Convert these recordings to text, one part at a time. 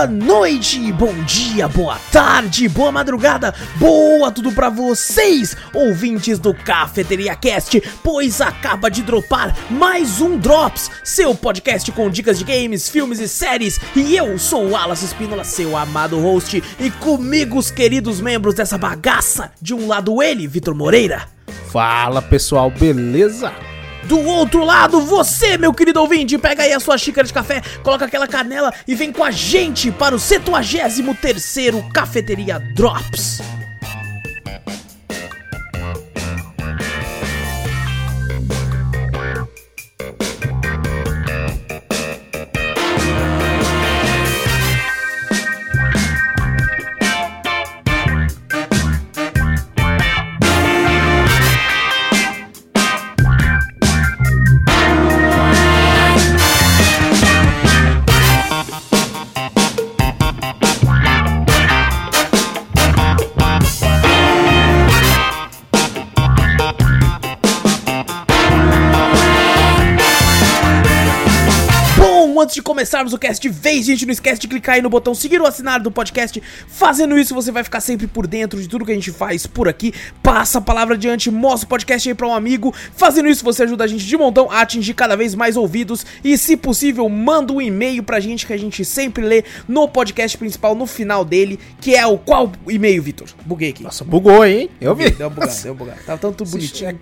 boa noite, bom dia, boa tarde, boa madrugada, boa tudo pra vocês, ouvintes do Cafeteria Cast, pois acaba de dropar mais um Drops, seu podcast com dicas de games, filmes e séries, e eu sou o Alas Espínola, seu amado host, e comigo os queridos membros dessa bagaça, de um lado ele, Vitor Moreira. Fala pessoal, beleza? Do outro lado, você, meu querido ouvinte, pega aí a sua xícara de café, coloca aquela canela e vem com a gente para o 73º Cafeteria Drops. Antes de começarmos o cast de vez, gente, não esquece de clicar aí no botão seguir ou assinar do podcast. Fazendo isso, você vai ficar sempre por dentro de tudo que a gente faz por aqui. Passa a palavra adiante, mostra o podcast aí pra um amigo. Fazendo isso, você ajuda a gente de montão a atingir cada vez mais ouvidos. E, se possível, manda um e-mail pra gente que a gente sempre lê no podcast principal, no final dele, que é o qual e-mail, Vitor? Buguei aqui. Nossa, bugou, hein? Eu vi. Deu uma bugada, deu uma bugada. Tava tanto bonitinho.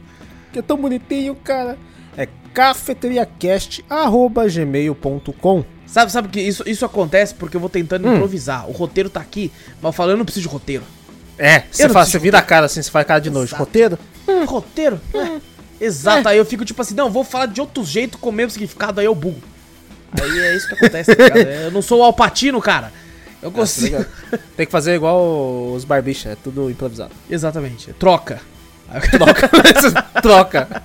Que é tão bonitinho, cara. É cafeteriacast.gmail.com Sabe, sabe que isso, isso acontece porque eu vou tentando improvisar. O roteiro tá aqui, mas eu falo, eu não preciso de roteiro. É, você preciso você vira a cara assim, você faz cara de nojo. Roteiro? Hum, roteiro? É. Exato, aí eu fico tipo assim, não, vou falar de outro jeito com o mesmo significado, aí eu bugo. Aí é isso que acontece, tá ligado? Eu não sou o Alpatino, cara. Eu consigo. Tem que fazer igual os barbichas, é tudo improvisado. Exatamente. Troca. Troca. Troca.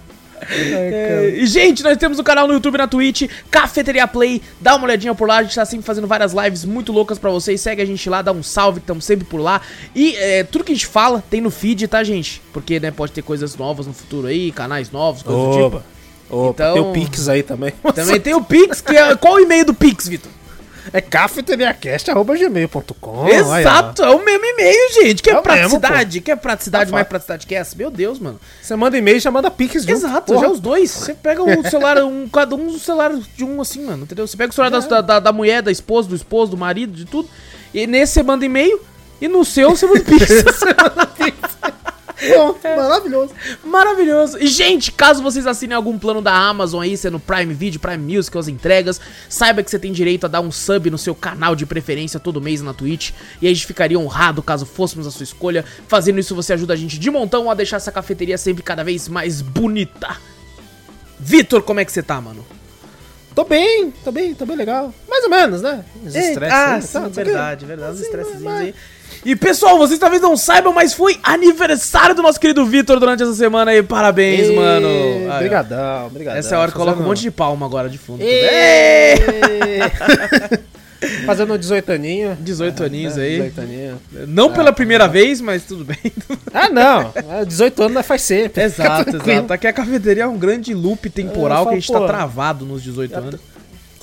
É, e, gente, nós temos um canal no YouTube e na Twitch, Cafeteria Play. Dá uma olhadinha por lá, a gente tá sempre fazendo várias lives muito loucas pra vocês. Segue a gente lá, dá um salve, estamos sempre por lá. E é, tudo que a gente fala tem no feed, tá, gente? Porque, né, pode ter coisas novas no futuro aí, canais novos, coisas do tipo. Opa. Opa, Então- tem o Pix aí também. Também tem o Pix, que é. Qual o e-mail do Pix, Vitor? É cafeteriacast.gmail.com Exato, é o mesmo e-mail, gente. Que é, É o mesmo, praticidade. que é praticidade, Tá mais praticidade que essa. Meu Deus, mano. Você manda e-mail e já manda Pix junto. Exato, Porra. já os dois. Você pega um celular, um, cada um um celular de um assim, mano, entendeu? Você pega o celular da, da, da mulher, da esposa, do esposo, do marido, de tudo. E nesse você manda e-mail. E no seu você manda pix. Pronto, maravilhoso. Maravilhoso. E, gente, caso vocês assinem algum plano da Amazon aí, sendo Prime Video, Prime Music, as entregas, saiba que você tem direito a dar um sub no seu canal de preferência todo mês na Twitch. E a gente ficaria honrado caso fôssemos a sua escolha. Fazendo isso, você ajuda a gente de montão a deixar essa cafeteria sempre cada vez mais bonita. Vitor, como é que você tá, mano? Tô bem, tô bem, tô bem legal. Mais ou menos, né? Os estresses ah, sim, tá, tá verdade, verdade, os Assim, estressezinhos mas- aí. E pessoal, vocês talvez não saibam, mas foi aniversário do nosso querido Vitor durante essa semana aí. Parabéns, Ê, mano. Aí, obrigadão. Essa é a hora que coloca um monte de palma agora de fundo. Fazendo 18 aninhos. 18 aninhos É, aí. 18 aninhos. Não pela primeira vez, mas tudo bem. Ah, não. É, 18 anos nós faz sempre. exato, exato. Aqui a cafeteria é um grande loop temporal Eu que a gente falo, tá travado nos 18 anos.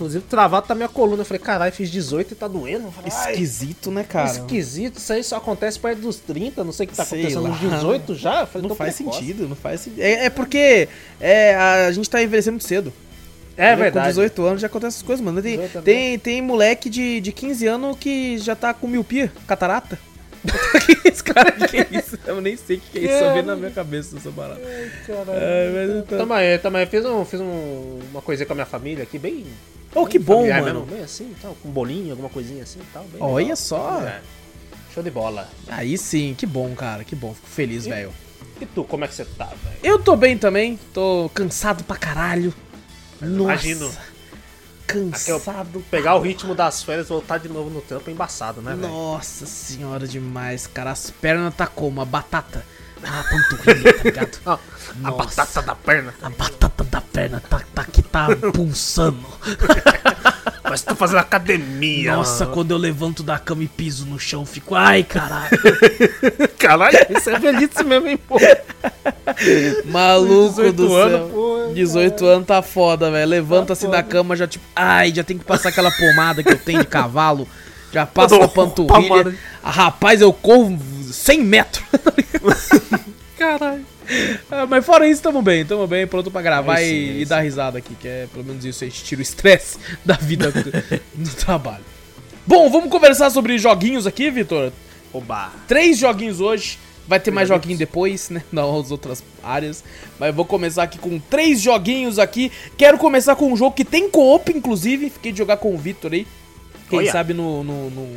Inclusive, travado tá minha coluna. Eu falei, caralho, fiz 18 e tá doendo. Falei, Esquisito, né, cara? esquisito. Isso aí só acontece perto dos 30. Não sei o que tá Sei acontecendo nos lá. 18 já. Falei, Não tô faz precoce. sentido, não faz sentido. É, é porque é, a gente tá envelhecendo muito cedo. É Com verdade. 18 anos já acontece essas coisas, mano. Tem, 18 anos. tem, tem moleque de, de 15 anos que já tá com miopia, catarata. Esse cara, que é isso? Eu nem sei o que é isso, só vem na minha cabeça essa parada. É, mas então... Tamo aí, tamo aí. Fiz, um, fiz um, uma coisinha com a minha família aqui, bem. Oh, que bem bom, familiar mano. mesmo, Bem assim, tal, com bolinho, alguma coisinha assim e tal. bem Olha legal. só. É. Show de bola. Aí sim, que bom, cara, que bom. Fico feliz, velho. E tu, como é que você tá, velho? Eu tô bem também, tô cansado pra caralho. Nossa. Imagino. Cansado. Pegar o ritmo das férias e voltar de novo no trampo é embaçado, né, velho? Nossa senhora, demais, cara. As pernas tá como? A batata. Ah, panturrilha, tá ligado? Ah, a batata da perna. A batata da perna tá, tá que tá pulsando. Mas tô fazendo academia. Nossa, mano. quando eu levanto da cama e piso no chão, fico. Ai, caralho. Caralho, isso é velhice mesmo, hein, pô. Maluco 18 do anos, céu. pô, 18 anos tá foda, velho. Levanta Tá assim da foda. cama, já tipo. Ai, já tem que passar aquela pomada que eu tenho de cavalo. Já passa uma panturrilha. palmada. Ah, rapaz, eu corro 100 metros. Caralho. Ah, mas fora isso, tamo bem, tamo bem, pronto pra gravar sim, e, aí e dar risada aqui, que é pelo menos isso, a gente tira o estresse da vida do, do trabalho. Bom, vamos conversar sobre joguinhos aqui, Vitor. Oba. Três joguinhos hoje, vai ter mais joguinho depois, né, nas outras áreas. Mas vou começar aqui com três joguinhos aqui. Quero começar com um jogo que tem co-op, inclusive, fiquei de jogar com o Vitor aí. Quem Olha. sabe no, no, no,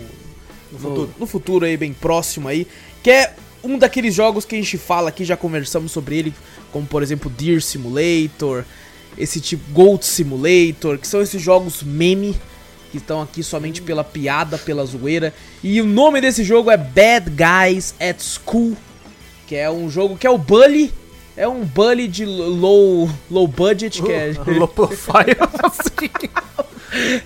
no- futuro. no futuro aí, bem próximo aí. Que é um daqueles jogos que a gente fala aqui, já conversamos sobre ele, como por exemplo Deer Simulator, esse tipo Gold Simulator, que são esses jogos meme que estão aqui somente pela piada, pela zoeira. E o nome desse jogo é Bad Guys at School, que é um jogo que é o Bully, é um Bully de low low budget, que é, Low profile.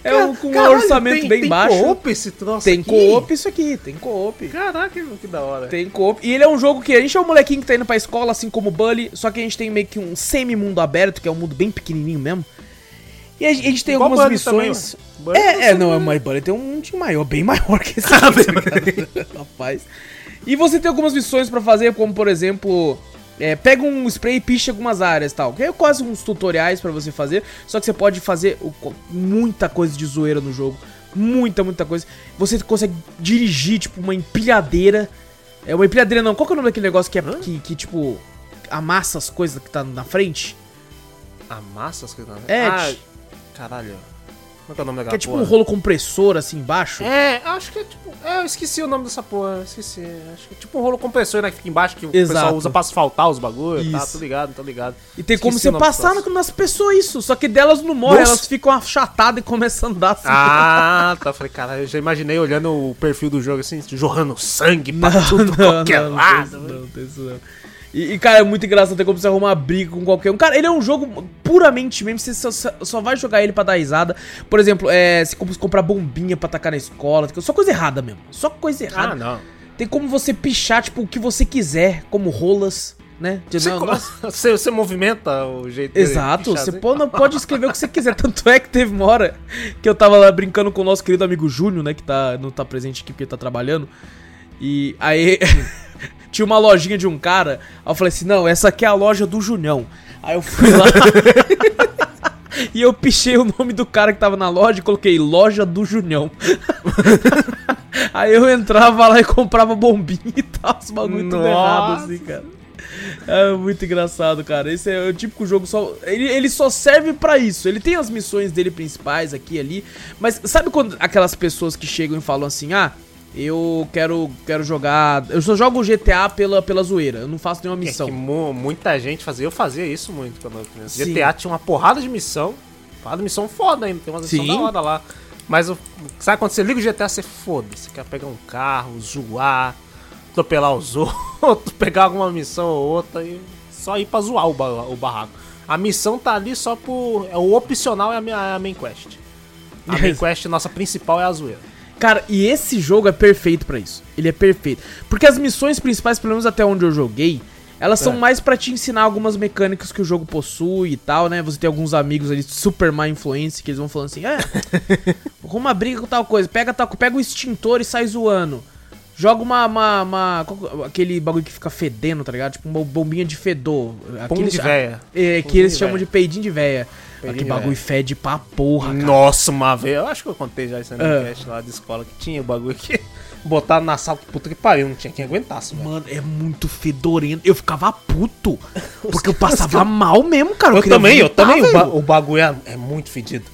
é um, com um Caralho, orçamento tem- bem tem baixo. co-op esse troço Tem co-op isso aqui, tem co-op. Caraca, que da hora. Tem co-op. E ele é um jogo que a gente é um molequinho que tá indo pra escola, assim como o Bully, só que a gente tem meio que um semi-mundo aberto, que é um mundo bem pequenininho mesmo. E a, gente- tem Igual algumas também, missões. ué. Bully é, é, não sabe, mas Bully tem um mundo maior, bem maior que esse. ligado? Rapaz. E você tem algumas missões pra fazer, como por exemplo. É, pega um spray e picha algumas áreas e tal. Que é quase uns tutoriais pra você fazer. Só que você pode fazer muita coisa de zoeira no jogo. Muita, muita coisa. Você consegue dirigir, tipo, uma empilhadeira. É uma empilhadeira não. Qual que é o nome daquele negócio que é que, que, tipo, amassa as coisas que tá na frente? Amassa as coisas. É, Ah, caralho. Como é que é o nome daquela Que é tipo um porra? rolo compressor assim embaixo. É, acho que é tipo. É, eu esqueci o nome dessa porra. Esqueci. Acho que é tipo um rolo compressor, né? Que fica embaixo que o Exato. pessoal usa pra asfaltar os bagulhos. Tá, tô ligado, tô ligado. E tem como Esqueci você o nome passar na- nas pessoas isso. Só que delas não morrem, elas ficam achatadas e começam a andar assim. Ah, tá. Falei, cara, eu já imaginei olhando o perfil do jogo assim, jorrando sangue pra Não, tudo não, qualquer não, lado. Não, tem isso não. E, e, cara, é muito engraçado ter como você arrumar uma briga com qualquer um. Cara, ele é um jogo puramente mesmo, você só, só- vai jogar ele pra dar risada. Por exemplo, é, você compra- comprar bombinha pra tacar na escola, só coisa errada mesmo. Só coisa errada. Ah, não. Tem como você pichar, tipo, o que você quiser, como rolas, né? De- Você, não, você, você movimenta o jeito dele Exato, pichar você assim? pode, pode escrever o que você quiser. Tanto é que teve uma hora que eu tava lá brincando com o nosso querido amigo Júnior, né? Que tá, não tá presente aqui porque tá trabalhando. E aí tinha uma lojinha de um cara. Aí eu falei assim: não, essa aqui é a loja do Junião. Aí eu fui lá. E eu pichei o nome do cara que tava na loja e coloquei Loja do Junião. Aí eu entrava lá e comprava bombinha e tal, os bagulho tudo Nossa. errado assim, cara. É muito engraçado, cara. Esse é o típico jogo só. Ele, ele só serve pra isso. Ele tem as missões dele principais aqui e ali. Mas sabe quando aquelas pessoas que chegam e falam assim: ah, eu quero, quero jogar. Eu só jogo GTA pela, pela zoeira. Eu não faço nenhuma É missão. que mu- muita gente fazia, eu fazia isso muito quando eu criança. Sim. GTA tinha uma porrada de missão, porrada de missão foda ainda, tem uma missão Sim. da hora lá. Mas sabe quando você liga o GTA, você foda, você quer pegar um carro, zoar, atropelar os outros, pegar alguma missão ou outra e só ir pra zoar o, ba- o barraco. A missão tá ali só por. É o opcional é a, minha, a main quest. A main quest nossa principal é a zoeira. Cara, e esse jogo é perfeito pra isso. Ele é perfeito. Porque as missões principais, pelo menos até onde eu joguei, elas são É. mais pra te ensinar algumas mecânicas que o jogo possui e tal, né? Você tem alguns amigos ali super má influência que eles vão falando assim: é, arruma briga com tal coisa, pega, tal, pega o extintor e sai zoando. Joga uma. uma, uma- aquele bagulho que fica fedendo, tá ligado? Tipo uma bombinha de fedor. Pum eles de véia. É, que eles chamam véia. de peidinho de véia. Aquele bagulho véia. fede pra porra, cara. Nossa, uma vez, eu acho que eu contei já isso Ah. minha cast lá de escola, que tinha o bagulho que botaram na sala, puta que pariu, não tinha quem aguentasse, velho. Mano, é muito fedorento. Eu ficava puto. Porque eu passava mal mesmo, cara. Eu também, eu vomitar, também, o, velho. ba- o bagulho é, é muito fedido.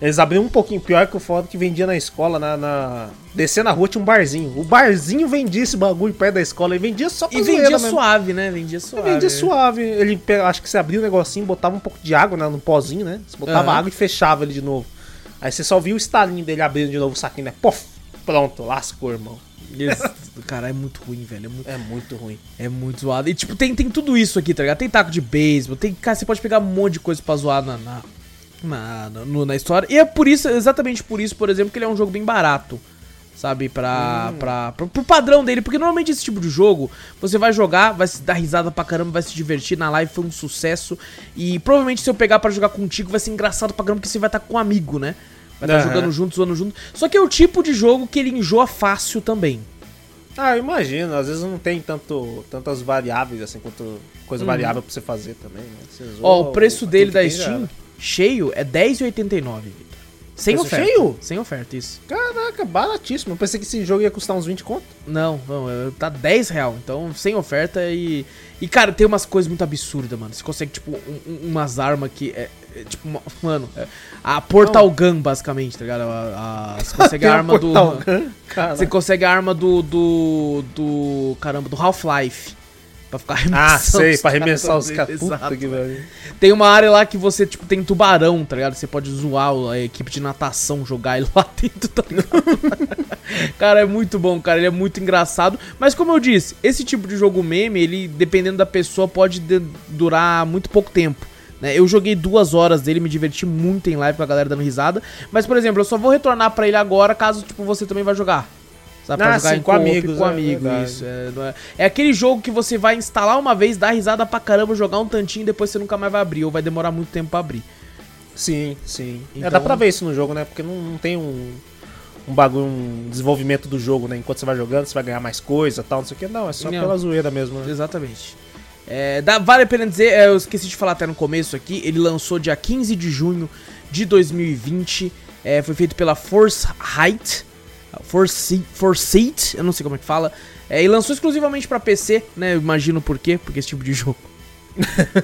Eles abriram um pouquinho pior que o foda que vendia na escola, na, na... Descer na rua tinha um barzinho. O barzinho vendia esse bagulho perto da escola e vendia só pra E vendia mesmo. suave, né? Vendia suave. Vendia suave. Ele, pe- acho que você abria o negocinho, botava um pouco de água né, no pozinho, né? Você botava Aham. água e fechava ele de novo. Aí você só via o estalinho dele abrindo de novo o saquinho, né? Pof! Pronto, lascou, irmão. Isso. Cara, é muito ruim, velho. É muito, É muito ruim. é muito zoado. E, tipo, tem, tem tudo isso aqui, tá ligado? Tem taco de beisebol, tem... Cara, você pode pegar um monte de coisa pra zoar na... na... Na, no- na história. E é por isso, exatamente por isso, por exemplo, que ele é um jogo bem barato. Sabe, pra, pra, pra, pro padrão dele. Porque normalmente esse tipo de jogo, você vai jogar, vai se dar risada pra caramba, vai se divertir. Na live foi um sucesso. E provavelmente se eu pegar pra jogar contigo, vai ser engraçado pra caramba, porque você vai estar com um amigo, né? Vai estar Aham. jogando junto, zoando junto. Só que é o tipo de jogo que ele enjoa fácil também. Ah, eu imagino. Às vezes não tem tanto, tantas variáveis, assim, quanto coisa variável pra você fazer também, né? Você zoa Uhum. Ó, o preço tudo dele da Steam, era. Cheio, é R$10,89, Vitor. Sem Preço oferta. cheio? Sem oferta, isso. Caraca, baratíssimo. Eu pensei que esse jogo ia custar uns 20 conto. Não, não, é- tá 10 real, então sem oferta e. E cara, tem umas coisas muito absurdas, mano. Você consegue, tipo, um- um- umas armas que é. é, tipo, uma- mano, é, a Portal Gun, basicamente, tá ligado? A, a- você consegue a arma do. Gun. Você consegue a arma do. do. do. caramba, do Half-Life. Pra ficar Ah, arremessando sei, os pra arremessar os caras. Puta que. Tem uma área lá que você, tipo, tem tubarão, tá ligado? Você pode zoar a equipe de natação, jogar ele lá dentro, tá ligado? cara, é muito bom, cara. Ele é muito engraçado. Mas como eu disse, esse tipo de jogo meme, ele, dependendo da pessoa, pode de- durar muito pouco tempo. Né? Eu joguei duas horas dele, me diverti muito em live com a galera dando risada. Mas, por exemplo, eu só vou retornar pra ele agora caso, tipo, você também vai jogar. Sabe, pra Ah, jogar sim, em com amigos, com é amigo, verdade. isso. É, é- é aquele jogo que você vai instalar uma vez, dar risada pra caramba, jogar um tantinho e depois você nunca mais vai abrir, ou vai demorar muito tempo pra abrir. Sim, sim. É, Então- dá pra ver isso no jogo, né? Porque não, não tem um, um bagulho, um desenvolvimento do jogo, né? Enquanto você vai jogando, você vai ganhar mais coisa tal, não sei o que. Não, é só Não. pela zoeira mesmo, né? Exatamente. É, dá- vale a pena dizer, é, eu esqueci de falar até no começo aqui, ele lançou dia 15 de junho de 2020, é, foi feito pela Force Height, Foresight, eu não sei como é que fala, é, e lançou exclusivamente pra PC, né, eu imagino por quê, porque esse tipo de jogo.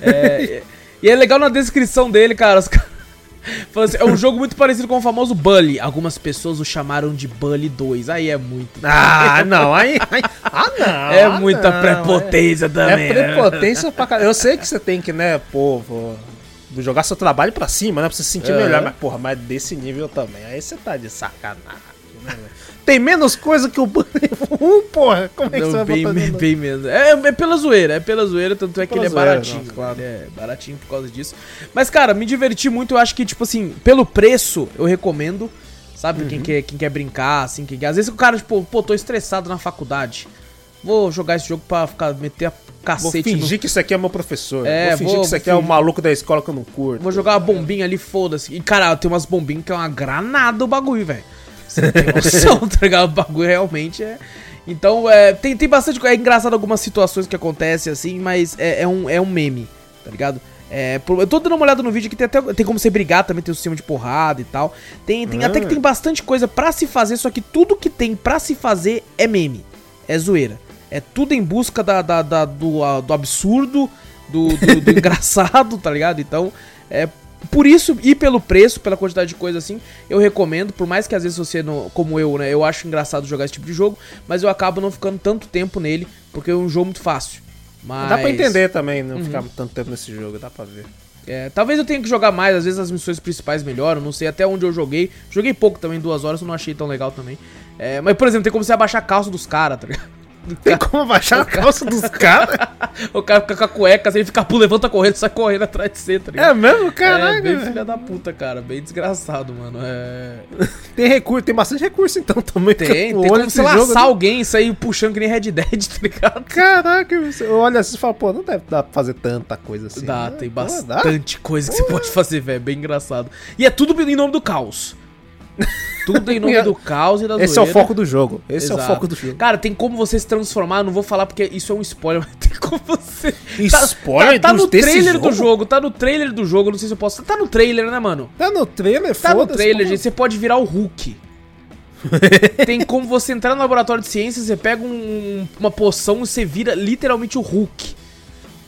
É, e é legal na descrição dele, cara, os caras assim, é um jogo muito parecido com o famoso Bully, algumas pessoas o chamaram de Bully 2, aí é muito... Ah, não, aí. aí- ah, não. é ah, muita não, prepotência É, também, é prepotência pra caralho. Eu sei que você tem que, né, pô, vou jogar seu trabalho pra cima, né? Pra você se sentir É. melhor. Mas, porra, mas desse nível também. Aí você tá de sacanagem? Tem menos coisa que o Bully 1, porra. Como é que Não, você vai bem, botar bem, menos. É, é pela zoeira, é pela zoeira, tanto é que ele é zoeira, baratinho. nossa, claro. Ele é baratinho por causa disso. Mas, cara, me diverti muito. Eu acho que, tipo assim, pelo preço, eu recomendo. Sabe, Uhum. quem, quer, quem quer brincar, assim, quem quer. Às vezes o cara, tipo, pô, tô estressado na faculdade. Vou jogar esse jogo pra ficar, meter a Vou cacete no fingir que isso aqui é meu professor. É, vou fingir vou- que isso aqui vou é o fingir. maluco da escola que eu não curto. Vou jogar uma bombinha ali, foda-se. E, cara, tem umas bombinhas que é uma granada o bagulho, velho. Você não tem noção, tá ligado? O bagulho realmente é. Então, é, tem, tem bastante. É engraçado algumas situações que acontecem assim, mas é, é um, é um meme, tá ligado? É, eu tô dando uma olhada no vídeo que tem até tem como você brigar também, tem o sistema de porrada e tal. Tem, tem até que tem bastante coisa pra se fazer, só que tudo que tem pra se fazer é meme. É zoeira. É tudo em busca da, da- da- do, a- do absurdo, do, do- do engraçado, tá ligado? Então, é por isso e pelo preço, pela quantidade de coisa assim, eu recomendo. Por mais que às vezes você, não, como eu, né, eu acho engraçado jogar esse tipo de jogo, mas eu acabo não ficando tanto tempo nele, porque é um jogo muito fácil. Mas, Dá pra entender também, não Uhum. ficar tanto tempo nesse jogo, dá pra ver. é, talvez eu tenha que jogar mais, às vezes as missões principais melhoram, não sei até onde eu joguei. Joguei pouco também, duas horas, eu não achei tão legal também. É, mas, por exemplo, tem como você abaixar a calça dos caras, tá ligado? Tem como abaixar a calça dos caras? O cara fica com a cueca, assim, ele fica, pula, levanta correndo, sai correndo atrás de você, tá ligado? É mesmo? É, Caraca. bem velho. filha da puta, cara. Bem desgraçado, mano. É... Tem recurso, tem bastante recurso então também. Tem, tem como você esse jogo, laçar né? alguém e sair puxando que nem Red Dead, tá ligado? Caraca, você olha assim e fala, pô, não deve dar pra fazer tanta coisa assim. Dá, né? tem Pô, bastante coisa que você pode fazer, velho. Bem engraçado. E é tudo em nome do caos. Tudo em nome do caos e da Esse é o foco do jogo. Esse é o Exato. foco do jogo. Cara, tem como você se transformar, não vou falar porque isso é um spoiler, mas tem como você. Spoiler Tá, tá no trailer do jogo? jogo, tá no trailer do jogo, não sei se eu posso. Tá no trailer, né, mano? Tá no trailer, Tá no trailer, gente. Você pode virar o Hulk. Tem como você entrar no laboratório de ciências, você pega um- uma poção e você vira literalmente o Hulk.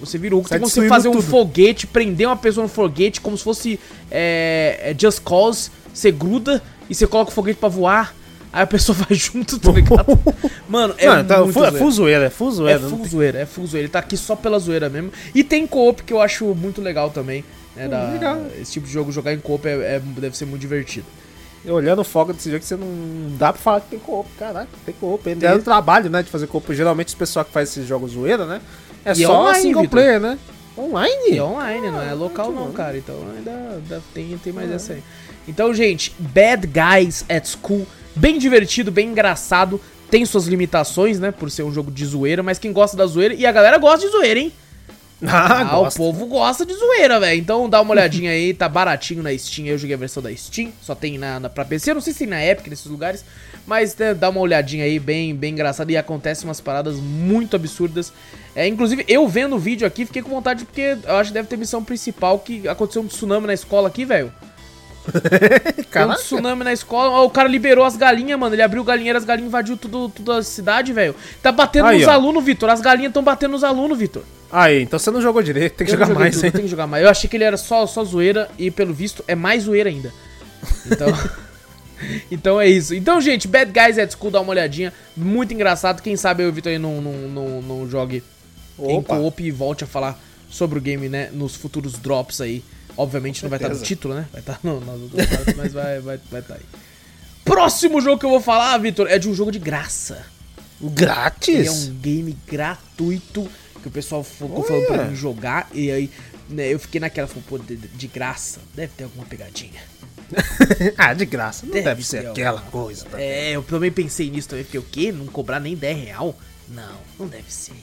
Você vira o Hulk. Sai Tem como você fazer um tudo. foguete, prender uma pessoa no foguete, como se fosse é, é, Just Cause. Você gruda e você coloca o foguete pra voar. Aí a pessoa vai junto, tá ligado? Mano, é Mano, tá, muito fu- é zoeira. full zoeira, é full É zoeira. full tem- zoeira, é full zoeira. Ele tá aqui só pela zoeira mesmo. E tem co-op que eu acho muito legal também. Né, da- legal. Esse tipo de jogo, jogar em co-op é- é- deve ser muito divertido. Eu olhando o foco desse jogo, você não dá pra falar que tem co-op, caraca, tem co-op. Ainda é o trabalho, né, de fazer co-op. Geralmente os pessoal que faz esses jogos zoeira, né, é E é só online, single player, né? Online? É online, não é local não, cara. Então ainda, ainda tem, tem mais essa aí. Então, gente, Bad Guys at School, bem divertido, bem engraçado. Tem suas limitações, né? Por ser um jogo de zoeira, mas quem gosta da zoeira. E a galera gosta de zoeira, hein? Ah, Ah, o povo gosta de zoeira, velho. Então dá uma olhadinha aí, tá baratinho na Steam. Eu joguei a versão da Steam, só tem na, na pra PC. Eu não sei se tem na Epic nesses lugares, mas né, dá uma olhadinha aí, bem, bem engraçado. E acontecem umas paradas muito absurdas. É, inclusive, eu vendo o vídeo aqui, fiquei com vontade, porque eu acho que deve ter missão principal que aconteceu um tsunami na escola aqui, velho. Tem um tsunami na escola. Ó, o cara liberou as galinhas, mano. Ele abriu o galinheiro, as galinhas invadiu tudo, tudo a cidade, velho. Tá batendo Aí, nos ó. alunos, Vitor. As galinhas estão batendo nos alunos, Vitor. Aí, então você não jogou direito, tem que Eu jogar mais, tudo, hein? tenho que jogar mais. Eu achei que ele era só, só zoeira e, pelo visto, é mais zoeira ainda. Então. então é isso. Então, gente, Bad Guys at School, dá uma olhadinha. Muito engraçado. Quem sabe eu e o Vitor aí não, não, não, não jogue em Opa. co-op e volte a falar sobre o game, né? Nos futuros drops aí. Obviamente não vai estar no título, né? Vai estar no, nas outras partes, mas vai vai vai tá aí. Próximo jogo que eu vou falar, Vitor, é de um jogo de graça. Grátis? é um game gratuito que o pessoal ficou falando pra Olha. mim jogar. E aí né, eu fiquei naquela, falei, pô, de, de graça, deve ter alguma pegadinha. ah, de graça. Não Deve deve, ser ter aquela alguma coisa. tá? É, eu também pensei nisso também, porque o quê? Não cobrar nem 10 real? Não, não deve ser.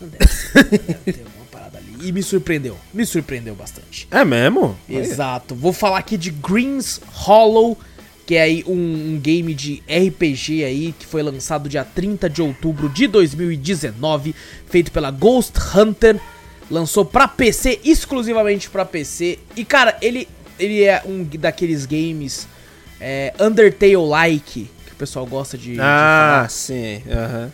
Não deve ser. deve ter alguma parada ali. E me surpreendeu, me surpreendeu bastante. É mesmo? Exato. Vou falar aqui de Greens Hollow, que é aí um, um game de RPG aí que foi lançado dia 30 de outubro de 2019, feito pela Ghost Hunter, lançou pra PC, exclusivamente pra PC. E cara, ele ele é um daqueles games é, Undertale-like que o pessoal gosta de, de falar Ah, sim. Aham.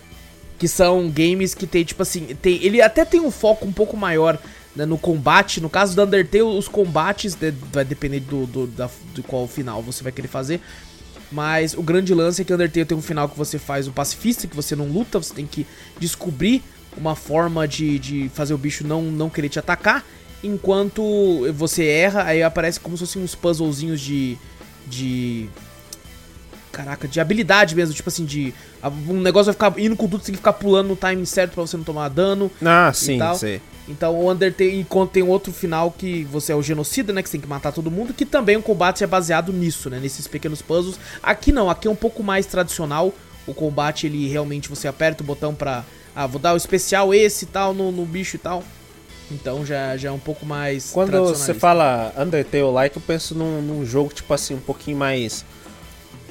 que são games que tem, tipo assim, tem, ele até tem um foco um pouco maior né, no combate. No caso do Undertale, os combates né, vai depender do, do, da, do qual final você vai querer fazer. Mas o grande lance é que Undertale tem um final que você faz o pacifista, que você não luta, você tem que descobrir uma forma de, de fazer o bicho não, não querer te atacar. Enquanto você erra, aí aparece como se fossem uns puzzlezinhos de. de Caraca, de habilidade mesmo, tipo assim, de. Um negócio vai ficar indo com tudo, você tem que ficar pulando no timing certo pra você não tomar dano. Ah, sim, tal. sei. Então o Undertale, tem outro final que você é o genocida, né? Que você tem que matar todo mundo, que também o combate é baseado nisso, né? Nesses pequenos puzzles. Aqui não, aqui é um pouco mais tradicional. O combate, ele realmente você aperta o botão pra. Ah, vou dar o especial esse e tal no, no bicho e tal. Então já, já é um pouco mais. Quando você fala Undertale like, eu penso num, num jogo, tipo assim, um pouquinho mais.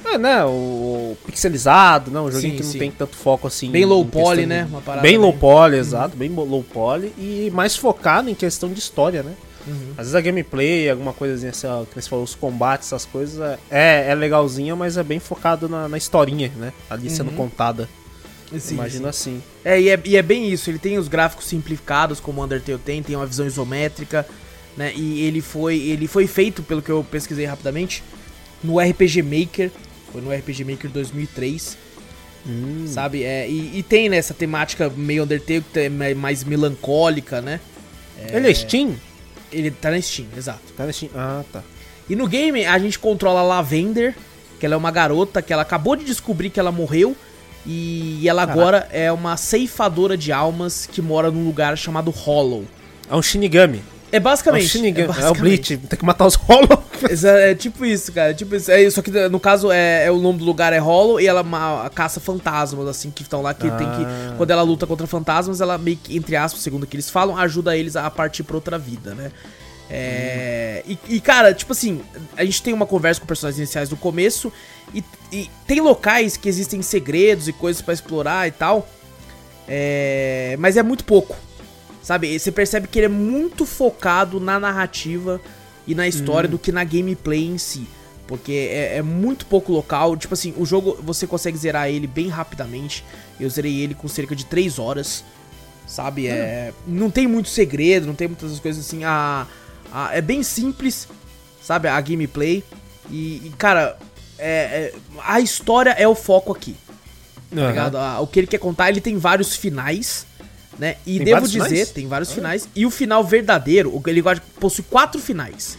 É, né? O pixelizado, né? Um joguinho Sim, que não sim. tem tanto foco assim. Bem low poly, né? Uma parada Bem low bem- poly, exato, bem low poly e mais focado em questão de história, né? Uhum. Às vezes a gameplay, alguma coisinha assim, ó, que você falou, os combates, essas coisas, é, é legalzinha, mas é bem focado na, na historinha, né? Ali sendo Uhum. contada. Sim, Imagino sim. assim. É e, é, e é bem isso, ele tem os gráficos simplificados, como o Undertale tem, tem uma visão isométrica, né? E ele foi, ele foi feito, pelo que eu pesquisei rapidamente, no RPG Maker, foi no RPG Maker 2003, Hum. sabe? É, e, e tem né, essa temática meio Undertale, que é mais- melancólica, né? Ele é Steam? Ele tá na Steam, exato. Tá na Steam. Ah, tá. E no game a gente controla a Lavender, que ela é uma garota que ela acabou de descobrir que ela morreu. E ela Caraca. agora é uma ceifadora de almas que mora num lugar chamado Hollow. É um Shinigami. É É um basicamente. Shinigami. É, o basicamente. Bleach. Tem que matar os Hollow. Exa- É, tipo isso, cara. Tipo isso. É, só que no caso é, é o nome do lugar é Hollow e ela ma- caça fantasmas, assim, que estão lá, que tem que. Ah. Quando ela luta contra fantasmas, ela meio que, entre aspas, segundo o que eles falam, ajuda eles a partir pra outra vida, né? É, e, e, cara, tipo assim, a gente tem uma conversa com personagens iniciais no começo e, e tem locais que existem segredos e coisas pra explorar e tal, é, mas é muito pouco, sabe? Você percebe que ele é muito focado na narrativa e na história do que na gameplay em si. Porque é, é muito pouco local. Tipo assim, o jogo você consegue zerar ele bem rapidamente. Eu zerei ele com cerca de 3 horas. Sabe? É, não tem muito segredo, não tem muitas coisas assim. A, a- é bem simples, sabe? A gameplay. E, e, cara, é- é- a história é o foco aqui. Tá ligado? O que ele quer contar, ele tem vários finais, né? E Tem devo dizer, finais? tem vários finais. E o final verdadeiro, o- ele possui quatro finais.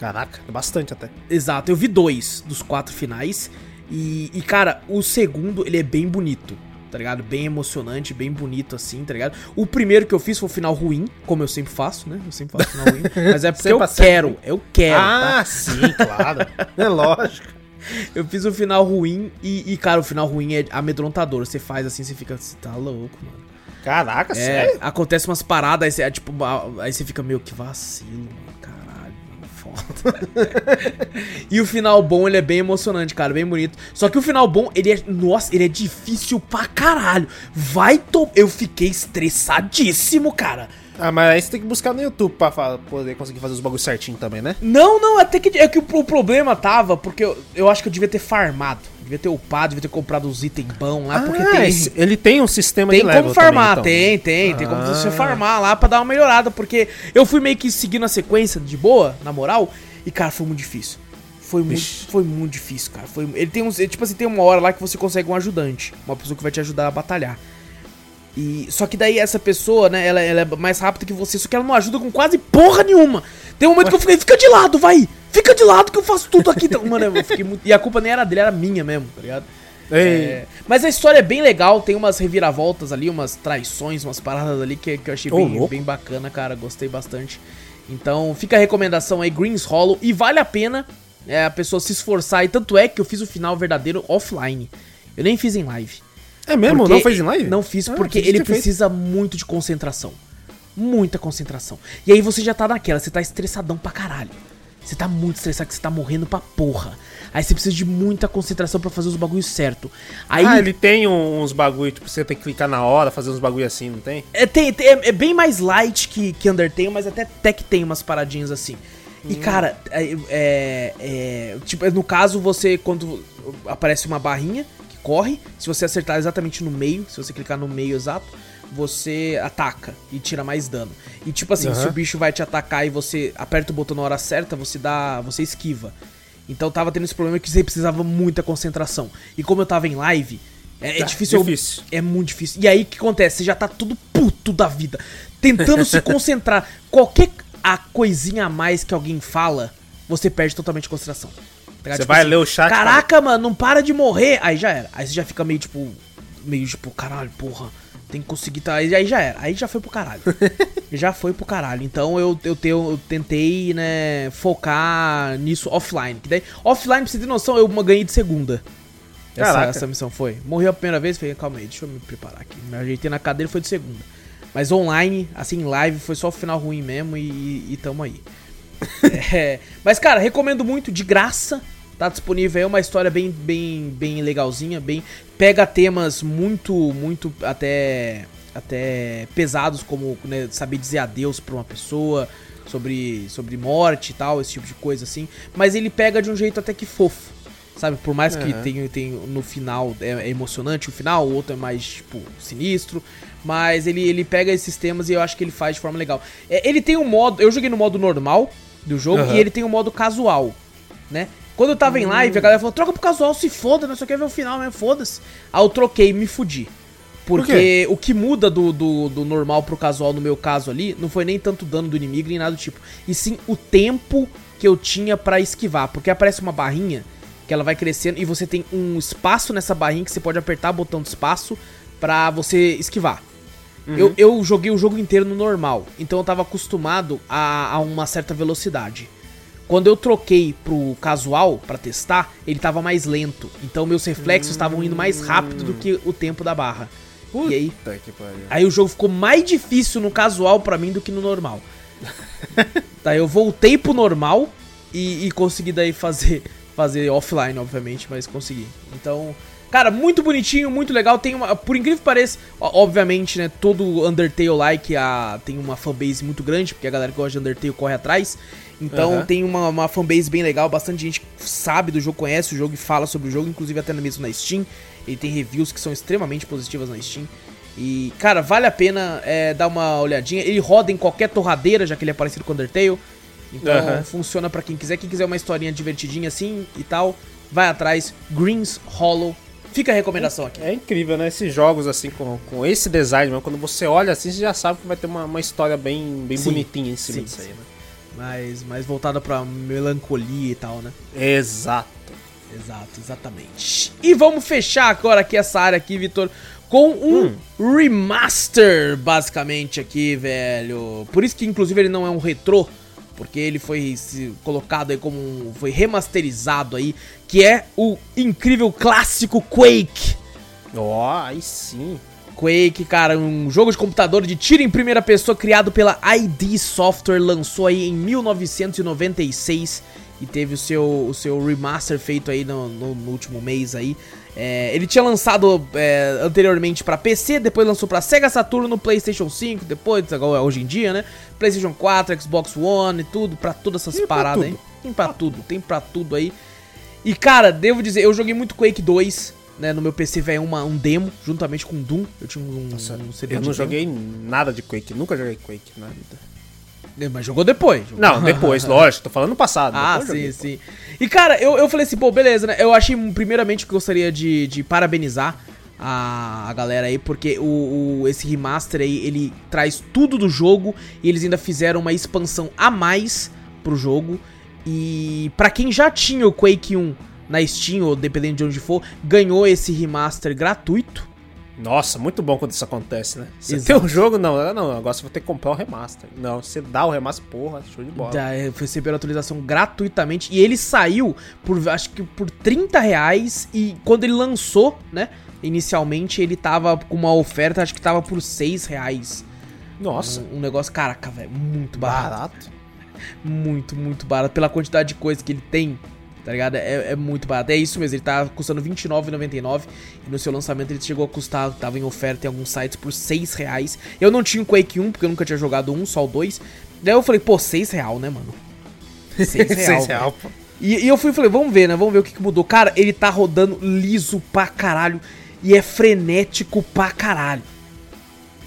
Caraca, é bastante até. Exato, eu vi dois dos quatro finais. E, e, cara, o segundo, ele é bem bonito, tá ligado? Bem emocionante, bem bonito assim, tá ligado? O primeiro que eu fiz foi o final ruim, como eu sempre faço, né? Eu sempre faço final ruim. Mas é porque eu quero, eu quero. ah, tá? sim, claro. é lógico. Eu fiz o final ruim e, e, cara, o final ruim é amedrontador. Você faz assim, você fica, você tá louco, mano. Caraca, É, sério? acontece umas paradas, aí você, é, tipo, aí você fica meio que vacilo, mano. Caralho, mano, foda. e o final bom, ele é bem emocionante, cara, bem bonito. Só que o final bom, ele é. Nossa, ele é difícil pra caralho. Vai to... Eu fiquei estressadíssimo, cara. Ah, mas aí você tem que buscar no YouTube pra fa- poder conseguir fazer os bagulhos certinho também, né? Não, não, até que. É que o, o problema tava, porque eu, eu acho que eu devia ter farmado. Devia ter upado, devia ter comprado os itens bons lá, porque Ah, tem. esse- ele tem um sistema Tem de level como farmar, também, então. tem, tem, tem como você Ah. farmar lá pra dar uma melhorada, porque eu fui meio que seguindo a sequência de boa, na moral, e cara, foi muito difícil. Foi muito, foi muito difícil, cara. Foi, ele tem uns, tipo assim, tem uma hora lá que você consegue um ajudante, uma pessoa que vai te ajudar a batalhar. E só que daí essa pessoa, né, ela, ela é mais rápida que você, só que ela não ajuda com quase porra nenhuma. Tem um momento que eu fiquei, fica de lado, vai. Fica de lado que eu faço tudo aqui. Então, mano, eu fiquei muito, e a culpa nem era dele, era minha mesmo, tá ligado? É, mas a história é bem legal, tem umas reviravoltas ali, umas traições, umas paradas ali que, que eu achei bem, bem bacana, cara. Gostei bastante. Então fica a recomendação aí, Greens Hollow. E vale a pena é, a pessoa se esforçar. E tanto é que eu fiz o final verdadeiro offline. Eu nem fiz em live. É mesmo? Porque- Não fez em live? Não fiz Ah, porque ele ter feito. precisa muito de concentração. Muita concentração. E aí você já tá naquela, você tá estressadão pra caralho. Você tá muito estressado, que você tá morrendo pra porra. Aí você precisa de muita concentração pra fazer os bagulhos certo. Aí Ah, ele tem uns bagulho, tipo, você tem que clicar na hora, fazer uns bagulho assim, não tem? é, tem- tem- é- é bem mais light que, que Undertale, mas até, até que tem umas paradinhas assim. E cara, é, é- é- tipo, no caso, você, quando aparece uma barrinha corre, se você acertar exatamente no meio, se você clicar no meio exato, você ataca e tira mais dano. E tipo assim, se Aham. o bicho vai te atacar e você aperta o botão na hora certa, você dá. você esquiva. Então tava tendo esse problema que você precisava muita concentração. E como eu tava em live, é, é Ah, difícil. difícil. é muito difícil. E aí o que acontece? Você já tá tudo puto da vida, tentando se concentrar. Qualquer a coisinha a mais que alguém fala, você perde totalmente a concentração. Tá? Você Tipo vai assim, ler o chat. Caraca, mano, não para de morrer. Aí já era. Aí você já fica meio tipo. Meio tipo, caralho, porra. Tem que conseguir. Tá... Aí já era. Aí já foi pro caralho. já foi pro caralho. Então eu, eu, te- eu tentei, né, focar nisso offline. Que daí, offline, pra você ter noção, eu ganhei de segunda. Essa, essa missão foi. Morreu a primeira vez, falei, calma aí, deixa eu me preparar aqui. Me ajeitei na cadeira foi de segunda. Mas online, assim, live, foi só o final ruim mesmo e, e, e tamo aí. É, mas, cara, recomendo muito, de graça. Tá disponível aí, é uma história bem, bem, bem legalzinha, bem... Pega temas muito, muito até, até pesados, como né, saber dizer adeus pra uma pessoa, sobre, sobre morte e tal, esse tipo de coisa assim. Mas ele pega de um jeito até que fofo, sabe? Por mais que Aham. tem, tem no final, é, é emocionante o final, o outro é mais, tipo, sinistro. Mas ele, ele pega esses temas e eu acho que ele faz de forma legal. É, ele tem um modo, eu joguei no modo normal do jogo Aham. e ele tem um modo casual, né? Quando eu tava em live, a galera falou, troca pro casual, se foda, não só quer ver o final mesmo, foda-se. Aí eu troquei e me fudi. Porque o que muda do, do, do normal pro casual, no meu caso ali, não foi nem tanto dano do inimigo, nem nada do tipo. E sim o tempo que eu tinha pra esquivar. Porque aparece uma barrinha que ela vai crescendo e você tem um espaço nessa barrinha que você pode apertar o botão de espaço pra você esquivar. Eu, eu joguei o jogo inteiro no normal, então eu tava acostumado a, a uma certa velocidade. Quando eu troquei pro casual pra testar, ele tava mais lento. Então meus reflexos estavam indo mais rápido do que o tempo da barra. E aí, Puta que pariu. aí o jogo ficou mais difícil no casual pra mim do que no normal. Daí eu voltei pro normal e, e consegui daí fazer fazer offline, obviamente, mas consegui. Então, cara, muito bonitinho, muito legal. Tem uma, por incrível que pareça, obviamente, né, todo Undertale like a tem uma fanbase muito grande, porque a galera que gosta de Undertale corre atrás. Então Aham. tem uma, uma fanbase bem legal, bastante gente sabe do jogo, conhece o jogo e fala sobre o jogo, inclusive até mesmo na Steam. Ele tem reviews que são extremamente positivas na Steam. E, cara, vale a pena é, dar uma olhadinha. Ele roda em qualquer torradeira, já que ele é parecido com Undertale. Então Aham. funciona pra quem quiser. Quem quiser uma historinha divertidinha assim e tal, vai atrás. Greens Hollow. Fica a recomendação aqui. É incrível, né? Esses jogos assim, com, com esse design, mesmo, quando você olha assim, você já sabe que vai ter uma, uma história bem, bem Sim, bonitinha em cima sim, disso aí, né? Mais, mais voltada pra melancolia e tal, né? Exato. Exato, exatamente. E vamos fechar agora aqui essa área aqui, Vitor, com um remaster, basicamente, aqui, velho. Por isso que, inclusive, ele não é um retrô, porque ele foi colocado aí como um... foi remasterizado aí, que é o incrível clássico Quake. Ó, aí sim. Quake, cara, um jogo de computador de tiro em primeira pessoa criado pela ID Software, lançou aí em 1996 e teve o seu, o seu remaster feito aí no, no, no último mês aí. É, ele tinha lançado é, anteriormente para PC, depois lançou para Sega Saturn, PlayStation 5, depois, agora, hoje em dia, né? PlayStation 4, Xbox One e tudo, para todas essas Tem paradas aí. tudo. Tem pra tudo, tem pra tudo aí. E cara, devo dizer, eu joguei muito Quake 2, né? No meu PC veio uma, um demo, juntamente com Doom. Eu tinha um, um CD Eu não joguei nada de Quake, nunca joguei Quake na vida. É, Mas jogou depois. jogou- Não, depois, lógico, tô falando no passado. Ah, sim, joguei. sim. E cara, eu, eu falei assim, pô, beleza, né? Eu achei, primeiramente, que gostaria de, de parabenizar a, a galera aí, porque o, o- esse remaster aí, ele traz tudo do jogo e eles ainda fizeram uma expansão a mais pro jogo. E pra quem já tinha o Quake 1 na Steam, ou dependendo de onde for, ganhou esse remaster gratuito. Nossa, muito bom quando isso acontece, né? Você Exato. tem um jogo, não, não, agora você vai ter que comprar o remaster. Não, você dá o remaster, porra, show de bola. Já é, receberam a atualização gratuitamente. E ele saiu por acho que por 30 reais. E quando ele lançou, né? Inicialmente ele tava com uma oferta, acho que tava por 6 reais. Nossa, Um, um negócio, caraca, velho, muito barato. barato. Muito, muito barato. Pela quantidade de coisa que ele tem, tá ligado? É, é muito barato. É isso mesmo, ele tá custando R$29,99. E no seu lançamento ele chegou a custar, tava em oferta em alguns sites por 6 reais. Eu não tinha o Quake 1, porque eu nunca tinha jogado um, só o 2. Daí eu falei, pô, 6 real, né, mano? 6 real. Seis velho. real, pô. E, e eu fui e falei, vamos ver, né? Vamos ver o que, que mudou. Cara, ele tá rodando liso pra caralho. E é frenético pra caralho.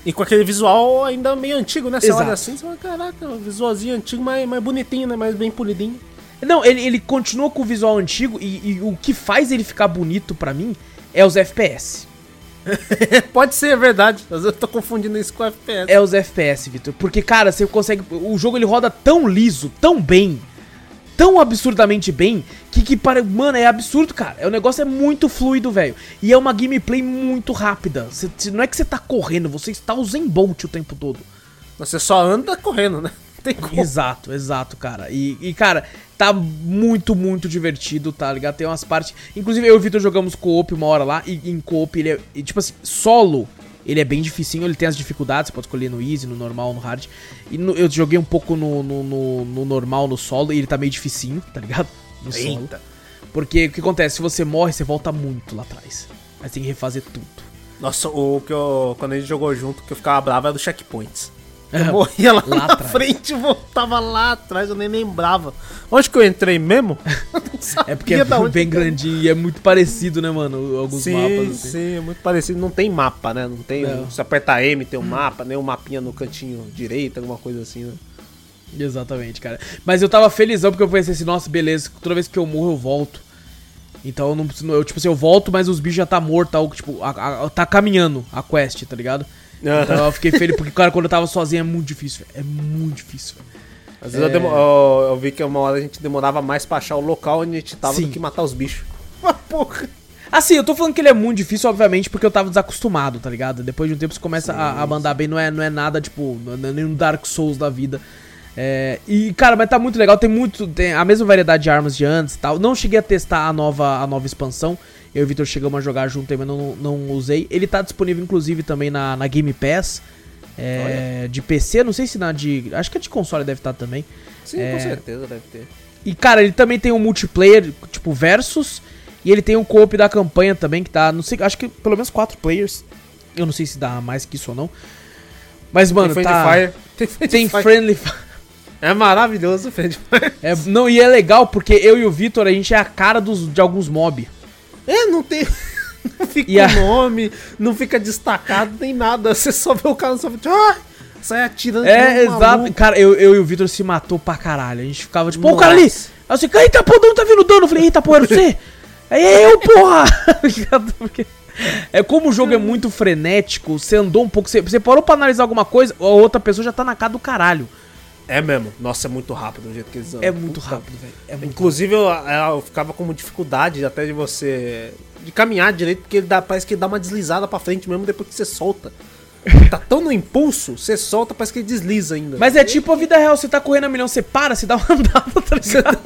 E com aquele visual ainda meio antigo, né? Você Exato. olha assim, você fala, caraca, um visualzinho antigo, mas mais bonitinho, né? Mais bem polidinho. Não, ele, ele continua com o visual antigo e, e o que faz ele ficar bonito pra mim é os FPS. Pode ser, é verdade. Às vezes eu tô confundindo isso com FPS. É os FPS, Vitor. Porque, cara, você consegue. O jogo ele roda tão liso, tão bem. Tão absurdamente bem que, que para, mano, é absurdo, cara. O negócio é muito fluido, velho. E é uma gameplay muito rápida. Você- não é que você tá correndo, você está usando Bolt o tempo todo. Você só anda correndo, né? Tem como. Exato, exato, cara. E, e, cara, tá muito, muito divertido, tá ligado? Tem umas partes. Inclusive, eu e o Vitor jogamos co-op uma hora lá. E em co-op ele é. e, tipo assim, solo. Ele é bem dificinho, ele tem as dificuldades, você pode escolher no easy, no normal, no hard. E no- eu joguei um pouco no, no, no- no normal, no solo, e ele tá meio dificinho, tá ligado? No solo. Eita. Porque o que acontece? Se você morre, você volta muito lá atrás. Aí você tem que refazer tudo. Nossa, o que eu. Quando a gente jogou junto, que eu ficava bravo era do checkpoints. Eu É, morria lá, lá na atrás. frente e voltava lá atrás, eu nem lembrava. Onde que eu entrei mesmo? É porque é bem grandinho e é muito parecido, né, mano? Alguns Sim, mapas. assim. sim, é muito parecido. Não tem mapa, né? Não tem. Não. Se apertar M tem um mapa, nem um mapinha no cantinho direito, alguma coisa assim, né? Exatamente, cara. Mas eu tava felizão porque eu pensei assim, nossa, beleza, toda vez que eu morro eu volto. Então eu não preciso. Eu, tipo assim, eu volto, mas os bichos já tá morto, tá, tipo, a- a- tá caminhando a quest, tá ligado? Então eu fiquei feliz, porque, cara, quando eu tava sozinho é muito difícil, velho. É muito difícil, velho. Às vezes eu, demo- eu- eu vi que uma hora a gente demorava mais pra achar o local onde a gente tava Sim. do que matar os bichos. Uma porra. Assim, eu tô falando que ele é muito difícil, obviamente, porque eu tava desacostumado, tá ligado? Depois de um tempo você começa a, a mandar bem, não é, não é nada, tipo, não é nenhum Dark Souls da vida. É, e, cara, mas tá muito legal, tem muito. Tem a mesma variedade de armas de antes e tal. Não cheguei a testar a nova, a nova expansão. Eu e o Victor chegamos a jogar junto aí, mas não, não usei. Ele tá disponível, inclusive, também na, na Game Pass. é, de PC, não sei se na de. Acho que a de console deve estar também. Sim, É. com certeza deve ter. E, cara, ele também tem um multiplayer, tipo, versus. E ele tem um co-op da campanha também, que tá, não sei, acho que pelo menos quatro players. Eu não sei se dá mais que isso ou não. Mas, mano, tem tá. Fire. Tem Friendly Tem Fire. Friendly Fire. É maravilhoso o Friendly Fire. É, não, e é legal porque eu e o Vitor, a gente é a cara dos, de alguns mob. É, não tem. Não fica E a- o nome, não fica destacado nem nada. Você só vê o cara só fica. Ah! Sai atirando. É, exato. maluco. Cara, eu, eu e o Vitor se matou pra caralho. A gente ficava tipo, pô, o cara ali. Aí Nossa. eu assim, eita, pô, de onde tá vindo dano? Eu falei, eita, pô, era você? Aí é eu, porra! É como o jogo é muito frenético, você andou um pouco, você, você parou pra analisar alguma coisa, a outra pessoa já tá na cara do caralho. É mesmo. Nossa, é muito rápido o jeito que eles andam. É muito Puta. rápido, velho. É Inclusive, eu, eu ficava com dificuldade até de você. de caminhar direito, porque ele dá, parece que ele dá uma deslizada pra frente mesmo depois que você solta. Tá tão no impulso, você solta, parece que ele desliza ainda. Mas é tipo a vida real, você tá correndo a milhão, você para, você dá uma andada, tá ligado?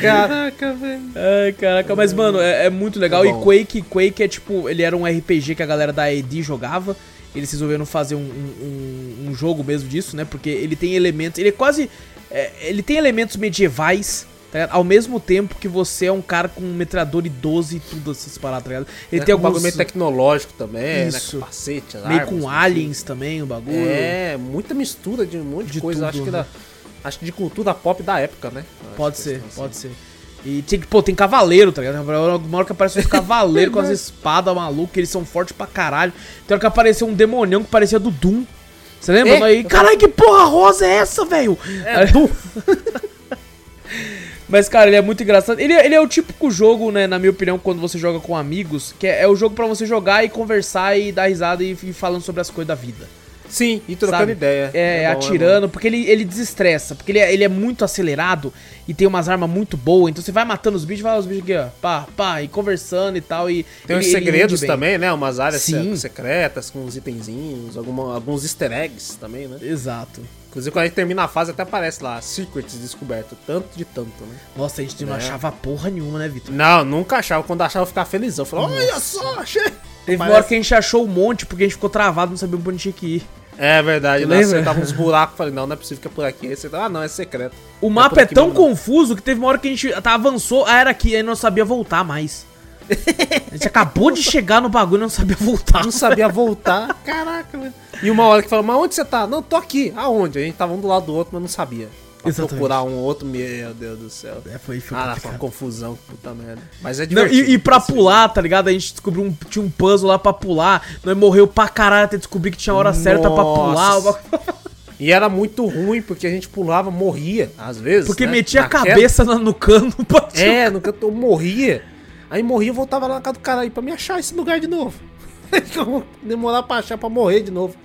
Caraca, velho. Ai, caraca, mas mano, é, é muito legal. É e. Quake, Quake é tipo, ele era um RPG que a galera da AD jogava. Eles resolveram fazer um, um- um- jogo mesmo disso, né? Porque ele tem elementos. Ele é quase. é, ele tem elementos medievais, tá ligado? Ao mesmo tempo que você é um cara com um metralhador e 12 e tudo essas paradas, tá ligado? Ele É tem com um bagulho alguns. tecnológico também, Isso. né? Capacete, as meio armas, com assim. aliens também, o bagulho. É, muita mistura de um monte de, De coisa. tudo, acho que né? da, acho que de cultura pop da época, né? Acho Pode que ser, assim. pode ser. E tem, pô, tem cavaleiro, tá ligado? Uma hora que aparece uns cavaleiros com as espadas malucas, eles são fortes pra caralho. Tem hora que apareceu um demonião que parecia do Doom. Você lembra? É, Aí, caralho, que porra rosa é essa, velho? É, Doom. Mas, cara, ele é muito engraçado. Ele, é- ele é o típico jogo, né, na minha opinião, quando você joga com amigos, que é, é o jogo pra você jogar e conversar e dar risada e, e falando sobre as coisas da vida. Sim, e trocando Sabe? ideia. É, bom, atirando, porque ele, ele desestressa, porque ele é, ele é muito acelerado e tem umas armas muito boas, então você vai matando os bichos, vai lá os bichos aqui, ó, pá, pá, e conversando e tal, e... Tem ele- uns segredos também, né? Umas áreas Sim. se- secretas, com uns itenzinhos, alguma, alguns easter eggs também, né? Exato. Inclusive, quando a gente termina a fase, até aparece lá, Secrets descoberto, tanto de tanto, né? Nossa, a gente não É. achava porra nenhuma, né, Vitor? Não, nunca achava. Quando achava, eu ficava felizão. Eu falava, olha só, achei. Teve uma hora que a gente achou um monte, porque a gente ficou travado, não sabia pra onde tinha que ir. É verdade, lembra? acertava uns buracos, falei, não, não é possível que é por aqui. Aí você, ah, não, é secreto. O É mapa é aqui tão confuso que teve uma hora que a gente tá, avançou, ah, era aqui, aí não sabia voltar mais. A gente acabou de chegar no bagulho e não sabia voltar. Não sabia voltar. Caraca, velho. E uma hora que falou, mas onde você tá? Não, tô aqui. Aonde? A gente tava um do lado do outro, mas não sabia. Pra Exatamente. procurar um outro, meu Deus do céu. É, foi, foi Ah, foi uma confusão, puta merda. Mas é Não, divertido. e, e pra assim. pular, tá ligado? A gente descobriu um, tinha um puzzle lá pra pular. Nós morreu pra caralho até descobrir que tinha a hora certa pra pular. Nossa. E era muito ruim, porque a gente pulava, morria, às vezes. Porque né? metia a cabeça no, no cano. É, no canto eu morria. Aí morria e voltava lá na casa do cara aí pra me achar esse lugar de novo. Demorar pra achar pra morrer de novo.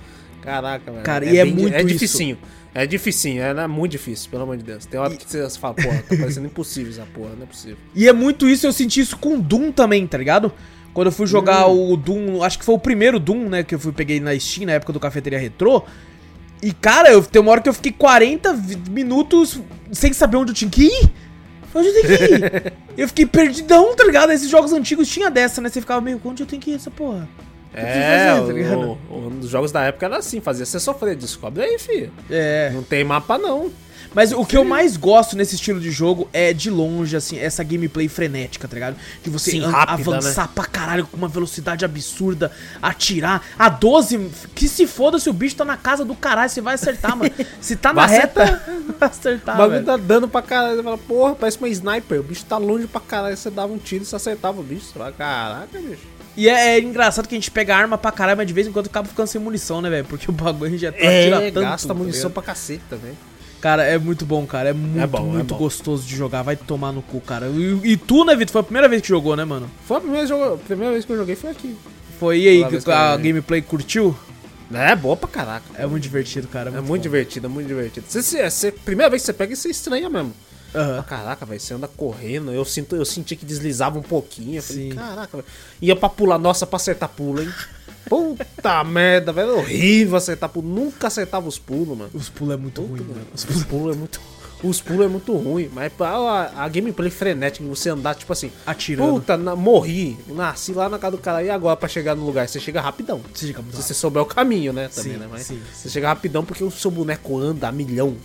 Caraca, velho. Cara, e é bem- muito É isso. É dificinho, é, é muito difícil, pelo amor de Deus. Tem hora que você fala, porra, tá parecendo impossível essa porra, não é possível. E é muito isso, eu senti isso com Doom também, tá ligado? Quando eu fui jogar Hum. o Doom, acho que foi o primeiro Doom, né, que eu fui peguei na Steam, na época do Cafeteria Retrô. E, cara, eu, tem uma hora que eu fiquei 40 vi- minutos sem saber onde eu tinha que ir. Onde eu tenho que ir? eu fiquei perdidão, tá ligado? Esses jogos antigos tinha dessa, né? Você ficava meio, onde eu tenho que ir essa porra? É, fazer, tá o, o, os jogos da época era assim, fazia você sofrer, descobre aí, filho. É. Não tem mapa não. Mas o que eu mais gosto nesse estilo de jogo é, de longe, assim, essa gameplay frenética, tá ligado? De você Sim, rápida, né? avançar pra caralho com uma velocidade absurda, atirar. A 12, que se foda se o bicho tá na casa do caralho, você vai acertar, mano. Se tá na Vai reta, vai acertar, o bagulho velho. tá dando pra caralho. Você fala, porra, parece uma sniper. O bicho tá longe pra caralho. Você dava um tiro e você acertava o bicho. Você fala, caraca, bicho. E é, é engraçado que a gente pega arma pra caralho, mas de vez em quando acaba ficando sem munição, né, velho? Porque o bagulho a gente já tá É, tanto. gasta tá munição ligado? pra cacete também. Cara, é muito bom, cara. É muito, bom, é muito bom. gostoso de jogar. Vai tomar no cu, cara. E, e tu, né, Vitor? Foi a primeira vez que jogou, né, mano? Foi a primeira, jogo, a primeira vez que eu joguei foi aqui. Foi e aí, que a joguei. gameplay curtiu? É, boa pra caraca. É muito divertido, cara. É muito bom. divertido, é muito divertido. Você, você, você- primeira vez que você pega, você estranha mesmo. Aham. Ah, Caraca, velho, você anda correndo. Eu, sinto, eu senti que deslizava um pouquinho. Eu falei, Sim. caraca, velho. Ia pra pular, nossa, pra acertar pulo, hein? Puta merda, velho. Horrível acertar pulo. Nunca acertava os pulos, mano. Os pulos é muito ruim, mano. Os Os pulos é muito. Os pulos é muito ruim. Mas a, a gameplay frenética, você andar, tipo assim. Atirando. Puta, na- morri. Nasci lá na casa do cara. E agora pra chegar no lugar? Você chega rapidão. Você chega Se você souber o caminho, né? Também, Sim, né? Mas sim, você chega rapidão porque o seu boneco anda a milhão.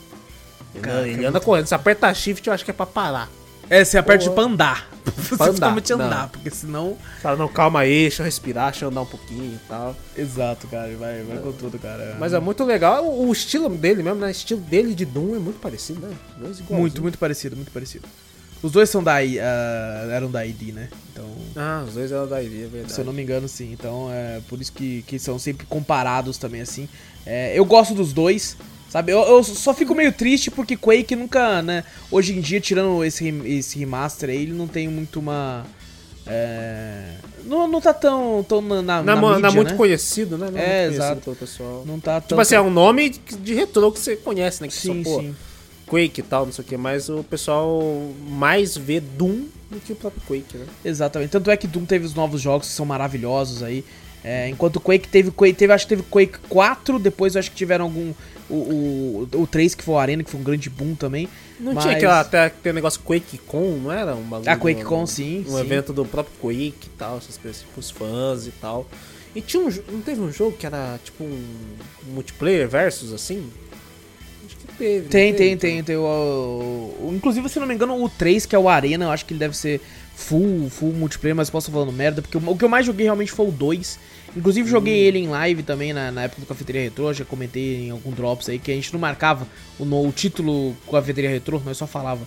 Ele, Caraca, ele é anda correndo. Se aperta shift, eu acho que é pra parar. É, você aperta Porra. pra andar. Você Pra andar, andar, porque senão. Fala, não, calma aí, deixa eu respirar, deixa eu andar um pouquinho e tal. Exato, cara. Vai, vai com tudo, cara. Mas é muito legal. O, o estilo dele mesmo, né? O estilo dele de Doom é muito parecido, né? Muito, muito parecido, muito parecido. Os dois são da I- ah, eram da ID, né? Então, Ah, os dois eram da ID, é verdade. se eu não me engano, sim. Então, é por isso que, que são sempre comparados também, assim. É, eu gosto dos dois, sabe? Eu, eu só fico meio triste porque Quake nunca, né? Hoje em dia, tirando esse, esse remaster aí, ele não tem muito uma. É, não, não tá tão, tão na, na, Não, é na não é muito né? conhecido, né? Não É, conhecido exato. pelo pessoal. Não tá tão. Tipo assim, é um nome de de retrô que você conhece, né? Que Sim, só, pô, sim. Quake e tal, não sei o que. Mas o pessoal mais vê Doom do que o próprio Quake, né? Exatamente. Tanto é que Doom teve os novos jogos que são maravilhosos aí. É, enquanto o Quake teve, Quake teve, acho que teve Quake 4, depois eu acho que tiveram algum. O, o, o 3, que foi o Arena, que foi um grande boom também. Não mas... tinha aquela, até aquele negócio QuakeCon, não era? Um bagulho, A QuakeCon, um, sim. Um sim. evento do próprio Quake e tal, essas coisas, tipo, os fãs e tal. E tinha um. Não teve um jogo que era tipo um, multiplayer versus assim? Acho que teve. Tem, teve? tem, tem. tem o, o- inclusive, se não me engano, o 3, que é o Arena, eu acho que ele deve ser full, full multiplayer, mas posso estar falando merda, porque o, o que eu mais joguei realmente foi o 2. Inclusive, joguei Hum. ele em live também, na, na época do Cafeteria Retrô, já comentei em algum drops aí, que a gente não marcava o, no- o título Cafeteria Retrô, nós só falava.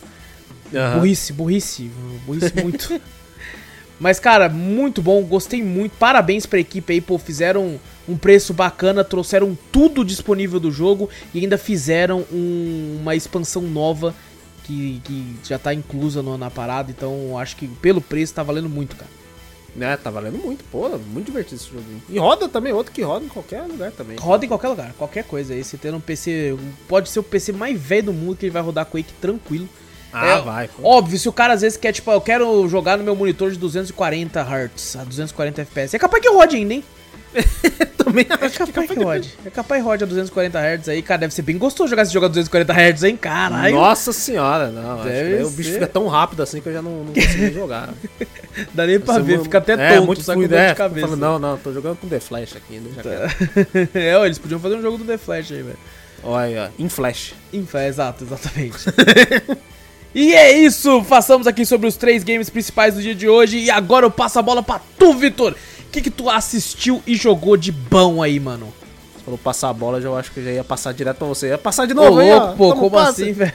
Aham. Burrice, burrice, burrice muito. Mas, cara, muito bom, gostei muito. Parabéns pra equipe aí, pô, fizeram um preço bacana, trouxeram tudo disponível do jogo e ainda fizeram um- uma expansão nova que, que já tá inclusa no- na parada. Então, acho que pelo preço tá valendo muito, cara. É, tá valendo muito, pô, muito divertido esse joguinho. E roda também, outro que roda em qualquer lugar também. Roda em qualquer lugar, qualquer coisa aí. Você tendo um PC, pode ser o PC mais velho do mundo que ele vai rodar Quake tranquilo. Ah, É, vai. pô. Óbvio, se o cara às vezes quer, tipo, eu quero jogar no meu monitor de 240 Hz, a 240 FPS, é capaz que rode ainda, hein? também É capaz que rode. É capaz que rode a 240 Hz aí, cara. Deve ser bem gostoso jogar esse jogo a 240 Hz, hein? Caralho. Nossa senhora, não. acho Deve que o bicho fica tão rápido assim que eu já não, não consigo jogar. Dá nem pra ver, fica até é, tonto, muito só com fluido, dor é, de cabeça. Falando, não, não, tô jogando com The Flash aqui, deixa quieto. é, ó, eles podiam fazer um jogo do The Flash aí, velho. Olha, em Flash. Enfim, é, exato, exatamente. e é isso, façamos aqui sobre os três games principais do dia de hoje. E agora eu passo a bola pra tu, Vitor. O que, que tu assistiu e jogou de bom aí, mano? Você falou passar a bola, já eu acho que já ia passar direto pra você. Ia passar de Ô, novo, ó. louco, pô, como assim, velho?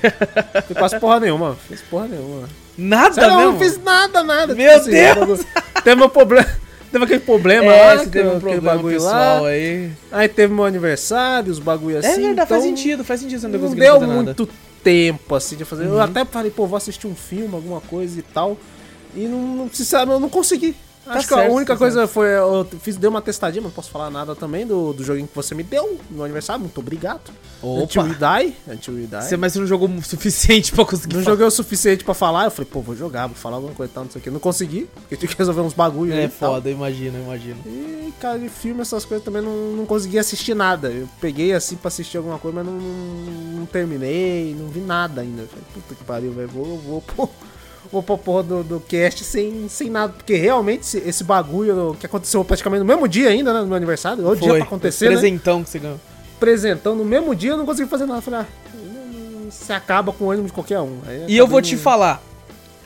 Não fiz porra nenhuma, fiz porra nenhuma. Nada Sério, eu mesmo? não fiz nada, nada. Meu assim, Deus! Teve meu problema. Teve aquele problema É, lá, você teve um aquele problema bagulho pessoal lá. aí. Aí teve meu aniversário, os bagulho assim. é verdade, faz então sentido, faz sentido você não Não deu fazer nada. muito tempo assim de fazer. Eu Uhum. até falei, pô, vou assistir um filme, alguma coisa e tal. E não, não sinceramente, eu não consegui. Tá Acho que certo, a única tá coisa foi. Eu fiz, dei uma testadinha, mas não posso falar nada também do, do joguinho que você me deu no aniversário. Muito obrigado. Until We Opa! Die. Until We Die. Você, mas você não jogou o suficiente pra conseguir Não falar. joguei o suficiente pra falar. Eu falei, pô, vou jogar, vou falar alguma coisa e tal, não sei o que. Não consegui, porque eu tinha que resolver uns bagulho É foda, imagina, imagina. E, cara, de filme, essas coisas também não, não consegui assistir nada. Eu peguei assim pra assistir alguma coisa, mas não, não, não terminei, não vi nada ainda. Eu Falei, puta que pariu, velho. Vou, vou, pô, pra porra do, do cast sem, sem nada. Porque realmente esse, esse bagulho que aconteceu praticamente no mesmo dia ainda, né? No meu aniversário. O dia pra acontecer, né? Presentão que você ganhou. Apresentando no mesmo dia, eu não consegui fazer nada. Falei, ah, se acaba com o ânimo de qualquer um. Aí E eu vou te falar,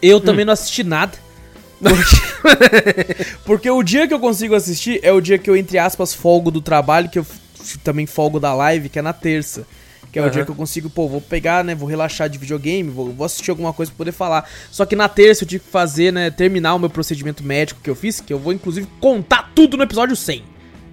eu também não assisti nada. Porque, porque o dia que eu consigo assistir é o dia que eu, entre aspas, folgo do trabalho, que eu também folgo da live, que é na terça. Que é o dia que eu consigo, pô, vou pegar, né? Vou relaxar de videogame, vou, vou assistir alguma coisa pra poder falar. Só que na terça eu tive que fazer, né? Terminar o meu procedimento médico que eu fiz, que eu vou inclusive contar tudo no episódio 100.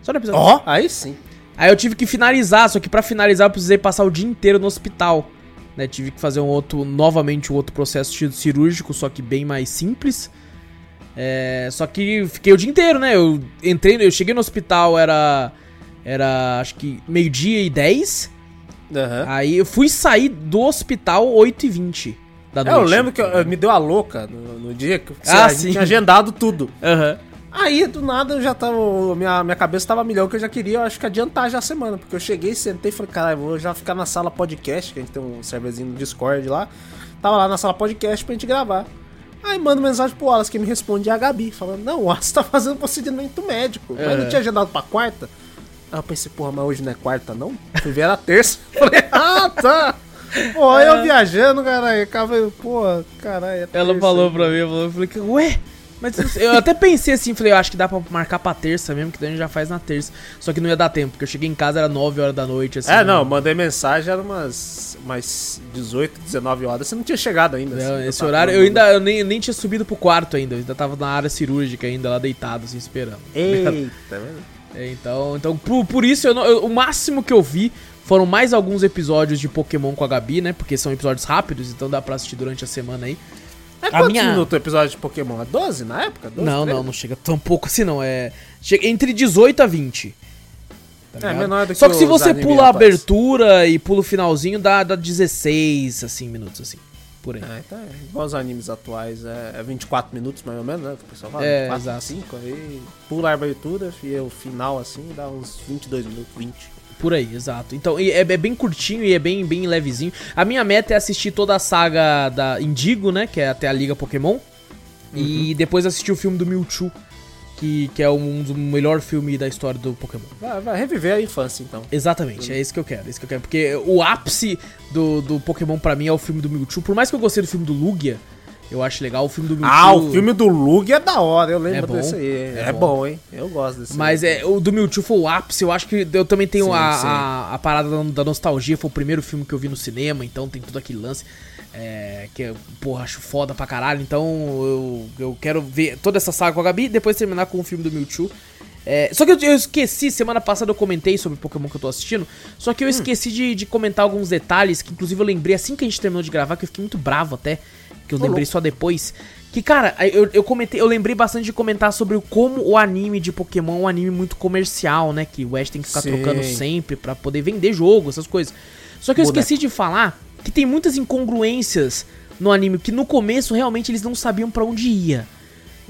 Só no episódio 100. Ó, aí sim. Aí eu tive que finalizar, só que pra finalizar eu precisei passar o dia inteiro no hospital. Né? Tive que fazer um outro, novamente um outro processo ci- cirúrgico, só que bem mais simples. É, só que fiquei o dia inteiro, né? Eu entrei, eu cheguei no hospital, era. Era acho que meio-dia e 10. Aham. Aí eu fui sair do hospital 8h20 da É, noite. eu lembro que eu- me deu a louca no, no dia que Ah, a gente sim. tinha agendado tudo. Aham. Aí, do nada, eu já tava. Minha, minha cabeça tava milhão, que eu já queria, eu acho que adiantar já a semana. Porque eu cheguei, sentei e falei, caralho, vou já ficar na sala podcast, que a gente tem um serverzinho no Discord lá. Tava lá na sala podcast pra gente gravar. Aí mando mensagem pro Wallace, que me responde é a Gabi, falando, não, o Wallace tá fazendo procedimento médico. Mas É. não tinha agendado pra quarta. Aí eu pensei, porra, mas hoje não é quarta, não? Fui ver era terça. Falei, ah, tá. Pô, eu viajando, caralho. Acaba, pô, caralho. é Ela falou pra mim, eu falei- eu falei, que, ué? Mas eu até pensei assim, falei, eu acho que dá pra marcar pra terça mesmo, que daí a gente já faz na terça. Só que não ia dar tempo, porque eu cheguei em casa, era 9 horas da noite, assim. É, não, mandei mensagem, era umas, umas 18, 19 horas, você não tinha chegado ainda. Não, assim, esse tava horário, eu ainda eu nem, nem tinha subido pro quarto ainda, eu ainda tava na área cirúrgica ainda, lá deitado, assim, esperando. Eita, velho. É, então, então por, por isso, eu não- eu- o máximo que eu vi foram mais alguns episódios de Pokémon com a Gabi, né? Porque são episódios rápidos, então dá pra assistir durante a semana aí. É A quantos minha- minutos o episódio de Pokémon? É 12 na época? 12, não, 13? não, não chega tão pouco assim, não. É. Chega entre 18 a 20. tá É, menor do que Só que se você pula a abertura e pula o finalzinho, dá, dá 16, assim, minutos, assim. Por aí. É, então é igual os animes atuais, é, é 24 minutos mais ou menos, né? O pessoal fala, É, 24, exato. 5, aí pula a abertura e o final assim dá uns 22 minutos, 20. Por aí, exato. Então, é, é bem curtinho e é bem, bem levezinho. A minha meta é assistir toda a saga da Indigo, né? Que é até a Liga Pokémon. E depois assistir o filme do Mewtwo, que, que é um dos melhores filmes da história do Pokémon. Vai, vai reviver a infância então. Exatamente, é isso que eu quero, é isso que eu quero. Porque o ápice do, do Pokémon pra mim é o filme do Mewtwo. Por mais que eu gostei do filme do Lugia, eu acho legal o filme do Mewtwo. Ah, o filme do Lug é da hora, eu lembro É bom, desse aí. é É, bom. bom. hein? Eu gosto desse. Mas é, o do Mewtwo foi o ápice, eu acho que eu também tenho Sim, a, sim. A, a parada da, nostalgia, foi o primeiro filme que eu vi no cinema, então tem todo aquele lance é, que eu, porra, acho foda pra caralho, então eu, eu quero ver toda essa saga com a Gabi e depois terminar com o filme do Mewtwo. É, só que eu, eu esqueci, semana passada eu comentei sobre o Pokémon que eu tô assistindo, só Hum. que eu esqueci de, de comentar alguns detalhes, que inclusive eu lembrei assim que a gente terminou de gravar, que eu fiquei muito bravo até, que eu lembrei só depois. Que, cara, eu, eu comentei, eu lembrei bastante de comentar sobre como o anime de Pokémon é um anime muito comercial, né? Que o Ash tem que ficar Sim. trocando sempre pra poder vender jogo, essas coisas. Só que eu Boneco. esqueci de falar que tem muitas incongruências no anime, que no começo realmente eles não sabiam pra onde ia.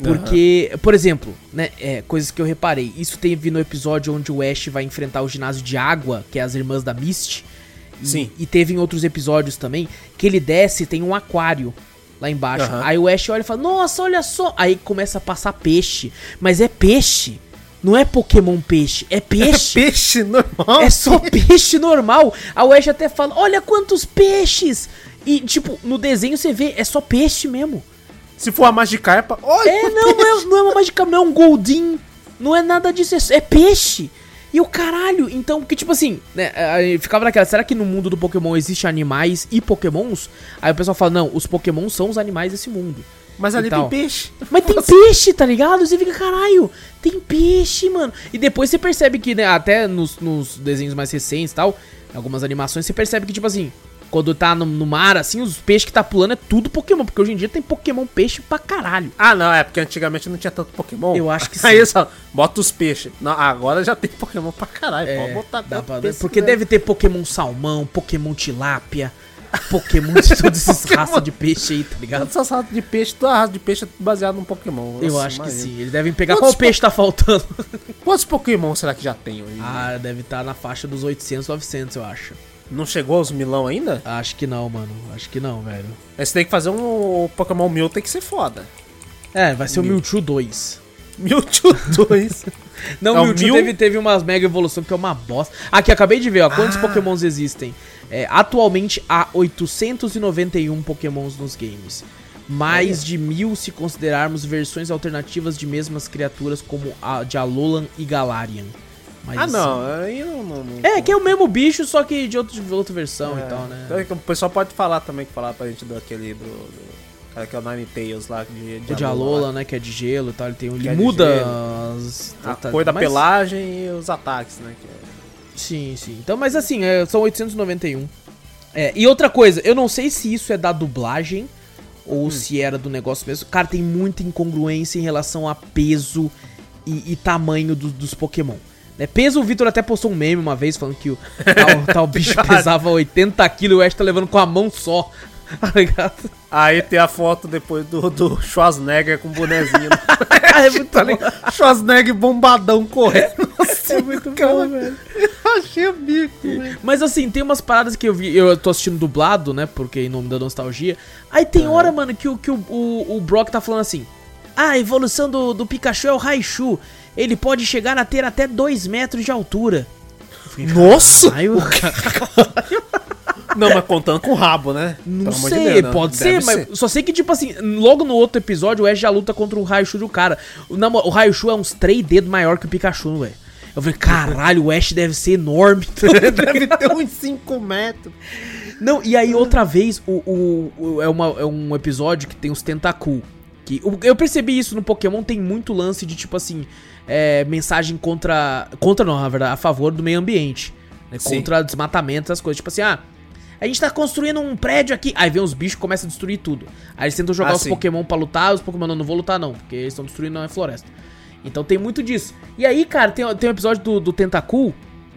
Porque, por exemplo, né, é, coisas que eu reparei. Isso teve no episódio onde o Ash vai enfrentar o ginásio de água, que é as irmãs da Mist. E, Sim. E teve em outros episódios também, que ele desce e tem um aquário lá embaixo. Aham. Aí o Ash olha e fala, nossa, olha só. Aí começa a passar peixe. Mas é peixe. Não é Pokémon peixe, é peixe. Peixe normal. É só peixe normal. A Ash até fala: Olha quantos peixes! E, tipo, no desenho você vê, é só peixe mesmo. Se for a Magikarpa, olha! É, não, não é, não é uma mágica, não é um Goldin. Não é nada disso, é, é peixe. E o caralho, então, porque tipo assim, né, ficava naquela, será que no mundo do Pokémon existe animais e Pokémons? Aí o pessoal fala, não, os Pokémons são os animais desse mundo. Mas ali tem peixe. Mas tem peixe, tá ligado? Você fica, caralho, tem peixe, mano. E depois você percebe que, né, até nos, nos desenhos mais recentes e tal, algumas animações, você percebe que, tipo assim, quando tá no, no mar, assim, os peixes que tá pulando é tudo Pokémon. Porque hoje em dia tem Pokémon peixe pra caralho. Ah, não, é porque antigamente não tinha tanto Pokémon. Eu acho que Aí sim. só, bota os peixes. Não, agora já tem Pokémon pra caralho. É, pode botar dá pra- peixe porque que deve ter Pokémon salmão, Pokémon tilápia, Pokémon de todas essas raças de peixe aí, tá ligado? Todas essas raças de peixe, toda raça de peixe é baseado num Pokémon. Eu Nossa, acho que imagina. sim. Eles devem pegar Quantos qual peixe tá faltando. Quantos Pokémon será que já tem hoje? ah, deve estar na faixa dos 800, 900, eu acho. Não chegou aos milão ainda? Acho que não, mano. Acho que não, velho. Aí você tem que fazer um o Pokémon Mil, tem que ser foda. É, vai ser o. Mewtwo 2. Mewtwo 2. Não, É Mewtwo Mew? teve, teve umas mega evolução que é uma bosta. Aqui, acabei de ver, ó, quantos Ah. pokémons existem. É, atualmente há 891 pokémons nos games. Mais de mil se considerarmos versões alternativas de mesmas criaturas como a de Alolan e Galarian. Mas, ah, assim, não. Aí não, não, não- É, que é o mesmo bicho, só que de, outro, de outra versão É. e tal, né? Então, que O pessoal pode falar também, que falar pra gente do aquele do. do cara que é o Nine Tails lá de, O de Alolan, né, que é de gelo e tal, ele, tem, ele é de muda as... A tá- cor da mas- pelagem e os ataques, né? que é- Sim, sim. Então, mas assim, é, são 891. É, e outra coisa, eu não sei se isso é da dublagem ou se era do negócio mesmo. Cara, tem muita incongruência em relação a peso e, e tamanho do- dos Pokémon. Né, peso, o Vitor até postou um meme uma vez falando que o tal, tal bicho pesava 80kg e o Ash tá levando com a mão só. Tá ligado? Aí tem a foto depois do, do Schwarzenegger com o bonezinho. é muito tá ligado? Schwarzenegger bombadão correndo. Assim, É muito bom, velho. Achei o bico, velho. Mas assim, tem umas paradas que eu vi. Eu tô assistindo dublado, né? Porque em nome da nostalgia. Aí tem hora, mano, que, o, que o, o, o Brock tá falando assim. Ah, a evolução do, do Pikachu é o Raichu. Ele pode chegar a ter até 2 metros de altura. Eu Nossa! "Caralho, Não, mas contando com o rabo, né? Não Pelo amor de sei, Deus, né? pode ser, mas só sei que, tipo assim, logo no outro episódio o Ash já luta contra um Raichu do cara. O, o Raichu é uns 3 dedos maior que o Pikachu, velho. Eu falei, caralho, o Ash deve ser enorme. Deve ter uns 5 metros. Não, e aí outra vez, o, o, o- é, uma- é um episódio que tem os Tentacool. Que, o- eu percebi isso no Pokémon, tem muito lance de tipo assim, é, mensagem contra. Contra não, na verdade, a favor do meio ambiente. né, contra desmatamento, essas coisas. Tipo assim, ah. A gente tá construindo um prédio aqui. Aí vem os bichos e começam a destruir tudo. Aí eles tentam jogar Ah, os sim. Pokémon pra lutar, os Pokémon não, não vou lutar não, porque eles estão destruindo a floresta. Então tem muito disso. E aí, cara, tem, tem um episódio do, do Tentacool,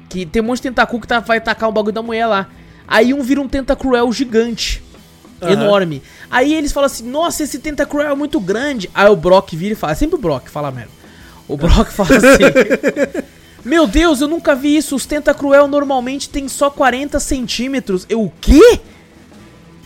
que tem um monte de Tentacool que tá, vai tacar o bagulho da mulher lá. Aí um vira um Tentacruel gigante. Aham. Enorme. Aí eles falam assim, nossa, esse Tentacruel é muito grande. Aí o Brock vira e fala, é sempre o Brock fala merda. O Brock fala assim... Meu Deus, eu nunca vi isso. Os Tentacruel normalmente tem só 40 centímetros. Eu, o quê?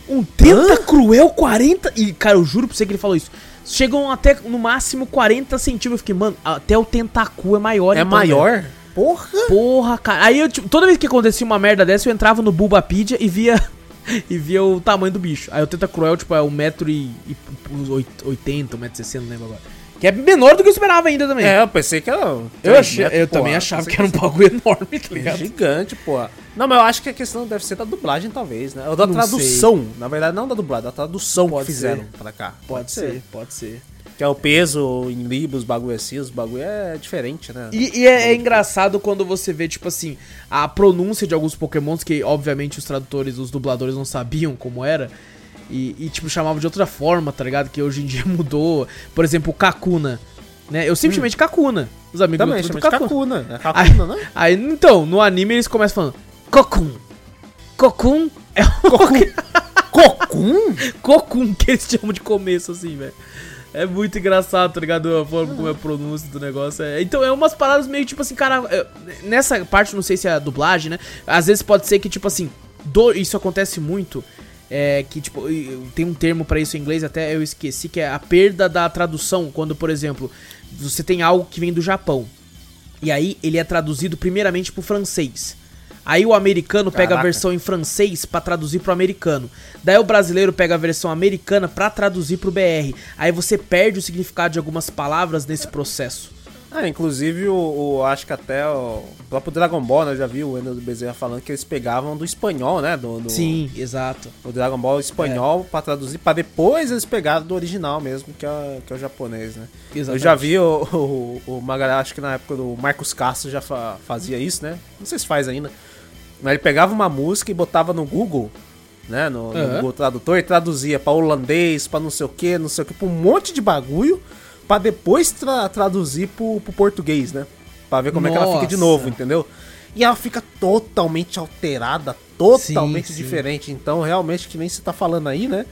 Um Tentacruel 40... E, cara, eu juro pra você que ele falou isso. Chegam até, no máximo, 40 centímetros. Eu fiquei, mano, até o Tentacu é maior. É então, maior? Porra! Porra, cara. Aí eu, tipo, toda vez que acontecia uma merda dessa, eu entrava no Bulbapedia e via. e via o tamanho do bicho. Aí o Tentacruel, tipo, é 1,80m, 1,60m, não lembro agora. Que é menor do que eu esperava ainda também. É, eu pensei que era. eu achei, metros, eu porra. também achava que era um bagulho enorme, tá ligado? gigante, pô. Não, mas eu acho que a questão deve ser da dublagem, talvez, né? Ou da Não tradução. Na verdade, não da dublagem, da tradução Pode que fizeram ser. pra cá. Pode ser, pode ser. Que é o peso em libras, bagulho assim, os bagulho é diferente, né? E, e é, é engraçado quando você vê, tipo assim, a pronúncia de alguns pokémons que, obviamente, os tradutores, os dubladores não sabiam como era. E, e, tipo, chamavam de outra forma, tá ligado? Que hoje em dia mudou. Por exemplo, Kakuna. Né? Eu chamei de Kakuna. Os amigos Também, chamam de Kakuna. Kakuna. É Kakuna, né? Aí, então, no anime eles começam falando Kokun. Kokun é o Cocum? Kokun que eles chamam de começo, assim, velho. É muito engraçado, tá ligado? A forma como é a pronúncia do negócio. É. Então é umas paradas meio tipo assim, cara. Nessa parte, não sei se é a dublagem, né? Às vezes pode ser que, tipo assim, do- isso acontece muito. É que, tipo, tem um termo pra isso em inglês, até eu esqueci, que é a perda da tradução. Quando, por exemplo, você tem algo que vem do Japão. E aí ele é traduzido primeiramente pro francês. Aí o americano pega a Caraca. versão em francês pra traduzir pro americano. Daí o brasileiro pega a versão americana pra traduzir pro BR. Aí você perde o significado de algumas palavras nesse processo. Ah, inclusive, o, o- acho que até o próprio Dragon Ball, né? Eu já vi o do Bezerra falando que eles pegavam do espanhol, né? Do, do- Sim, exato. O Dragon Ball espanhol pra traduzir, pra depois eles pegaram do original mesmo, que é, que é o japonês, né? Eu Exatamente. já vi o, o, o Magalhães, acho que na época do Marcos Castro já fa- fazia isso, né? Não sei se faz ainda. Mas ele pegava uma música e botava no Google, né? No, no Aham. Google Tradutor e traduzia pra holandês, pra não sei o que, não sei o que, pra um monte de bagulho, pra depois tra- traduzir pro, pro português, né? Pra ver como é que ela fica de Nossa. novo, entendeu? E ela fica totalmente alterada, totalmente Sim, sim. diferente. Então, realmente, que nem você tá falando aí, né?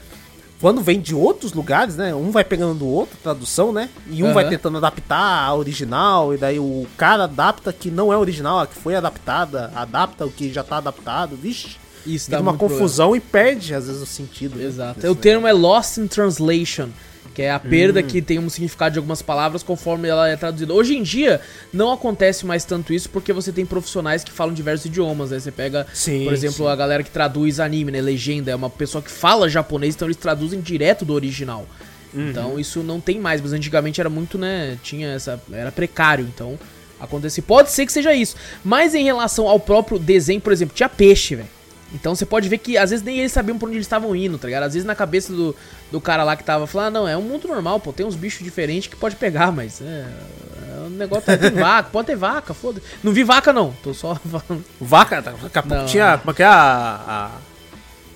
Quando vem de outros lugares, né? Um vai pegando do outro, tradução, né? E um Aham. vai tentando adaptar a original, e daí o cara adapta que não é original, a que foi adaptada, adapta o que já tá adaptado, vixe. Isso Dá uma muito problema. confusão e perde, às vezes, o sentido. né, Exato. desse O termo é lost in translation, que é a perda Hum. que tem um significado de algumas palavras conforme ela é traduzida. Hoje em dia não acontece mais tanto isso porque você tem profissionais que falam diversos idiomas, né? Você pega, Sim, por exemplo, sim. a galera que traduz anime, né? Legenda, é uma pessoa que fala japonês, então eles traduzem direto do original. Uhum. Então isso não tem mais, mas antigamente era muito, né? Tinha essa. Era precário, então acontece. Pode ser que seja isso. Mas em relação ao próprio desenho, por exemplo, tinha peixe, velho. Então você pode ver que às vezes nem eles sabiam por onde eles estavam indo, tá ligado? Às vezes na cabeça do, do cara lá que tava falando, ah, não, é um mundo normal, pô, tem uns bichos diferentes que pode pegar, mas é. é um negócio é, tem vaca, pode ter vaca, foda Não vi vaca, não, tô só falando. Vaca, daqui a pouco Não. tinha. Como é que é a. a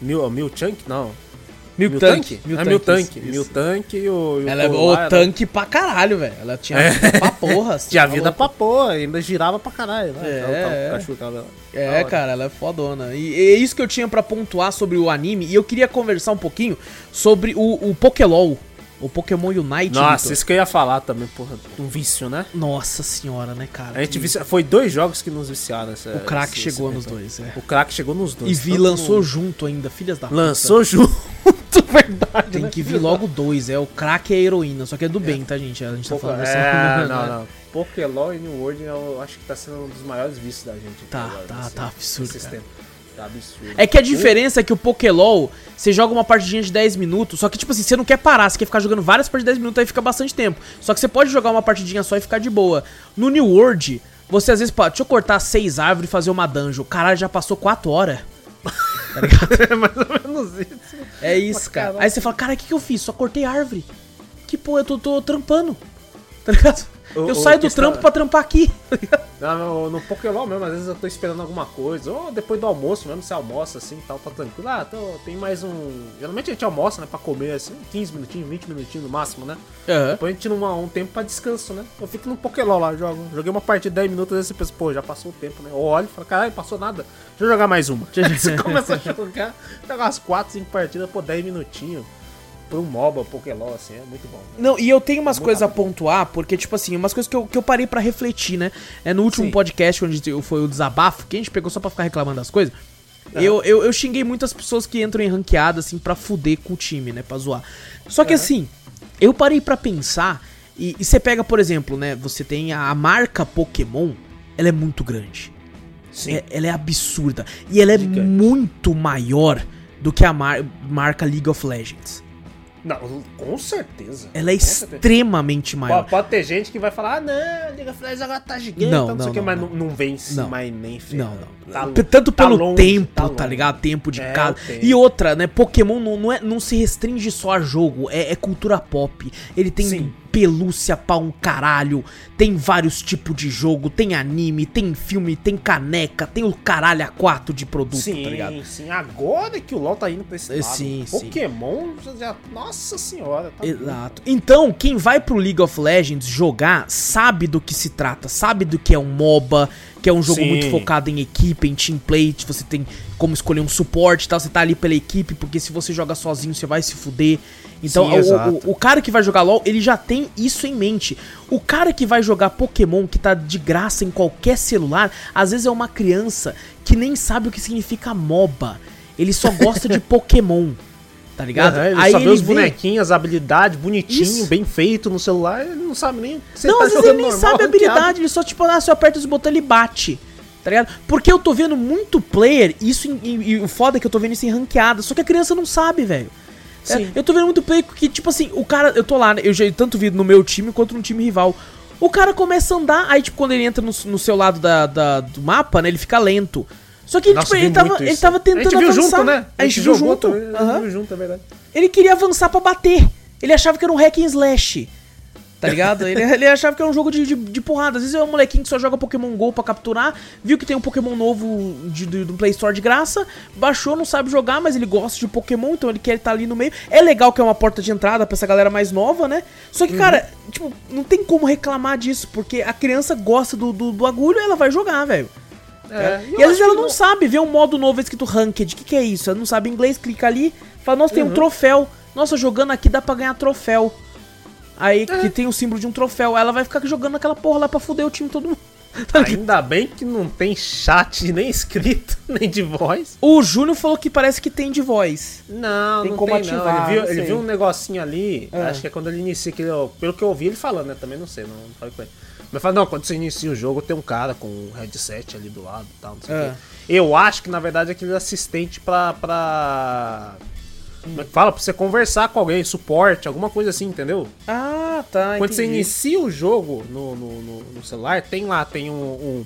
Mil, Mil Chunk? Não. Mil Mil tanque? Tanque? É Mil Tanque. isso, Mil. Tanque e o. e o Ela é o era- tanque pra caralho, velho. Ela tinha vida pra porra. assim, Tinha tá vida louco. pra porra, ainda girava pra caralho. Né? É, é. que ela- É, hora. cara, ela é fodona. E é isso que eu tinha pra pontuar sobre o anime. E eu queria conversar um pouquinho sobre o, o Pokélol. O Pokémon Unite. Nossa, Vitor. isso que eu ia falar também, porra. Um vício, né? Nossa senhora, né, cara? A gente vicia... Foi dois jogos que nos viciaram. Essa, O crack esse- chegou esse nos dois, é. O crack chegou nos dois. E vi lançou no- junto ainda, filhas da Lançou junto, verdade. Tem né? que vir logo dois. É o crack e a heroína. Só que é do bem, tá, gente? A gente tá Poké- falando a versão. É, não, não. Pokélol e New World eu acho que tá sendo um dos maiores vícios da gente. Tá, agora, tá, nesse- tá absurdo, tempos. Tá absurdo. É que a diferença é que o Pokélol, você joga uma partidinha de 10 minutos, só que, tipo assim, você não quer parar, você quer ficar jogando várias partidas de 10 minutos, aí fica bastante tempo. Só que você pode jogar uma partidinha só e ficar de boa. No New World, você às vezes pode, deixa eu cortar seis árvores e fazer uma dungeon. Caralho, já passou 4 horas. Tá ligado? É mais ou menos isso. É isso, Mas, cara. Aí você fala, cara, o que, que eu fiz? Só cortei árvore. Que porra, eu tô, tô trampando. Tá ligado? Eu saio do trampo pra trampar aqui. ligado? No, Pokélol mesmo, às vezes eu tô esperando alguma coisa. Ou depois do almoço mesmo, você almoça assim tal, tá tranquilo. Ah, tô, tem mais um. Geralmente a gente almoça, né? Pra comer assim, 15 minutinhos, 20 minutinhos no máximo, né? Aham. Depois a gente tira um tempo pra descanso, né? Eu fico no Pokélol lá, jogo. Joguei uma partida de 10 minutos, aí você pensa, pô, já passou o tempo, né? Eu olho e falo, caralho, passou nada. Deixa eu jogar mais uma. Você começa a jogar, jogar umas 4, 5 partidas, pô, 10 minutinhos. Pra um MOBA, Pokélol, assim, é muito bom. né? Não, e eu tenho umas Muito coisas a pontuar, porque, tipo assim, umas coisas que eu, que eu parei pra refletir, né? É no último Sim. podcast, onde foi o desabafo, que a gente pegou só pra ficar reclamando das coisas. Eu, eu, eu xinguei muitas pessoas que entram em ranqueada, assim, pra fuder com o time, né? Pra zoar. Só que, assim, eu parei pra pensar, e, e você pega, por exemplo, né? Você tem a, a marca Pokémon, ela é muito grande. Sim. É- ela é absurda. E ela é Gigante. muito maior do que a mar- marca League of Legends. Não, com certeza. Ela é Com certeza. extremamente maior. Pode, pode ter gente que vai falar, ah, não, Liga of Legends agora tá gigante, Não, não, não, sei o que, não, mas não. não, não vence Não. mais nem Não, ferrando. não. Tá, P- Tanto tá pelo longe, tempo, tá tá, ligado? Tempo de É, tempo. E outra, né? Pokémon não, não, é, não se restringe só a jogo, é, é cultura pop. Ele tem Sim. Pelúcia pra um caralho, tem vários tipos de jogo, tem anime, tem filme, tem caneca, tem o caralho a quatro de produto, Sim, tá ligado? sim. Agora que o LoL tá indo pra esse É, lado. sim, sim. Pokémon, já, já- nossa senhora. Tá Exato. Então, quem vai pro League of Legends jogar sabe do que se trata, sabe do que é um MOBA, que é um jogo Sim. muito focado em equipe, em team play, você tem como escolher um suporte e tal, você tá ali pela equipe, porque se você joga sozinho você vai se fuder. Então, Sim, o- o, o, cara que vai jogar LoL, ele já tem isso em mente. O cara que vai jogar Pokémon, que tá de graça em qualquer celular, às vezes é uma criança que nem sabe o que significa MOBA. Ele só gosta de Pokémon. Tá ligado? Aham, ele só vê os bonequinhos, as habilidades, bonitinho, Isso. bem feito no celular, ele não sabe nem não, tá às vezes ele nem normal, sabe a ranqueado. habilidade, ele só, tipo, ah, se eu aperto os botões, ele bate. Tá ligado? Porque eu tô vendo muito player, isso e, e o foda é que eu tô vendo isso em ranqueada, só que a criança não sabe, velho. É, eu tô vendo muito player que, tipo assim, o cara, eu tô lá, né, eu já tanto vi no meu time quanto no time rival. O cara começa a andar, aí, tipo, quando ele entra no, no seu lado da, da- do mapa, né, ele fica lento. Só que, Nossa, tipo, ele tava, ele tava tentando A gente viu avançar. junto, né? A gente viu jogou junto. também, a gente viu junto, é verdade. Ele queria avançar pra bater. Ele achava que era um hack and slash. Tá ligado? ele, ele achava que era um jogo de, de, de porrada. Às vezes é um molequinho que só joga Pokémon GO pra capturar, viu que tem um Pokémon novo de, do, do Play Store de graça, baixou, não sabe jogar, mas ele gosta de Pokémon, então ele quer estar ali no meio. É legal que é uma porta de entrada pra essa galera mais nova, né? Só que, cara, tipo, não tem como reclamar disso, porque a criança gosta do, do, do agulho e ela vai jogar, velho. É, E às vezes ela não sabe, vê um modo novo escrito Ranked. O que, que é isso? Ela não sabe inglês, clica ali, fala, nossa, tem Uhum. um troféu. Nossa, jogando aqui dá pra ganhar troféu. Aí É. que tem o símbolo de um troféu. Ela vai ficar jogando aquela porra lá pra fuder o time todo mundo. Tá? Ainda bem que não tem chat nem escrito, nem de voz. O Júnior falou que parece que tem de voz. Não, Tem não como tem ativar, não. Ele viu, ele viu um negocinho ali, É. acho que é quando ele inicia ó, Pelo que eu ouvi ele falando, né? Também não sei, não, não falei com ele. Mas fala, não, quando você inicia o jogo, tem um cara com um headset ali do lado e tal, não sei o É. quê. Eu acho que na verdade é aquele assistente pra. pra... Fala? Pra você conversar com alguém, suporte, alguma coisa assim, entendeu? Ah, tá. Quando você entendi. inicia o jogo no, no, no- no celular, tem lá, tem um, um-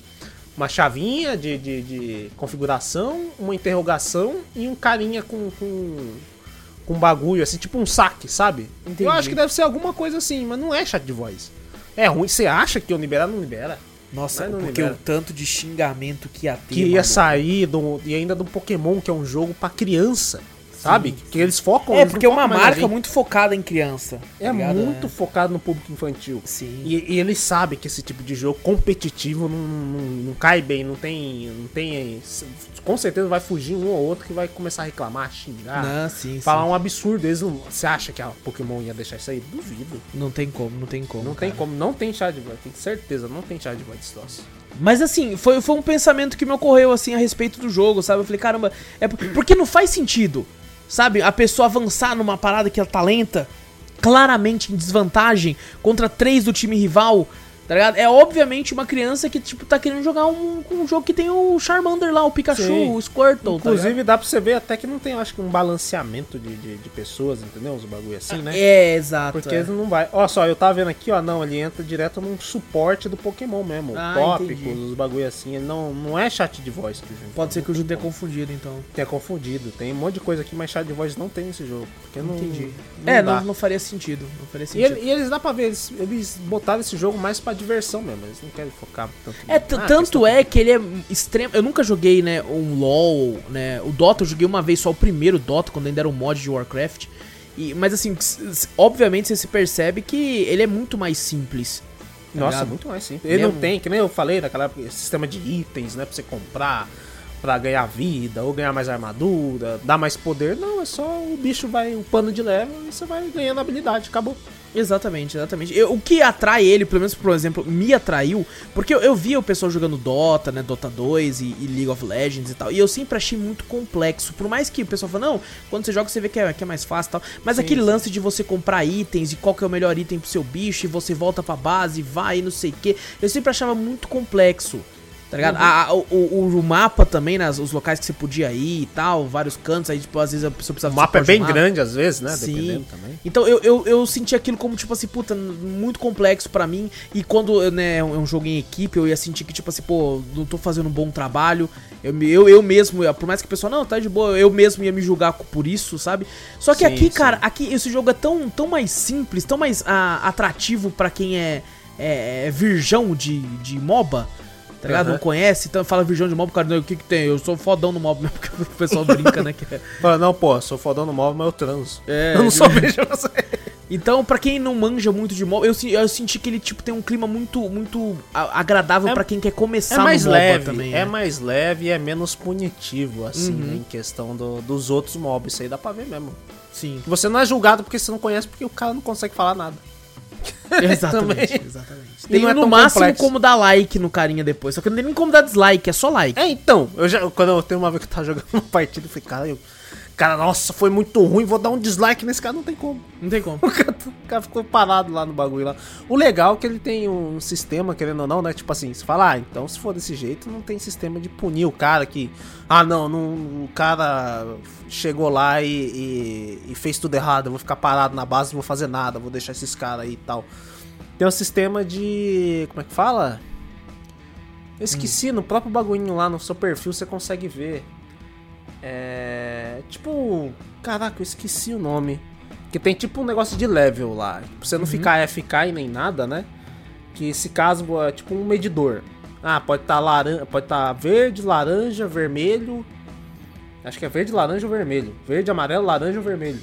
uma chavinha de, de, de configuração, uma interrogação e um carinha com, com, com bagulho, assim, tipo um saque, sabe? Entendi. Eu acho que deve ser alguma coisa assim, mas não é chat de voz. É ruim, você acha que eu liberar, não libera. Nossa, não porque libera. o tanto de xingamento que ia ter. Que ia maluco. sair do, e ainda do Pokémon, que é um jogo pra criança, sabe? Que eles focam É, eles porque é uma marca muito focada em criança. tá É ligado? muito focado no público infantil. Sim. E, e ele sabe que esse tipo de jogo competitivo não, não, não cai bem, não tem, não tem. Com certeza vai fugir um ou outro que vai começar a reclamar, xingar, Não, sim, falar sim. um absurdo. Eles não, você acha que a Pokémon ia deixar isso aí? Duvido. Não tem como, não tem como. Não cara. tem como, não tem chá de voz, tem certeza, não tem chá de voz troço. Mas assim, foi, foi um pensamento que me ocorreu assim a respeito do jogo, sabe? Eu falei, caramba, é por- porque não faz sentido, sabe? A pessoa avançar numa parada que ela tá lenta, claramente em desvantagem contra três do time rival, tá ligado? É obviamente uma criança que, tipo, tá querendo jogar um, um jogo que tem o Charmander lá, o Pikachu, Sim. o Squirtle, tá? Inclusive dá pra você ver até que não tem, acho que um balanceamento de, de, de pessoas, entendeu? Os bagulho assim, né? É, exato. Porque é. não vai. Ó, só, eu tava vendo aqui, ó, não, ele entra direto num suporte do Pokémon mesmo. Ah, tópicos, entendi. os bagulho assim. Ele não, não é chat de voz que o jogo. Pode ser que o Júlio tenha confundido, então. tenha confundido. Tem um monte de coisa aqui, mas chat de voz não tem nesse jogo. Porque não. Entendi. não é, dá. não, não faria sentido. Não faria E, sentido. ele- e eles dá pra ver, eles, eles botaram esse jogo mais pra diversão mesmo. Eles não querem focar tanto É, t- tanto é que ele é extremo. Eu nunca joguei, né, um LoL, né? O Dota eu joguei uma vez só o primeiro Dota, quando ainda era um mod de Warcraft. E, mas assim, obviamente você se percebe que ele é muito mais simples. tá Nossa, ligado? muito mais simples. Ele Ele é não tem, que nem eu falei naquela época, sistema de itens, né? Pra você comprar, pra ganhar vida, ou ganhar mais armadura, dar mais poder. Não, é só o bicho vai upando de level e você vai ganhando habilidade, acabou. Exatamente, exatamente. Eu- o que atrai ele, pelo menos, por exemplo, me atraiu, porque eu, eu via o pessoal jogando Dota, né, Dota 2 e, e League of Legends e tal, e eu sempre achei muito complexo, por mais que o pessoal fala, não, quando você joga você vê que é, que é mais fácil e tal, mas Sim, aquele sim. lance de você comprar itens e qual que é o melhor item pro seu bicho, e você volta pra base, vai e não sei o que, eu sempre achava muito complexo. Tá ligado? Uhum. A- a- o, o- o mapa também, né, os locais que você podia ir e tal, vários cantos, aí tipo, às vezes a pessoa O precisava mapa é bem mapa. grande às vezes, né? Sim. Dependendo também. Então eu, eu, eu senti aquilo como, tipo assim, puta, muito complexo pra mim. E quando né, é um é um jogo em equipe, eu ia sentir que, tipo assim, pô, não tô fazendo um bom trabalho. Eu, eu, eu mesmo, por mais que o pessoal, não, tá de boa, eu mesmo ia me julgar por isso, sabe? Só que Sim, aqui, sim. cara, aqui esse jogo é tão, tão mais simples, tão mais ah, atrativo pra quem é, é, é virgão de, de MOBA. Tá ligado? Aham. Não conhece, então fala virgão de MOBA, cara, não, o que que tem? Eu sou fodão no MOBA mesmo, porque o pessoal brinca, né? Que é, Fala, não, pô, sou fodão no móvel, mas eu transo. É, eu não sou bicho, você. Então, pra quem não manja muito de MOBA, eu, eu senti que ele tipo tem um clima muito muito agradável É- pra quem quer começar É mais no MOBA leve, também. é né? mais leve e é menos punitivo, assim, Uhum. né, em questão do- dos outros mobs. Isso aí dá pra ver mesmo. Sim. Você não é julgado porque você não conhece, porque o cara não consegue falar nada. Exatamente, exatamente. E Tem é no tão máximo complexo. como dar like no carinha depois. Só que não tem nem como dar dislike, é só like. É, então, eu já, quando eu tenho uma vez que eu tava jogando uma partida, eu falei, cara, eu, cara, nossa, foi muito ruim, vou dar um dislike nesse cara, não tem como. Não tem como. O cara, o cara ficou parado lá no bagulho lá. O legal é que ele tem um sistema, querendo ou não, né? Tipo assim, você fala, ah, então se for desse jeito, não tem sistema de punir o cara que. Ah, não, não o cara chegou lá e, e- e fez tudo errado, eu vou ficar parado na base, não vou fazer nada, vou deixar esses caras aí e tal. Tem um sistema de. Como é que fala? Eu esqueci, no próprio bagulhinho lá no seu perfil você consegue ver. É. Tipo. Caraca, eu esqueci o nome. Que tem tipo um negócio de level lá. Pra você não ficar FK e nem nada, né? Que esse caso é tipo um medidor. Ah, pode estar laranja, pode estar verde, laranja, vermelho. Acho que é verde, laranja ou vermelho. Verde, amarelo, laranja ou vermelho.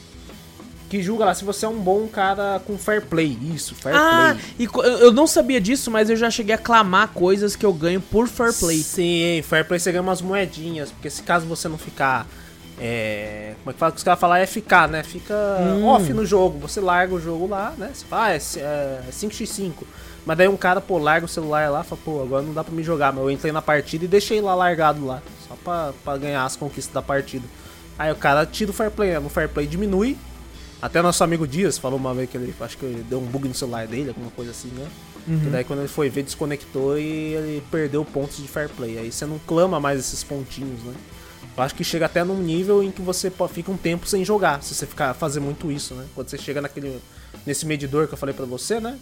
Que julga lá se você é um bom cara com fair play. Isso, fair Ah, play. eu eu não sabia disso, mas eu já cheguei a clamar coisas que eu ganho por fair play. Sim, fair play você ganha umas moedinhas. Porque se caso você não ficar. É, como é que fala? Os caras falam é ficar, né? Fica Hum. off no jogo. Você larga o jogo lá, né? Você fala, ah, é, é 5x5. Mas daí um cara, pô, larga o celular lá fala, pô, agora não dá pra me jogar. Mas eu entrei na partida e deixei lá largado lá. Só pra, pra ganhar as conquistas da partida. Aí o cara tira o fair play, né? No fair play diminui. Até nosso amigo Dias falou uma vez que ele acho que ele deu um bug no celular dele, alguma coisa assim, né? E daí quando ele foi ver, desconectou e ele perdeu pontos de fair play. Aí você não clama mais esses pontinhos, né? Eu acho que chega até num nível em que você fica um tempo sem jogar, se você ficar fazer muito isso, né? Quando você chega naquele nesse medidor que eu falei pra você, né?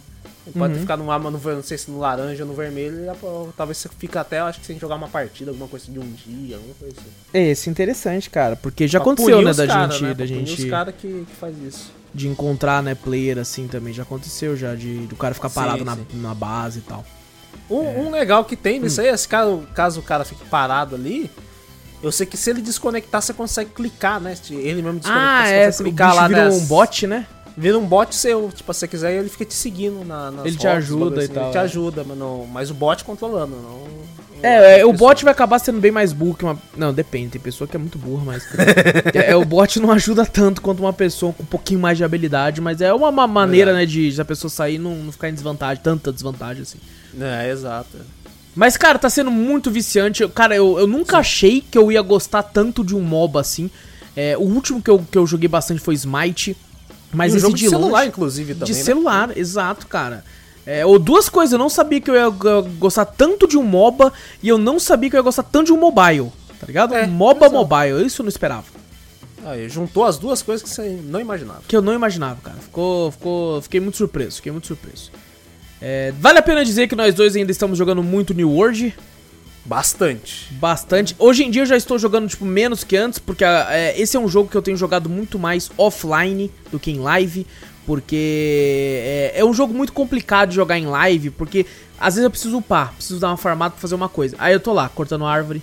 Pode ficar no no não sei se no laranja ou no vermelho, talvez você fica até, acho que sem jogar uma partida, alguma coisa de um dia, alguma coisa assim. É, isso é interessante, cara, porque já Pra aconteceu, né, da cara, gente, né? da gente os caras que, que faz isso. de encontrar, né, player assim também, já aconteceu já de do cara ficar Sim, parado na, sim. na base e tal. Um, um legal que tem nisso aí, é caso, caso o cara fique parado ali, eu sei que se ele desconectar, você consegue clicar, né? Se Ele mesmo desconectar, Ah, você é, clicar lá vira nas- um bot, né? Vira um bot seu, tipo, se você quiser, ele fica te seguindo na, Ele te rotas, ajuda e assim, tal, Ele te é. ajuda, mas, não, mas o bot controlando, não... não É, é, o bot vai acabar sendo bem mais burro que uma. Não, depende, tem pessoa que é muito burra, mas. é, é, o bot não ajuda tanto quanto uma pessoa com um pouquinho mais de habilidade, mas é uma, maneira, né, de, de a pessoa sair e não, não ficar em desvantagem, tanta desvantagem assim. É, exato. Mas, cara, tá sendo muito viciante. Cara, eu, eu nunca achei que eu ia gostar tanto de um MOBA assim. É, o último que eu, que eu joguei bastante foi Smite. Mas e um jogo de de celular, longe- inclusive, também, de né? celular, exato, cara. É, ou duas coisas, eu não sabia que eu ia gostar tanto de um MOBA e eu não sabia que eu ia gostar tanto de um mobile, tá ligado? É, MOBA exato. mobile, isso eu não esperava. Aí, juntou as duas coisas que você não imaginava. Que eu não imaginava, cara. Ficou, ficou, fiquei muito surpreso, fiquei muito surpreso. É, vale a pena dizer que nós dois ainda estamos jogando muito New World. Bastante. Bastante. Hoje em dia eu já estou jogando, tipo, menos que antes, porque é, esse é um jogo que eu tenho jogado muito mais offline do que em live. Porque é, é um jogo muito complicado de jogar em live, porque às vezes eu preciso upar, preciso dar uma farmada pra fazer uma coisa. Aí eu tô lá, cortando árvore.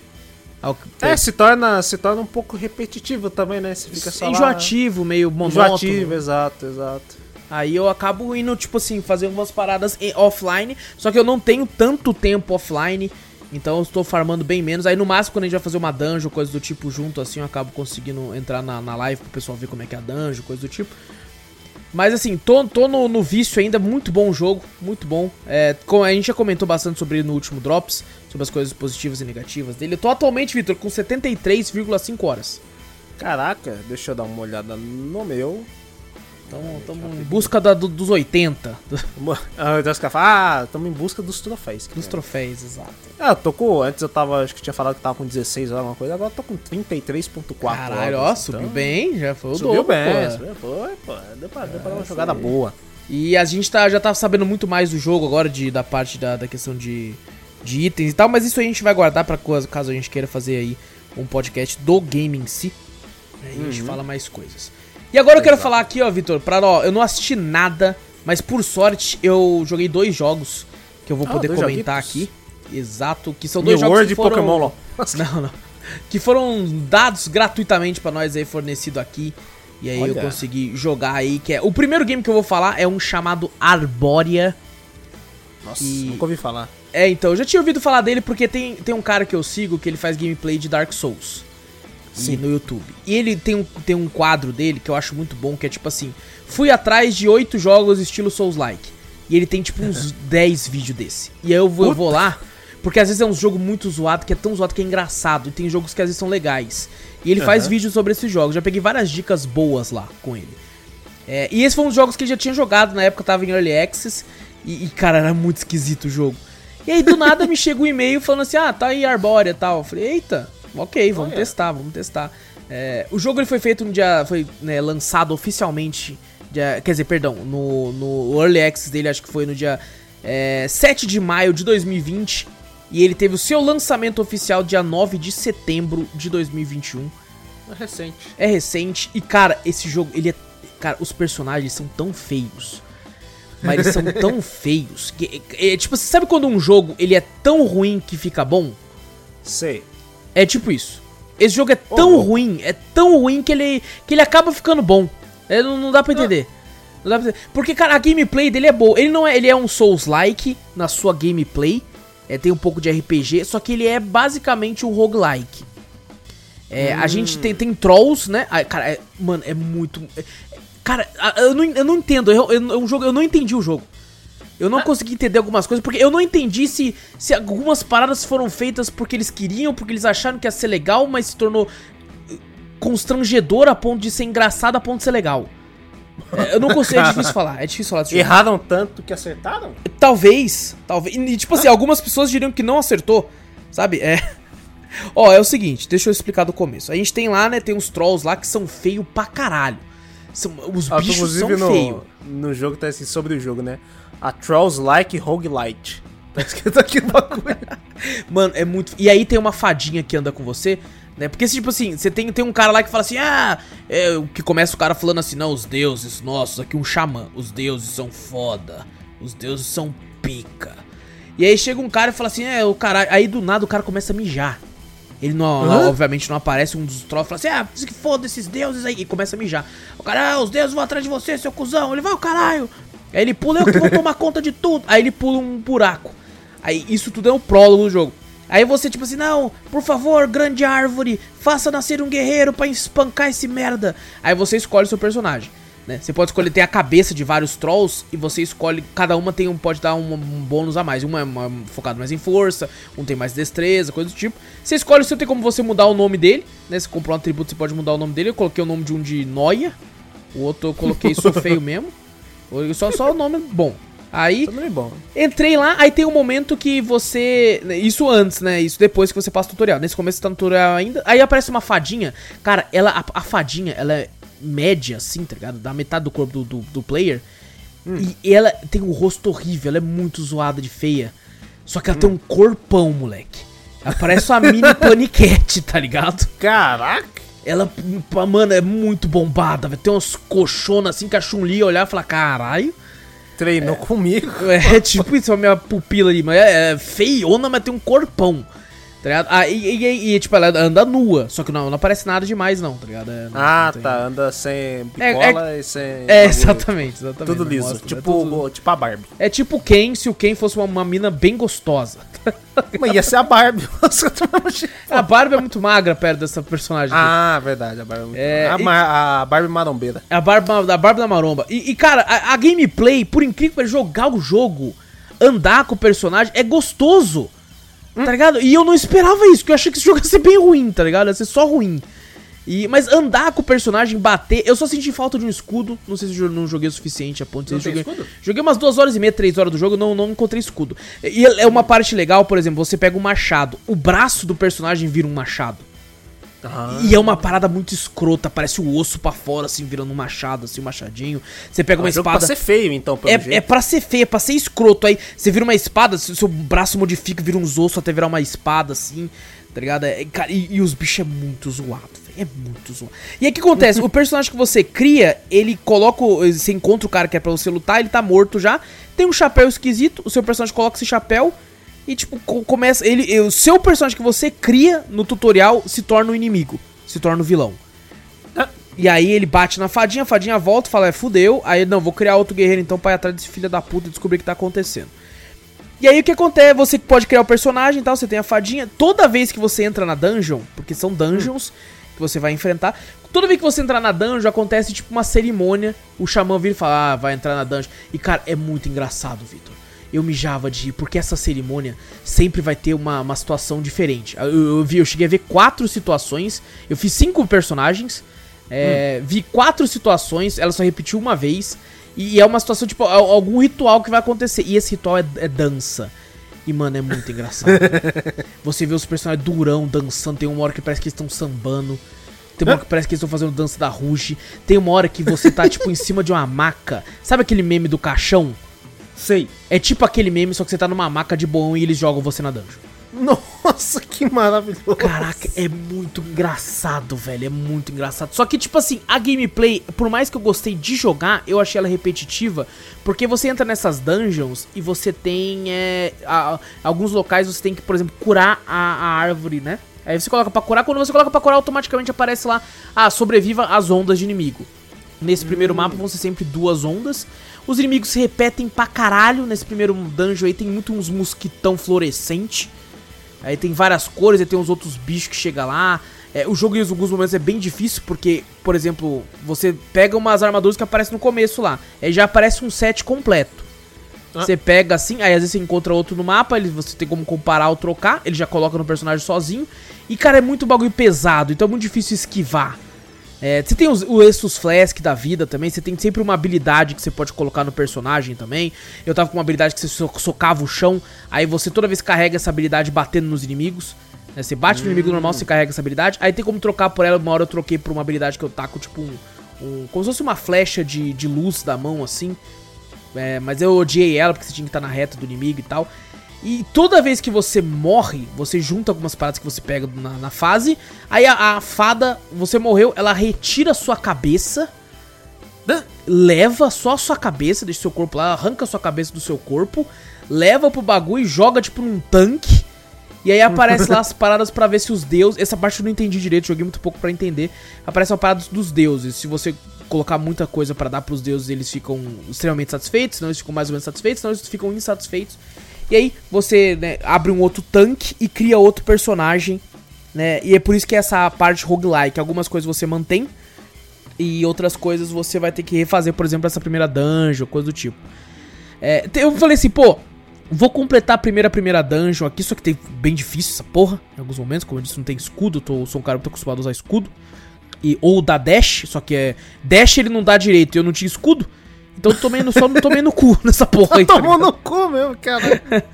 É, se torna, se torna um pouco repetitivo também, né? Você fica só lá- enjoativo, meio monótono. Enjoativo, exato, exato. Aí eu acabo indo, tipo assim, fazer umas paradas offline. Só que eu não tenho tanto tempo offline. Então eu estou farmando bem menos. Aí no máximo, quando a gente vai fazer uma dungeon, coisa do tipo junto, assim, eu acabo conseguindo entrar na, na live pro pessoal ver como é que é a dungeon, coisa do tipo. Mas assim, tô, tô no, no vício ainda, muito bom o jogo, muito bom. É, a gente já comentou bastante sobre ele no último Drops, sobre as coisas positivas e negativas dele. Eu tô atualmente, Victor, com 73,5 horas. Caraca, deixa eu dar uma olhada no meu. Então, estamos em busca da- do- dos 80, do- Ah, que fala, ah, estamos em busca dos troféus. dos troféus, exato. Ah, tô com. Antes eu tava. Acho que tinha falado que tava com 16 horas, alguma coisa. Agora eu tô com 33,4 Caralho, ó, horas. subiu então, bem, já foi o Subiu dobro, bem, pô. subiu, foi, pô. Deu pra, deu pra dar uma jogada boa. E a gente tá, já tá sabendo muito mais do jogo agora, de, da parte da, da questão de, de itens e tal, mas isso a gente vai guardar pra coisa- caso a gente queira fazer aí um podcast do game em si. Aí a gente fala mais coisas. E agora eu quero falar aqui, ó, Vitor, pra, ó, eu não assisti nada, mas por sorte eu joguei dois jogos que eu vou Ah, poder comentar joguitos. aqui. Exato, que são New dois jogos World que e foram... Pokémon LOL. Não, não. Que foram dados gratuitamente pra nós aí, fornecido aqui. E aí eu Olha. consegui jogar aí, que é... O primeiro game que eu vou falar é um chamado Arbórea. Nossa, E- nunca ouvi falar. É, então, eu já tinha ouvido falar dele porque tem, tem um cara que eu sigo que ele faz gameplay de Dark Souls. Sim. No YouTube. E ele tem um, tem um quadro dele que eu acho muito bom, que é tipo assim: fui atrás de oito jogos estilo Souls-like. E ele tem tipo uns 10 vídeos desse. E aí eu vou, eu vou lá, porque às vezes é um jogo muito zoado, que é tão zoado que é engraçado. E tem jogos que às vezes são legais. E ele faz Aham. vídeos sobre esses jogos. Já peguei várias dicas boas lá com ele. É, e esses foram os jogos que ele já tinha jogado na época, tava em Early Access. E, e, cara, era muito esquisito o jogo. E aí, do nada, me chega um e-mail falando assim: ah, tá aí Arbórea e tal. Eu falei: eita, ok, vamos Olha. testar, vamos testar. É, o jogo ele foi feito no dia. Foi né, lançado oficialmente. dia- quer dizer, perdão, no, no Early Access dele, acho que foi no dia é, 7 de maio de 2020. E ele teve o seu lançamento oficial dia 9 de setembro de 2021. É recente. É recente e, cara, esse jogo, ele é. Cara, os personagens são tão feios. Mas eles são tão feios. Que, é, é, tipo, você sabe quando um jogo ele é tão ruim que fica bom? Sei. É tipo isso. Esse jogo é tão louco. ruim, é tão ruim que ele, que ele acaba ficando bom. É, não, não dá pra entender. Não dá pra entender. Porque, cara, a gameplay dele é boa. Ele não é, ele é um Souls-like na sua gameplay. É, tem um pouco de RPG, só que ele é basicamente um roguelike. É, A gente tem, tem trolls, né? Ah, cara, é- mano, é muito. é- cara, eu não, eu não entendo. Eu, eu, é um jogo, eu não entendi o jogo. Eu não consegui entender algumas coisas, porque eu não entendi se, se algumas paradas foram feitas porque eles queriam, porque eles acharam que ia ser legal, mas se tornou eh, constrangedor a ponto de ser engraçado a ponto de ser legal. É, eu não consigo, é difícil falar, é difícil falar desse jogo. Erraram tanto que acertaram? Talvez, talvez. E tipo assim, algumas pessoas diriam que não acertou, sabe? É. Ó, é o seguinte, deixa eu explicar do começo. A gente tem lá, né, tem uns trolls lá que são feios pra caralho. São, os Ah, bichos são feios. no jogo tá assim sobre o jogo, né? A Trolls Like Roguelite. Tá escrito aqui no bagulho. Mano, é muito. E aí tem uma fadinha que anda com você, né? Porque, tipo assim, você tem, tem um cara lá que fala assim, ah, é, que começa o cara falando assim, não, os deuses nossos, aqui um xamã, os deuses são foda, os deuses são pica. E aí chega um cara e fala assim, é, o cara. Aí do nada o cara começa a mijar. Ele não, Hã? obviamente não aparece um dos trolls fala assim, ah, que foda esses deuses aí. E começa a mijar. O cara, ah, os deuses vão atrás de você, seu cuzão. Ele vai o caralho. Aí ele pula, eu que vou tomar conta de tudo. Aí ele pula um buraco. Aí isso tudo é um prólogo do jogo. Aí você, tipo assim, não, por favor, grande árvore, faça nascer um guerreiro pra espancar esse merda. Aí você escolhe o seu personagem. Né? Você pode escolher, tem a cabeça de vários trolls e você escolhe, cada uma tem um, pode dar um, um bônus a mais. Uma é uma- focado mais em força, um tem mais destreza, coisa do tipo. Você escolhe o seu, tem como você mudar o nome dele, né? Você comprou um atributo, você pode mudar o nome dele. Eu coloquei o nome de um de Noia, o outro eu coloquei Sou Feio mesmo. Só, só o nome bom. Aí bom. Entrei lá, aí tem um momento que você. Isso antes, né? Isso depois que você passa o tutorial. Nesse começo você tá no tutorial ainda. Aí aparece uma fadinha. Cara, ela. A, a fadinha, ela é média, assim, tá ligado? Da metade do corpo do, do, do player. E ela tem um rosto horrível, ela é muito zoada de feia. Só que ela tem um corpão, moleque. Ela parece uma mini paniquete, tá ligado? Caraca! Ela, mano, é muito bombada, velho. Tem umas colchonas assim que a Chun-Li olhar e falar, caralho. Treinou comigo. É tipo isso, a minha pupila ali, mas é, é feiona, mas tem um corpão. Tá ligado? Ah, e, e, e, tipo, ela anda nua, só que não, não aparece nada demais, não, tá ligado? É, não- Ah, não tem- tá. Anda sem É, picola e sem. É, exatamente, exatamente. Tudo não liso. mostra, tipo, é, tudo- tipo a Barbie. é tipo Ken se o Ken fosse uma, uma mina bem gostosa. Mas ia ser a Barbie. A Barbie é muito magra perto dessa personagem. aqui. ah, verdade. A Barbie é muito É, a, e- ma- a Barbie marombeira. É a barba da barba da maromba. E, e, cara, a, a gameplay, por incrível que jogar o jogo, andar com o personagem, é gostoso. Tá ligado? E eu não esperava isso, porque eu achei que esse jogo ia ser bem ruim, tá ligado? Ia ser só ruim. E, mas andar com o personagem, bater. Eu só senti falta de um escudo. Não sei se eu não joguei o suficiente a ponto de Não joguei, escudo? joguei umas duas horas e meia, três horas do jogo, não, não encontrei escudo. E é uma parte legal, por exemplo, você pega um machado, o braço do personagem vira um machado. E é uma parada muito escrota, parece o osso pra fora, assim, virando um machado, assim, um machadinho. Você pega uma É um espada. pra ser feio, então, pelo É, jeito. é pra ser feio, é pra ser escroto. Aí você vira uma espada, se- seu braço modifica, vira uns ossos até virar uma espada, assim, tá ligado? É, cara, e, e os bichos é muito zoado, velho. É muito zoado. E aí o que acontece? o personagem que você cria, ele coloca. Você encontra o cara que é pra você lutar, ele tá morto já. Tem um chapéu esquisito, o seu personagem coloca esse chapéu. E tipo, co- começa. Ele, o seu personagem que você cria no tutorial se torna um inimigo. Se torna um vilão. E aí ele bate na fadinha, a fadinha volta fala, é, fudeu. Aí não, vou criar outro guerreiro então pra ir atrás desse filho da puta e descobrir o que tá acontecendo. E aí o que acontece? Você pode criar o personagem e tal, você tem a fadinha. Toda vez que você entra na dungeon, porque são dungeons que você vai enfrentar, toda vez que você entrar na dungeon, acontece tipo uma cerimônia. O xamã vira e fala, ah, vai entrar na dungeon. E cara, é muito engraçado, Vitor. Eu mijava de rir, porque essa cerimônia sempre vai ter uma, uma situação diferente. Eu, eu vi, eu cheguei a ver quatro situações. Eu fiz cinco personagens. é, Vi quatro situações, ela só repetiu uma vez. E é uma situação, tipo, al- algum ritual que vai acontecer. E esse ritual é, é dança. E, mano, é muito engraçado. Você vê os personagens durão dançando. Tem uma hora que parece que eles estão sambando. Tem uma hora que parece que eles estão fazendo dança da Ruge. Tem uma hora que você tá, tipo, em cima de uma maca. Sabe aquele meme do caixão? Sei. É tipo aquele meme, só que você tá numa maca de boão e eles jogam você na dungeon. Nossa, que maravilhoso. Caraca, é muito engraçado, velho. É muito engraçado. Só que, tipo assim, a gameplay, por mais que eu gostei de jogar, eu achei ela repetitiva. Porque você entra nessas dungeons e você tem. É, a- alguns locais você tem que, por exemplo, curar a, a árvore, né? Aí você coloca pra curar. Quando você coloca pra curar, automaticamente aparece lá. Ah, sobreviva às ondas de inimigo. Nesse primeiro mapa vão ser sempre duas ondas. Os inimigos se repetem pra caralho. Nesse primeiro dungeon aí tem muito uns mosquitão fluorescente. Aí tem várias cores, aí tem uns outros bichos que chegam lá. É, o jogo em alguns momentos é bem difícil, porque, por exemplo, você pega umas armaduras que aparecem no começo lá. Aí já aparece um set completo. Ah. Você pega assim, aí às vezes você encontra outro no mapa, ele, você tem como comparar ou trocar, ele já coloca no personagem sozinho. E, cara, é muito bagulho pesado, então é muito difícil esquivar. É, você tem os, o Estus Flask da vida também, você tem sempre uma habilidade que você pode colocar no personagem também. Eu tava com uma habilidade que você so- socava o chão, aí você toda vez carrega essa habilidade batendo nos inimigos. né? Você bate no inimigo normal, você carrega essa habilidade. Aí tem como trocar por ela, uma hora eu troquei por uma habilidade que eu taco, tipo um. um- como se fosse uma flecha de, de luz da mão, assim. É, mas eu odiei ela porque você tinha que estar na reta do inimigo e tal. E toda vez que você morre, você junta algumas paradas que você pega na, na fase. Aí a, a fada, você morreu, ela retira a sua cabeça. Leva só a sua cabeça, deixa seu corpo lá, arranca a sua cabeça do seu corpo. Leva pro bagulho e joga tipo num tanque. E aí aparece lá as paradas pra ver se os deuses. Essa parte eu não entendi direito, joguei muito pouco pra entender. Aparece uma parada dos deuses. Se você colocar muita coisa pra dar pros deuses, eles ficam extremamente satisfeitos, senão eles ficam mais ou menos satisfeitos, senão eles ficam insatisfeitos. E aí você né, abre um outro tanque e cria outro personagem, né? E é por isso que essa parte roguelike, algumas coisas você mantém e outras coisas você vai ter que refazer, por exemplo, essa primeira dungeon, coisa do tipo. É, eu falei assim, pô, vou completar a primeira primeira dungeon aqui, só que tem bem difícil essa porra, em alguns momentos, como eu disse, não tem escudo, tô, sou um cara muito acostumado a usar escudo. E, ou dá dash, só que é. Dash ele não dá direito e eu não tinha escudo. Então tomei no, só não tomei no cu nessa porra aí. tá Tomou no cu mesmo, cara.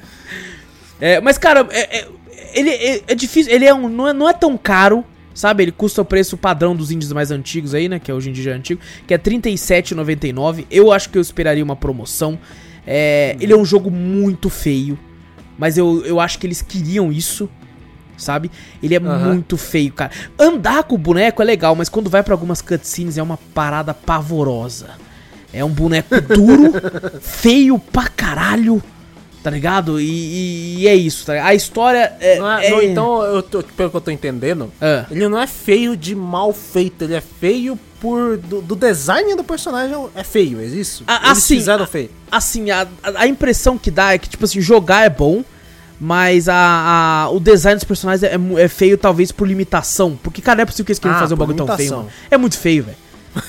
É, mas, cara, é, é- ele é, é difícil. Ele é um, não, é, não é tão caro, sabe? Ele custa o preço padrão dos indies mais antigos aí, né? Que é hoje em dia é antigo, que é R$37,99. Eu acho que eu esperaria uma promoção. É, ele é um jogo muito feio, mas eu, eu acho que eles queriam isso. sabe? Ele é Aham. muito feio, cara. Andar com o boneco é legal, mas quando vai pra algumas cutscenes é uma parada pavorosa. É um boneco duro, feio pra caralho, tá ligado? E, e- e é isso, tá ligado? A história é. Não é- é- não, então, eu tô- pelo que eu tô entendendo, Ah. ele não é feio de mal feito, ele é feio por. Do, do design do personagem é feio, é isso? Ah, Eles assim, fizeram feio. Assim, a, a- a impressão que dá é que, tipo assim, jogar é bom, mas a, a- o design dos personagens é, mu- é feio, talvez por limitação. Porque, cara, não é possível que eles queiram Ah, fazer um bagulho tão feio, limitação. mano. É muito feio, velho.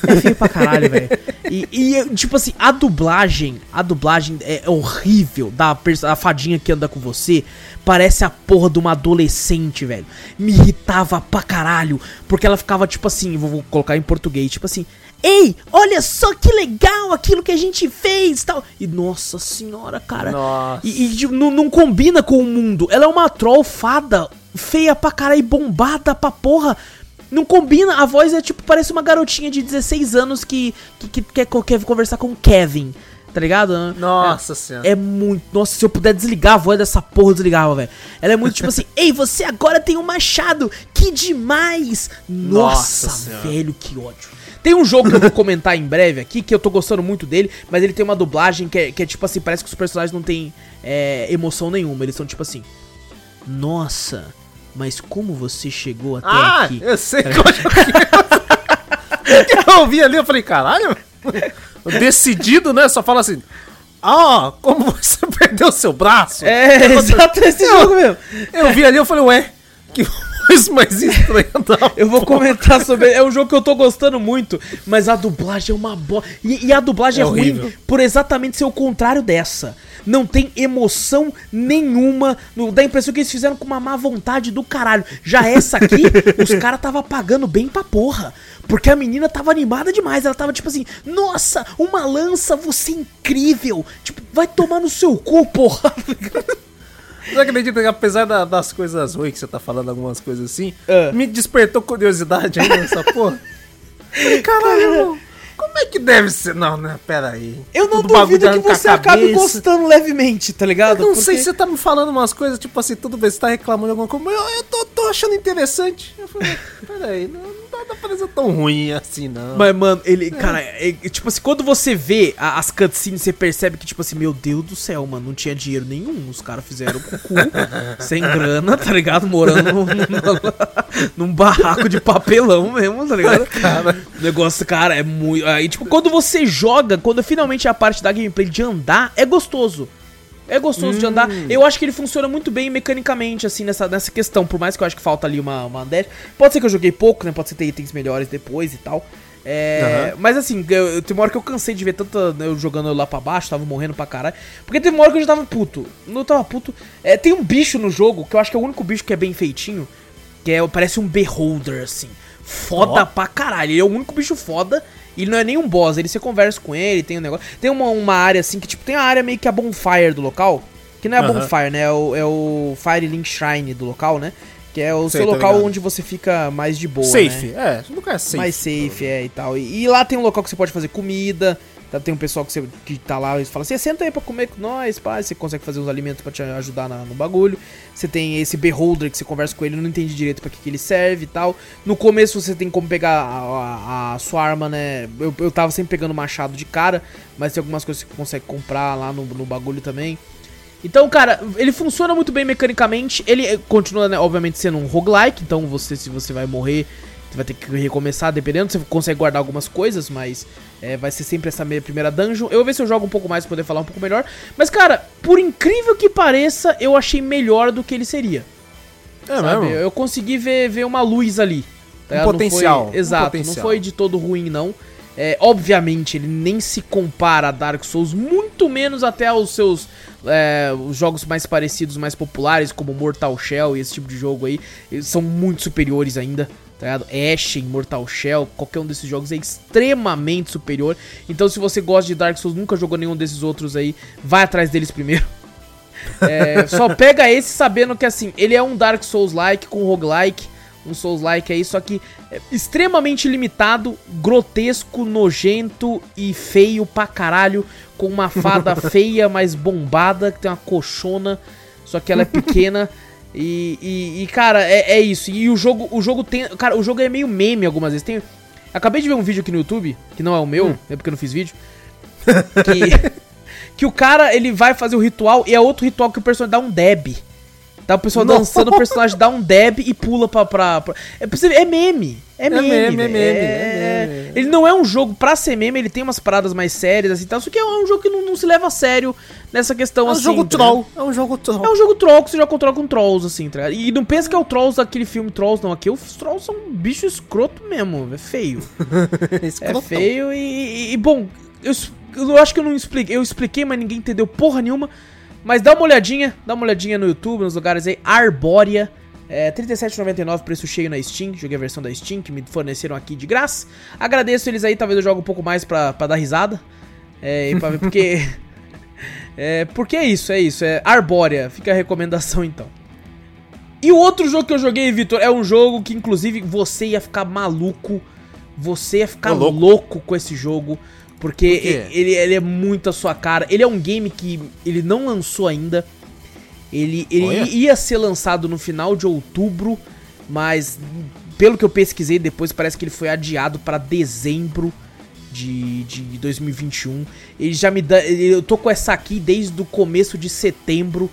É feio pra caralho, velho. E, e, tipo assim, a dublagem, a dublagem é horrível da a fadinha que anda com você. Parece a porra de uma adolescente, velho. Me irritava pra caralho. Porque ela ficava, tipo assim, vou, vou colocar em português, tipo assim. Ei, olha só que legal aquilo que a gente fez tal. E nossa senhora, cara. Nossa. E, e, não, não combina com o mundo. Ela é uma troll fada, feia pra caralho, e bombada pra porra. Não combina, a voz é tipo, parece uma garotinha de 16 anos que, que, que quer, quer conversar com o Kevin, tá ligado? Nossa senhora. É muito. Nossa, se eu puder desligar a voz dessa porra, eu desligava, velho. Ela é muito tipo assim: Ei, você agora tem um machado, que demais! Nossa, Nossa velho, que ódio. Tem um jogo que eu vou comentar em breve aqui, que eu tô gostando muito dele, mas ele tem uma dublagem que é, que é tipo assim: parece que os personagens não têm é, emoção nenhuma. Eles são tipo assim: Nossa, mas como você chegou até Ah, aqui? eu sei qual é. Eu ouvi ali, eu falei, caralho. Decidido, né? Só fala assim. Ah, como você perdeu seu braço? É, exato esse jogo mesmo. Eu vi ali, eu falei, ué, que voz mais estranha da Eu vou comentar sobre. É um jogo que eu tô gostando muito, mas a dublagem é uma boa. E, e a dublagem é, É ruim por exatamente ser o contrário dessa. Não tem emoção nenhuma. No- Dá a impressão que eles fizeram com uma má vontade do caralho. Já essa aqui, os caras tava pagando bem pra porra. Porque a menina tava animada demais. Ela tava tipo assim: Nossa, uma lança, você é incrível. Tipo, vai tomar no seu cu, porra. Você acredita que apesar da- das coisas ruins que você tá falando, algumas coisas assim, É. me despertou curiosidade ainda nessa porra? Falei, Caralho, como é que deve ser? Não, né, pera aí. Eu não Tudo duvido que você acabe gostando levemente, tá ligado? Não sei Porque- se você tá me falando umas coisas, tipo assim, tudo bem, você tá reclamando de alguma coisa, mas eu, eu tô, tô achando interessante. Eu falei, peraí, não, não parecendo tão ruim assim, não. Mas, mano, ele, cara, é- é- tipo assim, quando você vê a- as cutscenes, você percebe que, tipo assim, meu Deus do céu, mano, não tinha dinheiro nenhum. Os caras fizeram com o cu, sem grana, tá ligado? Morando num, num- num barraco de papelão mesmo, tá ligado? O negócio, cara, é muito. Aí, tipo, quando você joga, quando finalmente é a parte da gameplay de andar, é gostoso. É gostoso de andar. Eu acho que ele funciona muito bem mecanicamente, assim, nessa, nessa questão. Por mais que eu acho que falta ali uma, uma dash. Pode ser que eu joguei pouco, né? Pode ser que tenha itens melhores depois e tal. É, Mas assim, eu, eu- tem uma hora que eu cansei de ver tanta. né, Eu jogando lá pra baixo, tava morrendo pra caralho. Porque teve uma hora que eu já tava puto. Não tava puto. É, tem um bicho no jogo, que eu acho que é o único bicho que é bem feitinho. Que é, parece um beholder, assim. Foda Ó. pra caralho. Ele é o único bicho foda. Ele não é nem um boss, ele você conversa com ele, tem um negócio. Tem uma, uma área assim que, tipo, tem a área meio que a bonfire do local. Que não é a Aham. bonfire, né? É o, é o Fire Link Shrine do local, né? Que é o Sei, seu local ligado. onde você fica mais de boa. safe, Né? é, nunca é safe. Mais safe, é, e tal. E, e lá tem um local que você pode fazer comida. Tá? Tem um pessoal que, você, que tá lá e fala assim: senta aí pra comer com nós, pá. Você consegue fazer uns alimentos pra te ajudar na- no bagulho. Você tem esse beholder que você conversa com ele, não entende direito pra que, que ele serve e tal. No começo você tem como pegar a, a- a sua arma, né? Eu, eu tava sempre pegando machado de cara, mas tem algumas coisas que você consegue comprar lá no, no bagulho também. Então, cara, ele funciona muito bem mecanicamente. Ele eh, continua, né, obviamente, sendo um roguelike. Então, você, se você vai morrer, você vai ter que recomeçar, dependendo. Você consegue guardar algumas coisas, mas eh, vai ser sempre essa minha primeira dungeon. Eu vou ver se eu jogo um pouco mais pra poder falar um pouco melhor. Mas, cara, por incrível que pareça, eu achei melhor do que ele seria. É sabe? mesmo? Eu consegui ver, ver uma luz ali. tá Um potencial, foi- um exato, potencial. não foi de todo ruim, não. É, obviamente, ele nem se compara a Dark Souls, muito menos até aos seus é, os jogos mais parecidos, mais populares, como Mortal Shell e esse tipo de jogo aí. Eles são muito superiores ainda. Tá ligado? Ashen, Mortal Shell, qualquer um desses jogos é extremamente superior. Então, se você gosta de Dark Souls, nunca jogou nenhum desses outros aí, vai atrás deles primeiro. É, só pega esse sabendo que assim, ele é um Dark Souls-like com roguelike, um Souls-like aí, só que é extremamente limitado, grotesco, nojento e feio pra caralho, com uma fada feia, mas bombada, que tem uma coxona, só que ela é pequena. E, e, e, cara, é, é isso. E o jogo, o jogo tem. Cara, o jogo é meio meme algumas vezes. Tem, acabei de ver um vídeo aqui no YouTube, que não é o meu, Hum. é porque eu não fiz vídeo. Que, que o cara ele vai fazer o ritual e é outro ritual que o personagem dá um deb. Tá o pessoal dançando, o personagem dá um deb e pula pra. pra, pra- É, pra você ver, é meme. É meme. meme, é meme, é meme. Ele não é um jogo pra ser meme, ele tem umas paradas mais sérias assim tal. Só que é um jogo que não, não se leva a sério nessa questão É um assim. jogo tá troll. É um jogo troll. é um jogo troll que você joga controla com trolls, assim, tá? E não pensa que é o trolls daquele filme Trolls, não. Aqui os trolls são um bicho escroto mesmo, é feio. É feio e, e- e, bom, eu, eu acho que eu não expliquei. Eu expliquei, mas ninguém entendeu porra nenhuma. Mas dá uma olhadinha, dá uma olhadinha no YouTube, nos lugares aí. Arbórea. É, R$ 37,99 preço cheio na Steam. Joguei a versão da Steam que me forneceram aqui de graça. Agradeço eles aí, talvez eu jogue um pouco mais pra, pra dar risada. É, e pra ver porque. é, porque é isso, é isso. É Arbórea. Fica a recomendação então. E o outro jogo que eu joguei, Vitor, é um jogo que inclusive você ia ficar maluco. Você ia ficar louco. louco com esse jogo. Porque Por ele, ele é muito a sua cara. Ele é um game que ele não lançou ainda. Ele, ele Olha. ia ser lançado no final de outubro, mas pelo que eu pesquisei depois, parece que ele foi adiado para dezembro de, de 2021. Ele já me dá. Eu tô com essa aqui desde o começo de setembro.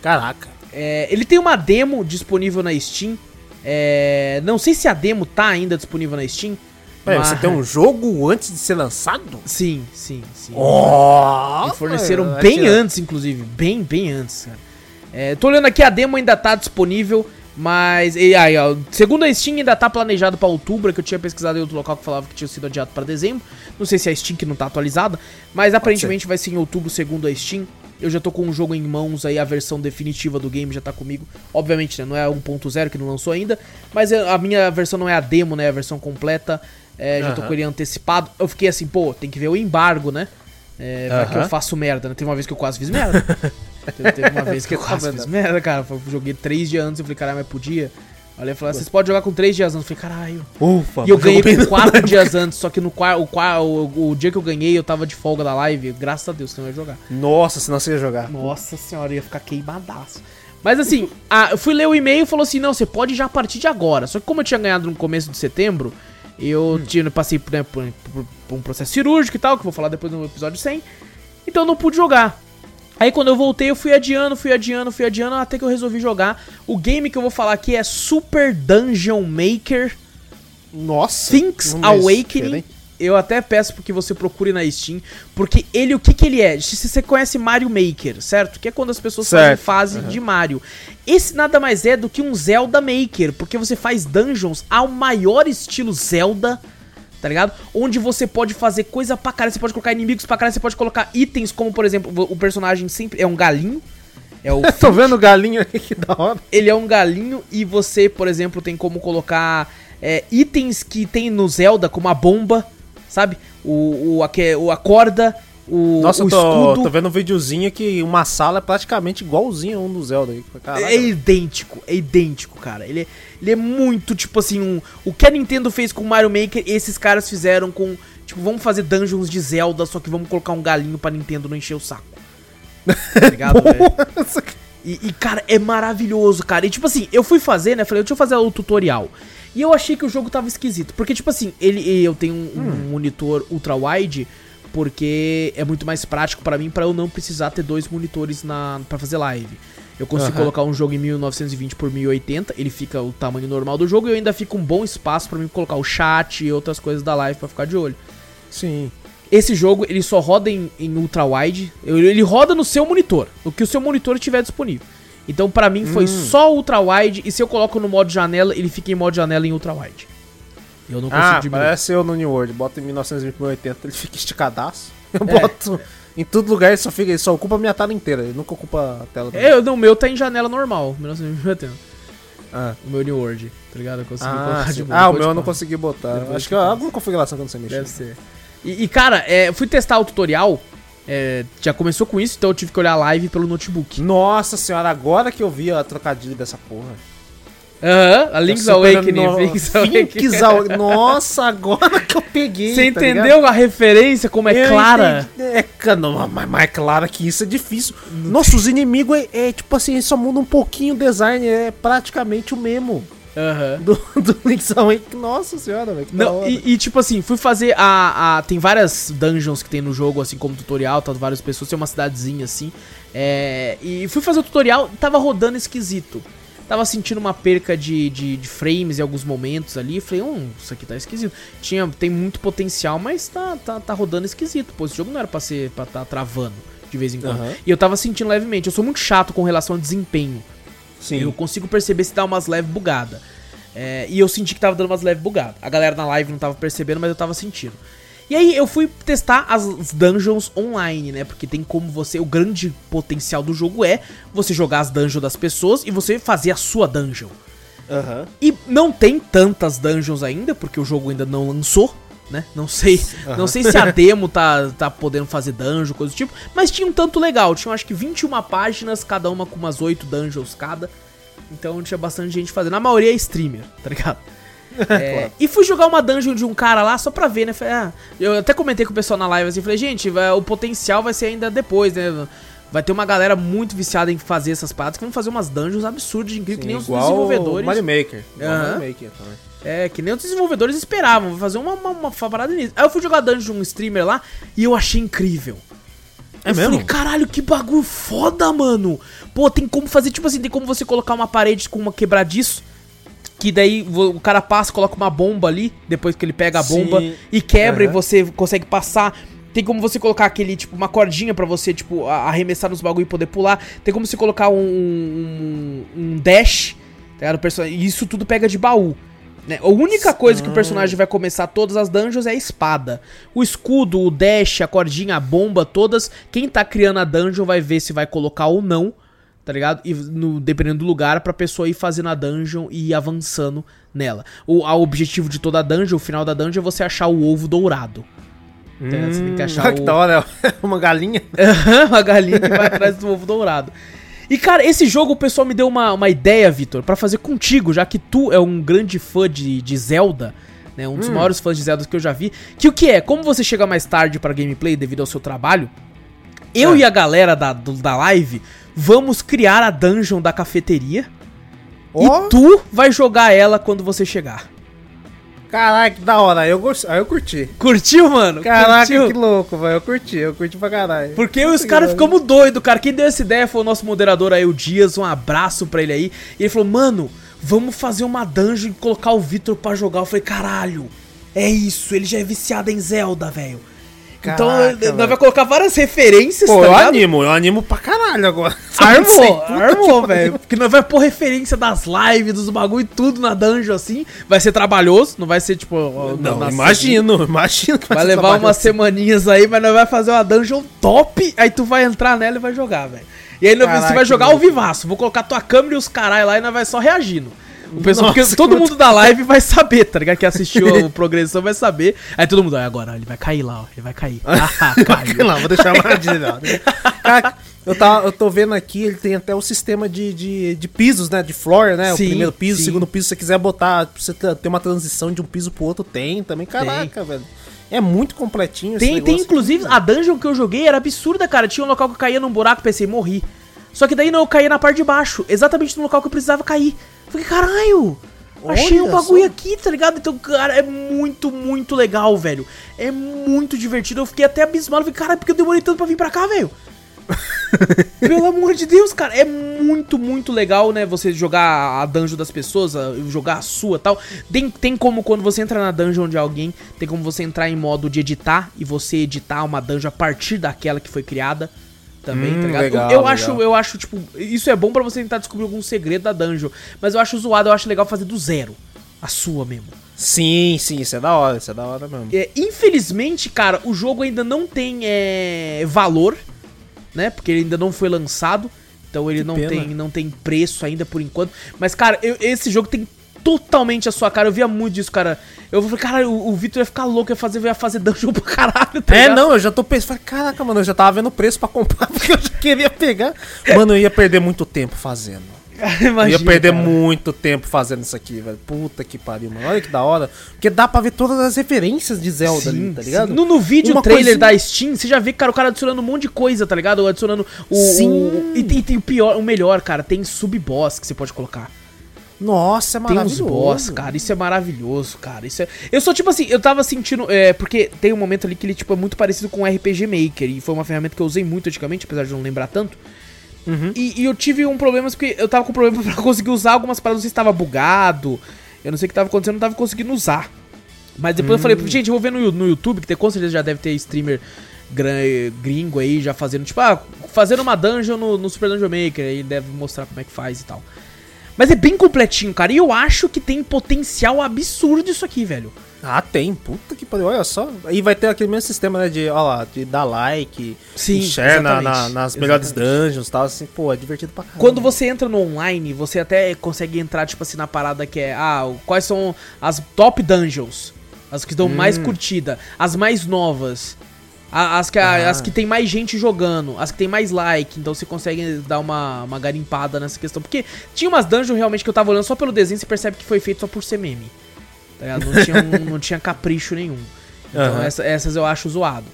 Caraca. É, ele tem uma demo disponível na Steam. É, não sei se a demo tá ainda disponível na Steam. Peraí, mas- você tem um jogo antes de ser lançado? Sim, sim, sim. Oh, Me forneceram mano, bem atira- antes, inclusive. Bem, bem antes, cara. É, tô olhando aqui, a demo ainda tá disponível, mas. E aí, ó, segundo a Steam, ainda tá planejado pra outubro, é que eu tinha pesquisado em outro local que falava que tinha sido adiado pra dezembro. Não sei se a Steam que não tá atualizada, mas aparentemente vai ser em outubro, segundo a Steam. Eu já tô com o jogo em mãos aí, a versão definitiva do game já tá comigo. Obviamente, né, não é a 1.0 que não lançou ainda, mas a minha versão não é a demo, né, é a versão completa. É, já tô Aham. com ele antecipado. Eu fiquei assim, pô, tem que ver o embargo, né? É, vai que eu faço merda, né? Teve uma vez que eu quase fiz merda. Teve, uma vez que eu quase fiz merda, cara. Eu joguei três dias antes, eu falei, caralho, mas podia. Olha, eu falei, vocês podem jogar com três dias antes. Eu falei, caralho. Ufa, E eu ganhei com quatro dias antes, só que no o, o, o dia que eu ganhei, eu tava de folga da live. Graças a Deus que eu não ia jogar. Nossa, senão você ia jogar. Nossa senhora, eu ia ficar queimadaço. Mas assim, a- eu fui ler o e-mail e falou assim: não, você pode já a partir de agora. Só que como eu tinha ganhado no começo de setembro, eu tinha, passei por, né, por- por- por um processo cirúrgico e tal, que eu vou falar depois no episódio 100. Então eu não pude jogar. Aí quando eu voltei, eu fui adiando, fui adiando, fui adiando, até que eu resolvi jogar. O game que eu vou falar aqui é Super Dungeon Maker. Nossa. Things Awakening. Eu até peço porque você procure na Steam, porque ele, o que que ele é? Se você conhece Mario Maker, certo? Que é quando as pessoas fazem Certo. fase de Mario. Esse nada mais é do que um Zelda Maker, porque você faz dungeons ao maior estilo Zelda, tá ligado? Onde você pode fazer coisa pra caralho, você pode colocar inimigos pra caralho, você pode colocar itens como, por exemplo, o personagem sempre é um galinho, é o Tô vendo o galinho aqui, que da hora. ele é um galinho e você, por exemplo, tem como colocar é, itens que tem no Zelda, como a bomba, sabe? O, o, a, o- a corda, o, Nossa, o eu tô, escudo. tô vendo um videozinho que uma sala é praticamente igualzinha a um do Zelda. aí. Caraca. É idêntico, é idêntico, cara. Ele é, ele é muito, tipo assim, um, o que a Nintendo fez com o Mario Maker, esses caras fizeram com, tipo, vamos fazer dungeons de Zelda, só que vamos colocar um galinho pra Nintendo não encher o saco. Tá ligado, velho? E, e, cara, é maravilhoso, cara. E, tipo assim, eu fui fazer, né? Falei, deixa eu fazer o tutorial. E eu achei que o jogo tava esquisito. Porque, tipo assim, ele, eu tenho um, um monitor ultra-wide, porque é muito mais prático pra mim, pra eu não precisar ter dois monitores na para fazer live. Eu consigo Aham. colocar um jogo em 1920 por 1080, ele fica o tamanho normal do jogo e eu ainda fico um bom espaço pra mim colocar o chat e outras coisas da live pra ficar de olho. Sim. Esse jogo, ele só roda em, em ultra wide. Ele roda no seu monitor, o que o seu monitor tiver disponível. Então, pra mim, foi só ultra wide. E se eu coloco no modo janela, ele fica em modo janela em ultra wide. Eu não consigo Ah, diminuir. parece eu no New World. Bota em 1920 por 80, ele fica esticadaço. Eu É. boto em todo lugar, ele só, fica, ele só ocupa a minha tela inteira. Ele nunca ocupa a tela. É, eu- não, o meu tá em janela normal, 1980. Ah, O meu New World, tá ligado? Eu consegui ah, de ah o meu eu não consegui botar. Depois Acho que é alguma configuração que eu não sei mexer. Deve ser. E, e, cara, é, fui testar o tutorial. É, já começou com isso, então eu tive que olhar a live pelo notebook. Nossa senhora, agora que eu vi a trocadilho dessa porra. Aham, a Link's Super Awakening. no- Link's Awakening. Link's. Nossa, agora que eu peguei. Você tá ligado? entendeu a referência, como é Eu clara? entendi. É, ca- não, mas mais clara que isso é difícil. Nossa, os inimigos é, é, tipo assim, só muda um pouquinho o design, é praticamente o mesmo Aham. do, do Link's Awakening. Nossa senhora, velho. Não, e, e, tipo assim, fui fazer a, a. Tem várias dungeons que tem no jogo, assim como tutorial, tá? Várias pessoas, tem uma cidadezinha assim. É, e fui fazer o tutorial, tava rodando esquisito. Tava sentindo uma perca de, de, de frames em alguns momentos ali. Falei, hum, isso aqui tá esquisito. Tinha, tem muito potencial, mas tá, tá, tá rodando esquisito. Pô, esse jogo não era pra ser pra tá travando de vez em quando. Aham. E eu tava sentindo levemente. Eu sou muito chato com relação ao desempenho. Sim. Eu consigo perceber se dá umas leves bugadas. É, e eu senti que tava dando umas leves bugadas. A galera na live não tava percebendo, mas eu tava sentindo. E aí eu fui testar as dungeons online, né? Porque tem como você. O grande potencial do jogo é você jogar as dungeons das pessoas e você fazer a sua dungeon. Aham. E não tem tantas dungeons ainda, porque o jogo ainda não lançou, né? Não sei, não sei se a demo tá, tá podendo fazer dungeon, coisa do tipo, mas tinha um tanto legal, tinha acho que 21 páginas, cada uma com umas 8 dungeons cada. Então tinha bastante gente fazendo. A maioria é streamer, tá ligado? É, E fui jogar uma dungeon de um cara lá só pra ver, né? Falei, ah, eu até comentei com o pessoal na live assim, falei, gente, vai- o potencial vai ser ainda depois, né? Vai ter uma galera muito viciada em fazer essas paradas que vão fazer umas dungeons absurdas, incríveis, que nem os desenvolvedores. Mario Maker. Igual Aham. Mario Maker também. É, que nem os desenvolvedores esperavam, vou fazer uma, uma, uma parada nisso. Aí eu fui jogar dungeon de um streamer lá e eu achei incrível. É eu mesmo? falei, caralho, que bagulho foda, mano. Pô, tem como fazer, tipo assim, tem como você colocar uma parede com uma quebradiço. Que daí o cara passa, coloca uma bomba ali, depois que ele pega a bomba Sim. e quebra Aham. e você consegue passar. Tem como você colocar aquele, tipo, uma cordinha pra você, tipo, arremessar nos bagulho e poder pular. Tem como você colocar um, um, um dash, tá ligado? E isso tudo pega de baú. Né? A única coisa que o personagem vai começar todas as dungeons é a espada. O escudo, o dash, a cordinha, a bomba, todas. Quem tá criando a dungeon vai ver se vai colocar ou não, tá ligado? E no, dependendo do lugar, pra pessoa ir fazendo a dungeon e ir avançando nela. O a objetivo de toda a dungeon, o final da dungeon, é você achar o ovo dourado. Tá ligado? Você tem que achar Olha que o- da hora, uma galinha. uma galinha que vai atrás do ovo dourado. E, cara, esse jogo o pessoal me deu uma, uma ideia, Vitor, pra fazer contigo, já que tu é um grande fã de, de Zelda, né? Um dos maiores fãs de Zelda que eu já vi. Que o que é? Como você chega mais tarde pra gameplay devido ao seu trabalho, eu É. e a galera da, do- da live vamos criar a dungeon da cafeteria. Ó. E tu vai jogar ela quando você chegar. Caraca, que da hora. Aí eu, gost... Eu curti. Curtiu, mano? Caraca, Curtiu? que louco, velho. Eu curti, eu curti pra caralho. Porque os caras ficamos doidos, cara. Quem deu essa ideia foi o nosso moderador aí, o Dias. Um abraço pra ele aí. E ele falou, mano, vamos fazer uma dungeon e colocar o Vitor pra jogar. Eu falei, caralho, é isso. Ele já é viciado em Zelda, velho. Então, Caraca, nós velho. vai colocar várias referências, Pô, tá eu ligado? animo, eu animo pra caralho agora. Armou, armou, velho. Porque nós vai pôr referência das lives, dos bagulho e tudo na dungeon, assim. Vai ser trabalhoso, não vai ser tipo... Não, na- na- imagino, imagino. que Vai ser levar umas semaninhas aí, mas nós vai fazer uma dungeon top, aí tu vai entrar nela e vai jogar, velho. E aí nós- Caraca, você vai jogar ao vivaço. Vou colocar tua câmera e os caralho lá e nós vai só reagindo. O pessoal, Nossa, porque todo mundo da live vai saber, tá ligado? Que assistiu o progressão vai saber. Aí todo mundo, "Ah, agora ele vai cair lá, ó. Ele vai cair. Ah, caiu. lá, vou deixar uma direita. Cara, eu, tá, eu tô vendo aqui, ele tem até o sistema de, de, de pisos, né? De floor, né? Sim, o primeiro piso, sim. o segundo piso, se você quiser botar, pra você ter uma transição de um piso pro outro, tem também. Caraca, velho. É muito completinho esse Tem, tem inclusive, a dungeon que eu joguei era absurda, cara. Tinha um local que eu caía num buraco, pensei, morri. Só que daí não, eu caía na parte de baixo, exatamente no local que eu precisava cair. Falei, caralho, achei um Olha bagulho só. aqui, tá ligado? Então, cara, é muito, muito legal, velho. É muito divertido. Eu fiquei até abismado. Falei, caralho, por que eu demorei tanto pra vir pra cá, velho? Pelo amor de Deus, cara, é muito, muito legal, né? Você jogar a dungeon das pessoas, jogar a sua e tal. Tem, tem como quando você entra na dungeon de alguém, tem como você entrar em modo de editar e você editar uma dungeon a partir daquela que foi criada. Também, Hum, tá ligado? legal, eu, legal. acho, eu acho, tipo, isso é bom pra você tentar descobrir algum segredo da dungeon. Mas eu acho zoado, eu acho legal fazer do zero. A sua mesmo. Sim, sim, isso é da hora, isso é da hora mesmo. É, infelizmente, cara, o jogo ainda não tem é, valor, né? Porque ele ainda não foi lançado. Então ele Que não pena. tem, não tem preço ainda por enquanto. Mas, cara, eu- esse jogo tem totalmente a sua cara. Eu via muito disso, cara. Eu falei, cara, o, o Vitor ia ficar louco, ia fazer, ia fazer dungeon pra caralho, tá É, ligado? não, eu já tô pensando. falei, Caraca, mano, eu já tava vendo o preço pra comprar, porque eu já queria pegar. Mano, eu ia perder muito tempo fazendo. Cara, Eu imagina, ia perder cara. muito tempo fazendo isso aqui, velho. Puta que pariu, mano. Olha que da hora. Porque dá pra ver todas as referências de Zelda ali, tá ligado? sim. No, no vídeo Uma trailer coisinha- da Steam, você já vê, cara, o cara adicionando um monte de coisa, tá ligado? Adicionando o. Sim. o- e, tem, tem o pior, o melhor, cara, tem sub-boss que você pode colocar. Nossa, é Tem uns maravilhoso. boss, cara, isso é maravilhoso, cara. Isso é... Eu sou tipo assim, eu tava sentindo. É, porque tem um momento ali que ele tipo, é muito parecido com o RPG Maker. E foi uma ferramenta que eu usei muito antigamente, apesar de não lembrar tanto. Uhum. E, e eu tive um problema porque eu tava com problema pra conseguir usar algumas paradas, não sei se tava bugado. Eu não sei o que tava acontecendo, eu não tava conseguindo usar. Mas depois eu falei, Hum. gente, eu vou ver no, no YouTube, que tem, com certeza já deve ter streamer gringo aí já fazendo, tipo, ah, fazendo uma dungeon no, no Super Dungeon Maker, aí deve mostrar como é que faz e tal. Mas é bem completinho, cara, e eu acho que tem potencial absurdo isso aqui, velho. Ah, tem. Puta que pariu. Olha só. Aí vai ter aquele mesmo sistema, né? De, ó lá, de dar like, Sim, share na- na- nas melhores exatamente. dungeons e tal. Assim, pô, é divertido pra caramba. Quando você entra no online, você até consegue entrar, tipo assim, na parada que é, ah, quais são as top dungeons? As que dão mais curtida, as mais novas. As que, Ah. as que tem mais gente jogando, as que tem mais like, então você consegue dar uma, uma garimpada nessa questão. Porque tinha umas dungeons realmente que eu tava olhando só pelo desenho, você percebe que foi feito só por ser meme. Tá ligado? Não, tinha um- não tinha capricho nenhum. Então essa- essas eu acho zoado.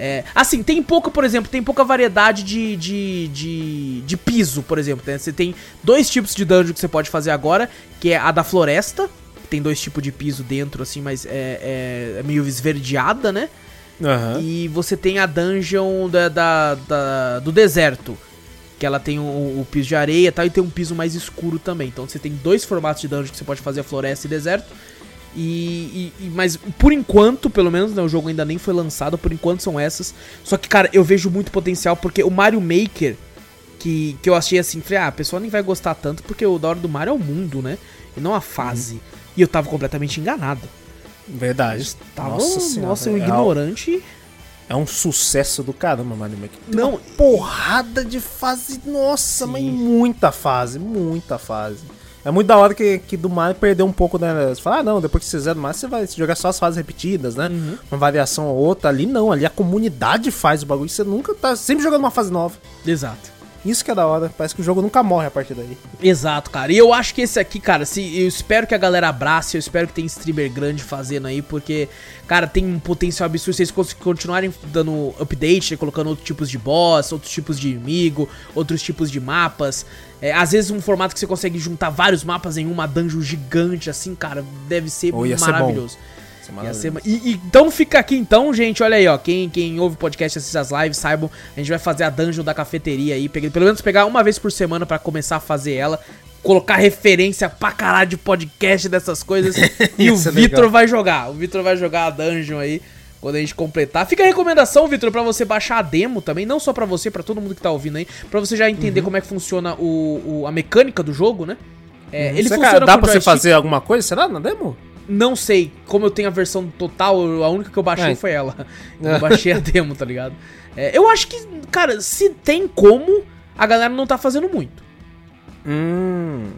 É, assim, tem pouca, por exemplo, tem pouca variedade de, de, de, de piso, por exemplo. né? Você tem dois tipos de dungeon que você pode fazer agora, que é a da floresta, que tem dois tipos de piso dentro, assim, mas é, é- é meio esverdeada, né? Aham. E você tem a dungeon da, da- da- do deserto. Que ela tem o, o piso de areia e tal, e tem um piso mais escuro também. Então você tem dois formatos de dungeon que você pode fazer a floresta e deserto. E, e- mas por enquanto, pelo menos, né, o jogo ainda nem foi lançado, por enquanto são essas. Só que, cara, eu vejo muito potencial porque o Mario Maker, que, que eu achei assim, falei, ah, a pessoa nem vai gostar tanto porque o da hora do Mario é o mundo, né? E não a fase. E eu tava completamente enganado. Verdade. Tava, nossa senhora. nossa, um é, ignorante. é um sucesso do caramba, Mario Maker. Tem Não, porrada de fase. Nossa, Sim. mas muita fase, muita fase. É muito da hora que, que do Mario perdeu um pouco, né? Você fala, ah, não, depois que você zera o Mario, você vai jogar só as fases repetidas, né? Uhum. Uma variação ou outra. Ali não, ali a comunidade faz o bagulho. Você nunca tá sempre jogando uma fase nova. Exato. Isso que é da hora. Parece que o jogo nunca morre a partir daí. Exato, cara. E eu acho que esse aqui, cara, se, eu espero que a galera abrace, eu espero que tenha streamer grande fazendo aí, porque, cara, tem um potencial absurdo. Se eles continuarem dando update, colocando outros tipos de boss, outros tipos de inimigo, outros tipos de mapas. É, às vezes um formato que você consegue juntar vários mapas em uma dungeon gigante, assim, cara, deve ser Oh, ia ser e, e- então fica aqui então, gente, olha aí, ó. Quem, quem ouve o podcast, assiste as lives, saibam, a gente vai fazer a dungeon da cafeteria aí. Pelo menos pegar uma vez por semana pra começar a fazer ela. Colocar referência pra caralho de podcast dessas coisas. e o é Vitor vai jogar. O Vitor vai jogar a dungeon aí. Quando a gente completar. Fica a recomendação, Vitor, pra você baixar a demo também. Não só pra você, pra todo mundo que tá ouvindo aí. Pra você já Uhum. entender como é que funciona o, o- a mecânica do jogo, né? É, ele Você, funciona dá pra você fazer alguma coisa? Será na demo? Não sei, como eu tenho a versão total, a única que eu baixei É. foi ela. Eu baixei a demo, tá ligado? É, eu acho que, cara, se tem como, a galera não tá fazendo muito, Hum.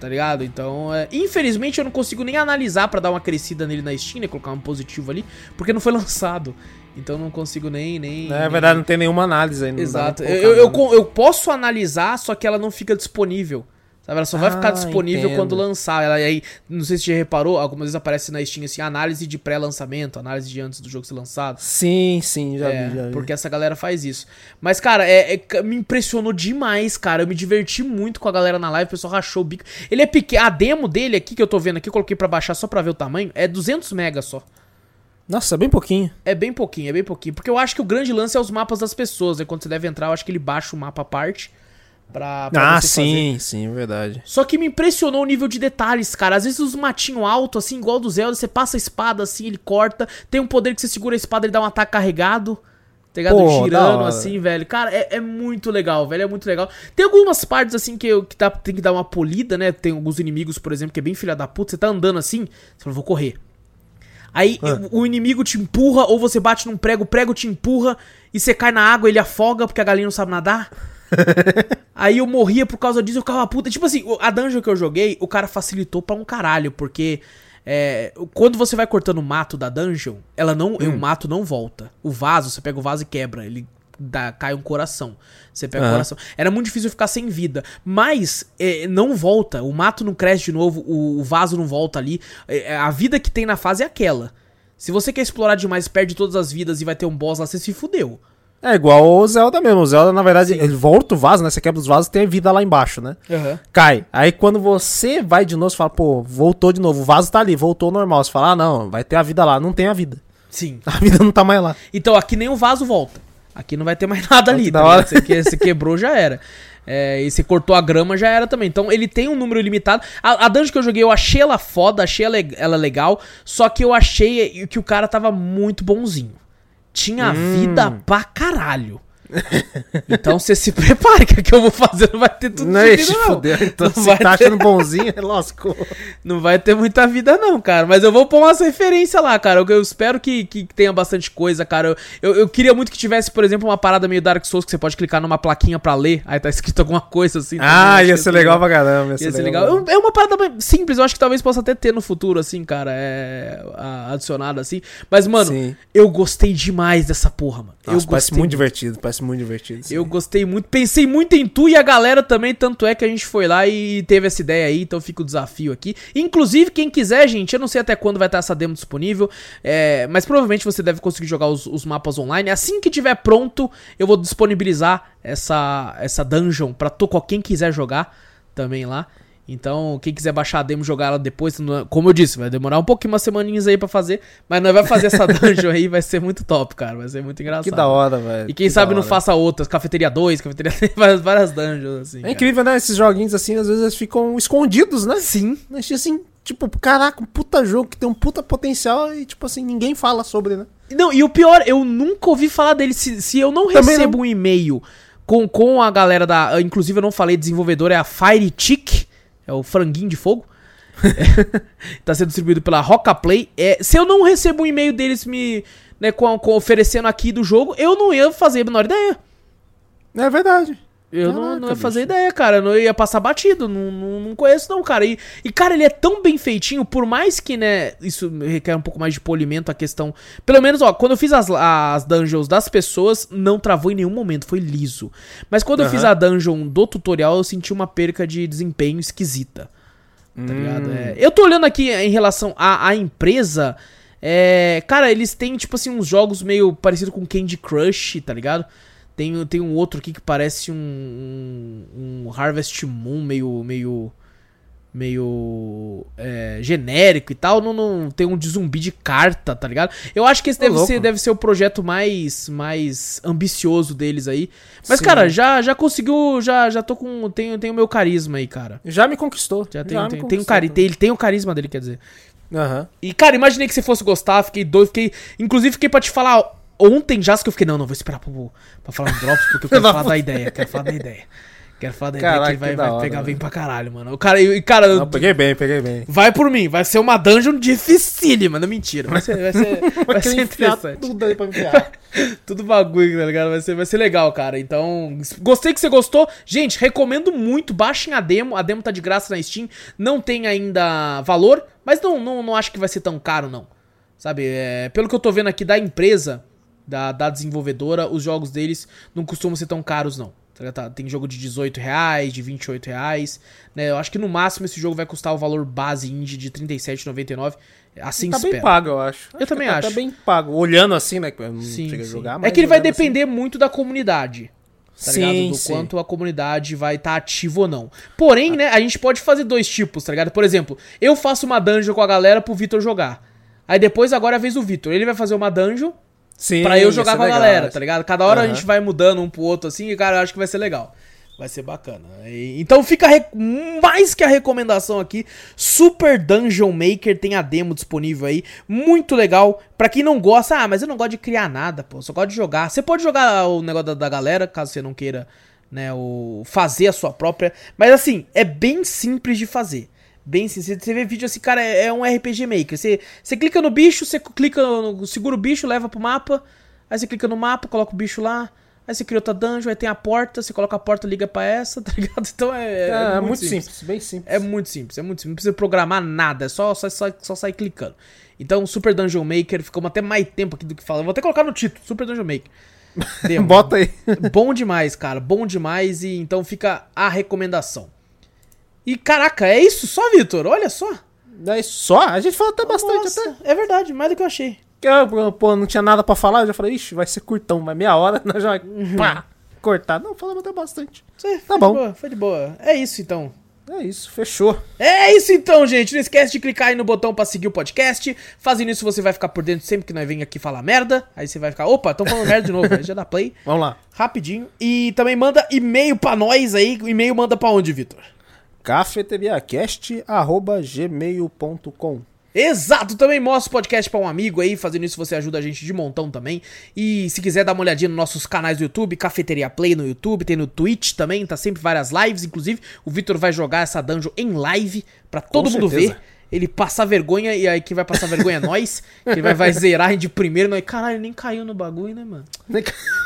tá ligado? Então, é, infelizmente eu não consigo nem analisar pra dar uma crescida nele na Steam, né, colocar um positivo ali, porque não foi lançado. Então eu não consigo nem. nem É nem- verdade, não tem nenhuma análise ainda. Exato. Eu, eu, eu posso analisar, só que ela não fica disponível. Sabe? Ela só vai Ah, ficar disponível entendo. quando lançar. Ela aí, não sei se você já reparou, algumas vezes aparece na Steam assim, análise de pré-lançamento, análise de antes do jogo ser lançado. Sim, sim, já é, vi, já vi. porque essa galera faz isso. Mas, cara, é, é- me impressionou demais, cara. Eu me diverti muito com a galera na live, o pessoal rachou o bico. Ele é pequeno. A demo dele aqui, que eu tô vendo aqui, eu coloquei pra baixar só pra ver o tamanho, é 200 megas só. Nossa, bem pouquinho. É bem pouquinho, é bem pouquinho. Porque eu acho que o grande lance é os mapas das pessoas, né? Quando você deve entrar, eu acho que ele baixa o mapa à parte. Pra, pra ah, você fazer. sim, sim, verdade. Só que me impressionou o nível de detalhes, cara. Às vezes os matinhos altos, assim, igual do Zelda, você passa a espada assim, ele corta. Tem um poder que você segura a espada e dá um ataque carregado. Tá ligado? Pô, Girando assim, velho. Cara, é, é muito legal, velho. É muito legal. Tem algumas partes, assim, que, eu, que dá, tem que dar uma polida, né? Tem alguns inimigos, por exemplo, que é bem filha da puta. Você tá andando assim, você fala, vou correr. Aí Ah. o, o inimigo te empurra, ou você bate num prego, o prego te empurra, e você cai na água, ele afoga porque a galinha não sabe nadar. Aí eu morria por causa disso, eu ficava puta. Tipo assim, a dungeon que eu joguei, o cara facilitou pra um caralho, porque é, quando você vai cortando o mato da dungeon, ela não, Hum. o mato não volta. O vaso, você pega o vaso e quebra, ele dá, cai um coração. Você pega o Aham. coração. Era muito difícil ficar sem vida. Mas é, não volta. O mato não cresce de novo, o, o vaso não volta ali. É, a vida que tem na fase é aquela. Se você quer explorar demais, perde todas as vidas e vai ter um boss lá, você se fudeu. É igual o Zelda mesmo. O Zelda, na verdade, ele volta o vaso, né? Você quebra os vasos tem vida lá embaixo, né? Cai. Aí quando você vai de novo, você fala, pô, voltou de novo. O vaso tá ali, voltou normal. Você fala, ah, não, vai ter a vida lá. Não tem a vida. Sim. A vida não tá mais lá. Então, aqui nem o vaso volta. Aqui não vai ter mais nada ali. Tá da hora. Você, que- você quebrou, já era. É, e você cortou a grama, já era também. Então, ele tem um número limitado. A, a dungeon que eu joguei, eu achei ela foda, achei ela, ela legal. Só que eu achei que o cara tava muito bonzinho. Tinha Hum. vida pra caralho. Então você se prepare, que o que eu vou fazer não vai ter tudo Não, de vida, não. fudeu. Então Não vai tá ter- achando bonzinho, lascou. Não vai ter muita vida, não, cara. Mas eu vou pôr umas referências lá, cara. Eu, eu espero que, que tenha bastante coisa, cara. Eu, eu, eu queria muito que tivesse, por exemplo, uma parada meio Dark Souls que você pode clicar numa plaquinha pra ler. Aí tá escrito alguma coisa assim. Ah, ia ser legal pra caramba. Ia ser legal. É uma parada simples, eu acho que talvez possa até ter no futuro, assim, cara. É. Adicionado assim. Mas, mano, Sim. eu gostei demais dessa porra, mano. Nossa, eu parece muito divertido, parece muito divertido. sim. eu gostei muito, pensei muito em tu e a galera também, tanto é que a gente foi lá e teve essa ideia aí, então fica o desafio aqui. Inclusive, quem quiser, gente, eu não sei até quando vai estar essa demo disponível, é, mas provavelmente você deve conseguir jogar os, os mapas online. Assim que tiver pronto, eu vou disponibilizar essa, essa dungeon pra to- quem quiser jogar também lá. Então, quem quiser baixar a demo e jogar ela depois, não é- como eu disse, vai demorar um pouquinho, umas semaninhas aí pra fazer, mas nós vai fazer essa dungeon aí, vai ser muito top, cara, vai ser muito engraçado. Que da hora, velho. E quem que sabe não faça outras, Cafeteria 2, Cafeteria 3, várias, várias dungeons, assim. É incrível, né? Esses joguinhos assim, às vezes eles ficam escondidos, né? Sim. Mas, Assim, tipo, caraca, um puta jogo que tem um puta potencial e, tipo assim, ninguém fala sobre, né? Não, e o pior, eu nunca ouvi falar dele. Se, se eu não Também recebo um e-mail com, com a galera da. Inclusive, eu não falei desenvolvedor, é a Fire Chick, é o franguinho de fogo. Tá sendo distribuído pela Roca Play. É, se eu não recebo um e-mail deles me. Né, com, com oferecendo aqui do jogo, eu não ia fazer a menor ideia. É verdade. Eu não, Caraca, não ia fazer bicho. ideia, cara. Eu não ia passar batido. Não, não, não conheço, não, cara. E, e, cara, ele é tão bem feitinho, por mais que, né, isso requer um pouco mais de polimento a questão. Pelo menos, ó, quando eu fiz as, as dungeons das pessoas, não travou em nenhum momento, foi liso. Mas quando eu Aham. fiz a dungeon do tutorial, eu senti uma perca de desempenho esquisita. Tá Hum. ligado? É, eu tô olhando aqui em relação à, à empresa. É, cara, eles têm, tipo assim, uns jogos meio parecido com Candy Crush, tá ligado? Tem, tem um outro aqui que parece um, um, um Harvest Moon meio. meio. meio. é, genérico e tal. Não, não, tem um de zumbi de carta, tá ligado? Eu acho que esse deve louco. ser, deve ser o projeto mais, mais ambicioso deles aí. Mas, Sim. cara, já, já conseguiu. Já, já tô com. Tenho, tenho o meu carisma aí, cara. Já me conquistou. Já tem, me tem, tem, um tem, ele tem o carisma dele, quer dizer. Aham. E, cara, imaginei que você fosse gostar, fiquei doido, fiquei. Inclusive, fiquei pra te falar ontem já, que eu fiquei, não, não, vou esperar pro, pra falar no Drops, porque eu quero falar da ideia, quero falar da ideia. Quero falar da Caraca, ideia que vai, da vai hora, pegar bem pra caralho, mano. O cara, e, cara, Não, peguei bem, peguei bem. vai por mim, vai ser uma dungeon dificílima, não mentira. Vai ser, vai ser, vai ser interessante. tudo aí pra enfiar. Tudo bagulho, tá ligado? Vai ser, vai ser legal, cara. Então, gostei que você gostou. Gente, recomendo muito. Baixem a demo. A demo tá de graça na Steam. Não tem ainda valor, mas não, não, não acho que vai ser tão caro, não. Sabe? É, pelo que eu tô vendo aqui da empresa, da, da desenvolvedora, os jogos deles não costumam ser tão caros, não. Tá? Tá, Tem jogo de 18 reais, de 28 reais. Né? Eu acho que no máximo esse jogo vai custar o valor base indie de R$ 37,99. Assim tá bem espero. pago, eu acho. Eu também que tá- acho. Tá bem pago. Olhando assim, né? não Sim, cheguei a sim. jogar, é que ele vai assim- depender muito da comunidade. Tá Sim, ligado? Do sim. quanto a comunidade vai estar ativa ou não. Porém, né, a gente pode fazer dois tipos, tá ligado? Por exemplo, eu faço uma dungeon com a galera pro Vitor jogar. Aí depois, agora é a vez do Vitor. Ele vai fazer uma dungeon Sim, pra eu jogar com a legal, galera, acho. tá ligado? Cada hora a gente vai mudando um pro outro assim e, cara, eu acho que vai ser legal. Vai ser bacana. E- Então fica re- mais que a recomendação aqui. Super Dungeon Maker tem a demo disponível aí. Muito legal. Pra quem não gosta, ah, mas eu não gosto de criar nada, pô. Só gosto de jogar. Você pode jogar o negócio da, da galera, caso você não queira, né, o, fazer a sua própria. Mas assim, é bem simples de fazer. Bem simples. Você vê vídeo assim, cara, é, é um RPG Maker. Você, você clica no bicho, você clica no. segura o bicho, leva pro mapa. Aí você clica no mapa, coloca o bicho lá. Aí você cria outra dungeon, aí tem a porta, você coloca a porta, liga pra essa, tá ligado? Então é. É, é muito simples. bem simples. É muito simples, é muito simples. Não precisa programar nada, é só, só, só, só sair clicando. Então, Super Dungeon Maker, ficamos até mais tempo aqui do que falando. Vou até colocar no título, Super Dungeon Maker. Demo. Bota aí. Bom demais, cara. Bom demais. E então fica a recomendação. E caraca, é isso só, Vitor? Olha só. É só? A gente falou até bastante Nossa, até. É verdade, mais do que eu achei. Eu, pô, não tinha nada pra falar, eu já falei, ixi, vai ser curtão, mas meia hora nós já vai pá, cortar. Não, falamos até bastante. Foi, Tá bom. De boa, foi de boa. É isso então. É isso, fechou. É isso então, gente. Não esquece de clicar aí no botão pra seguir o podcast. Fazendo isso, você vai ficar por dentro sempre que nós vem aqui falar merda. Aí você vai ficar, opa, estão falando merda de novo. Aí já dá play. Vamos lá. Rapidinho. E também manda e-mail pra nós aí. O e-mail manda pra onde, Vitor? cafeteriacast.gmail.com Exato, também mostra o podcast pra um amigo aí, fazendo isso você ajuda a gente de montão também. E se quiser dar uma olhadinha nos nossos canais do YouTube, Cafeteria Play no YouTube, tem no Twitch também, tá sempre várias lives, inclusive o Vitor vai jogar essa dungeon em live pra todo mundo certeza. ver. Ele passar vergonha e aí quem vai passar vergonha é nós, que ele vai, vai zerar de primeiro, nós, caralho, nem caiu no bagulho, né, mano?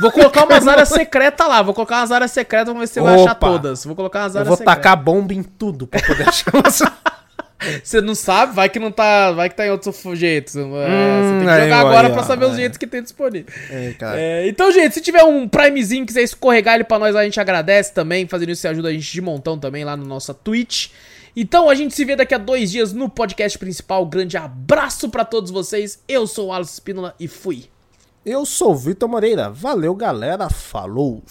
Vou colocar umas áreas secretas lá, vou colocar umas áreas secretas, vamos ver se vai achar todas. Vou colocar umas Eu áreas vou secretas. tacar bomba em tudo pra poder achar você. Você não sabe, vai que não tá, vai que tá em outros jeitos. É, você tem que aí, jogar aí, agora ó, pra saber os é. jeitos que tem disponível. É, cara. É, então, gente, se tiver um Primezinho, quiser escorregar ele pra nós, a gente agradece também. Fazendo isso, você ajuda a gente de montão também lá no nossa Twitch. Então, a gente se vê daqui a dois dias no podcast principal. Grande abraço pra todos vocês. Eu sou o Alisson Espínola e fui. Eu sou o Vitor Moreira. Valeu, galera. Falou!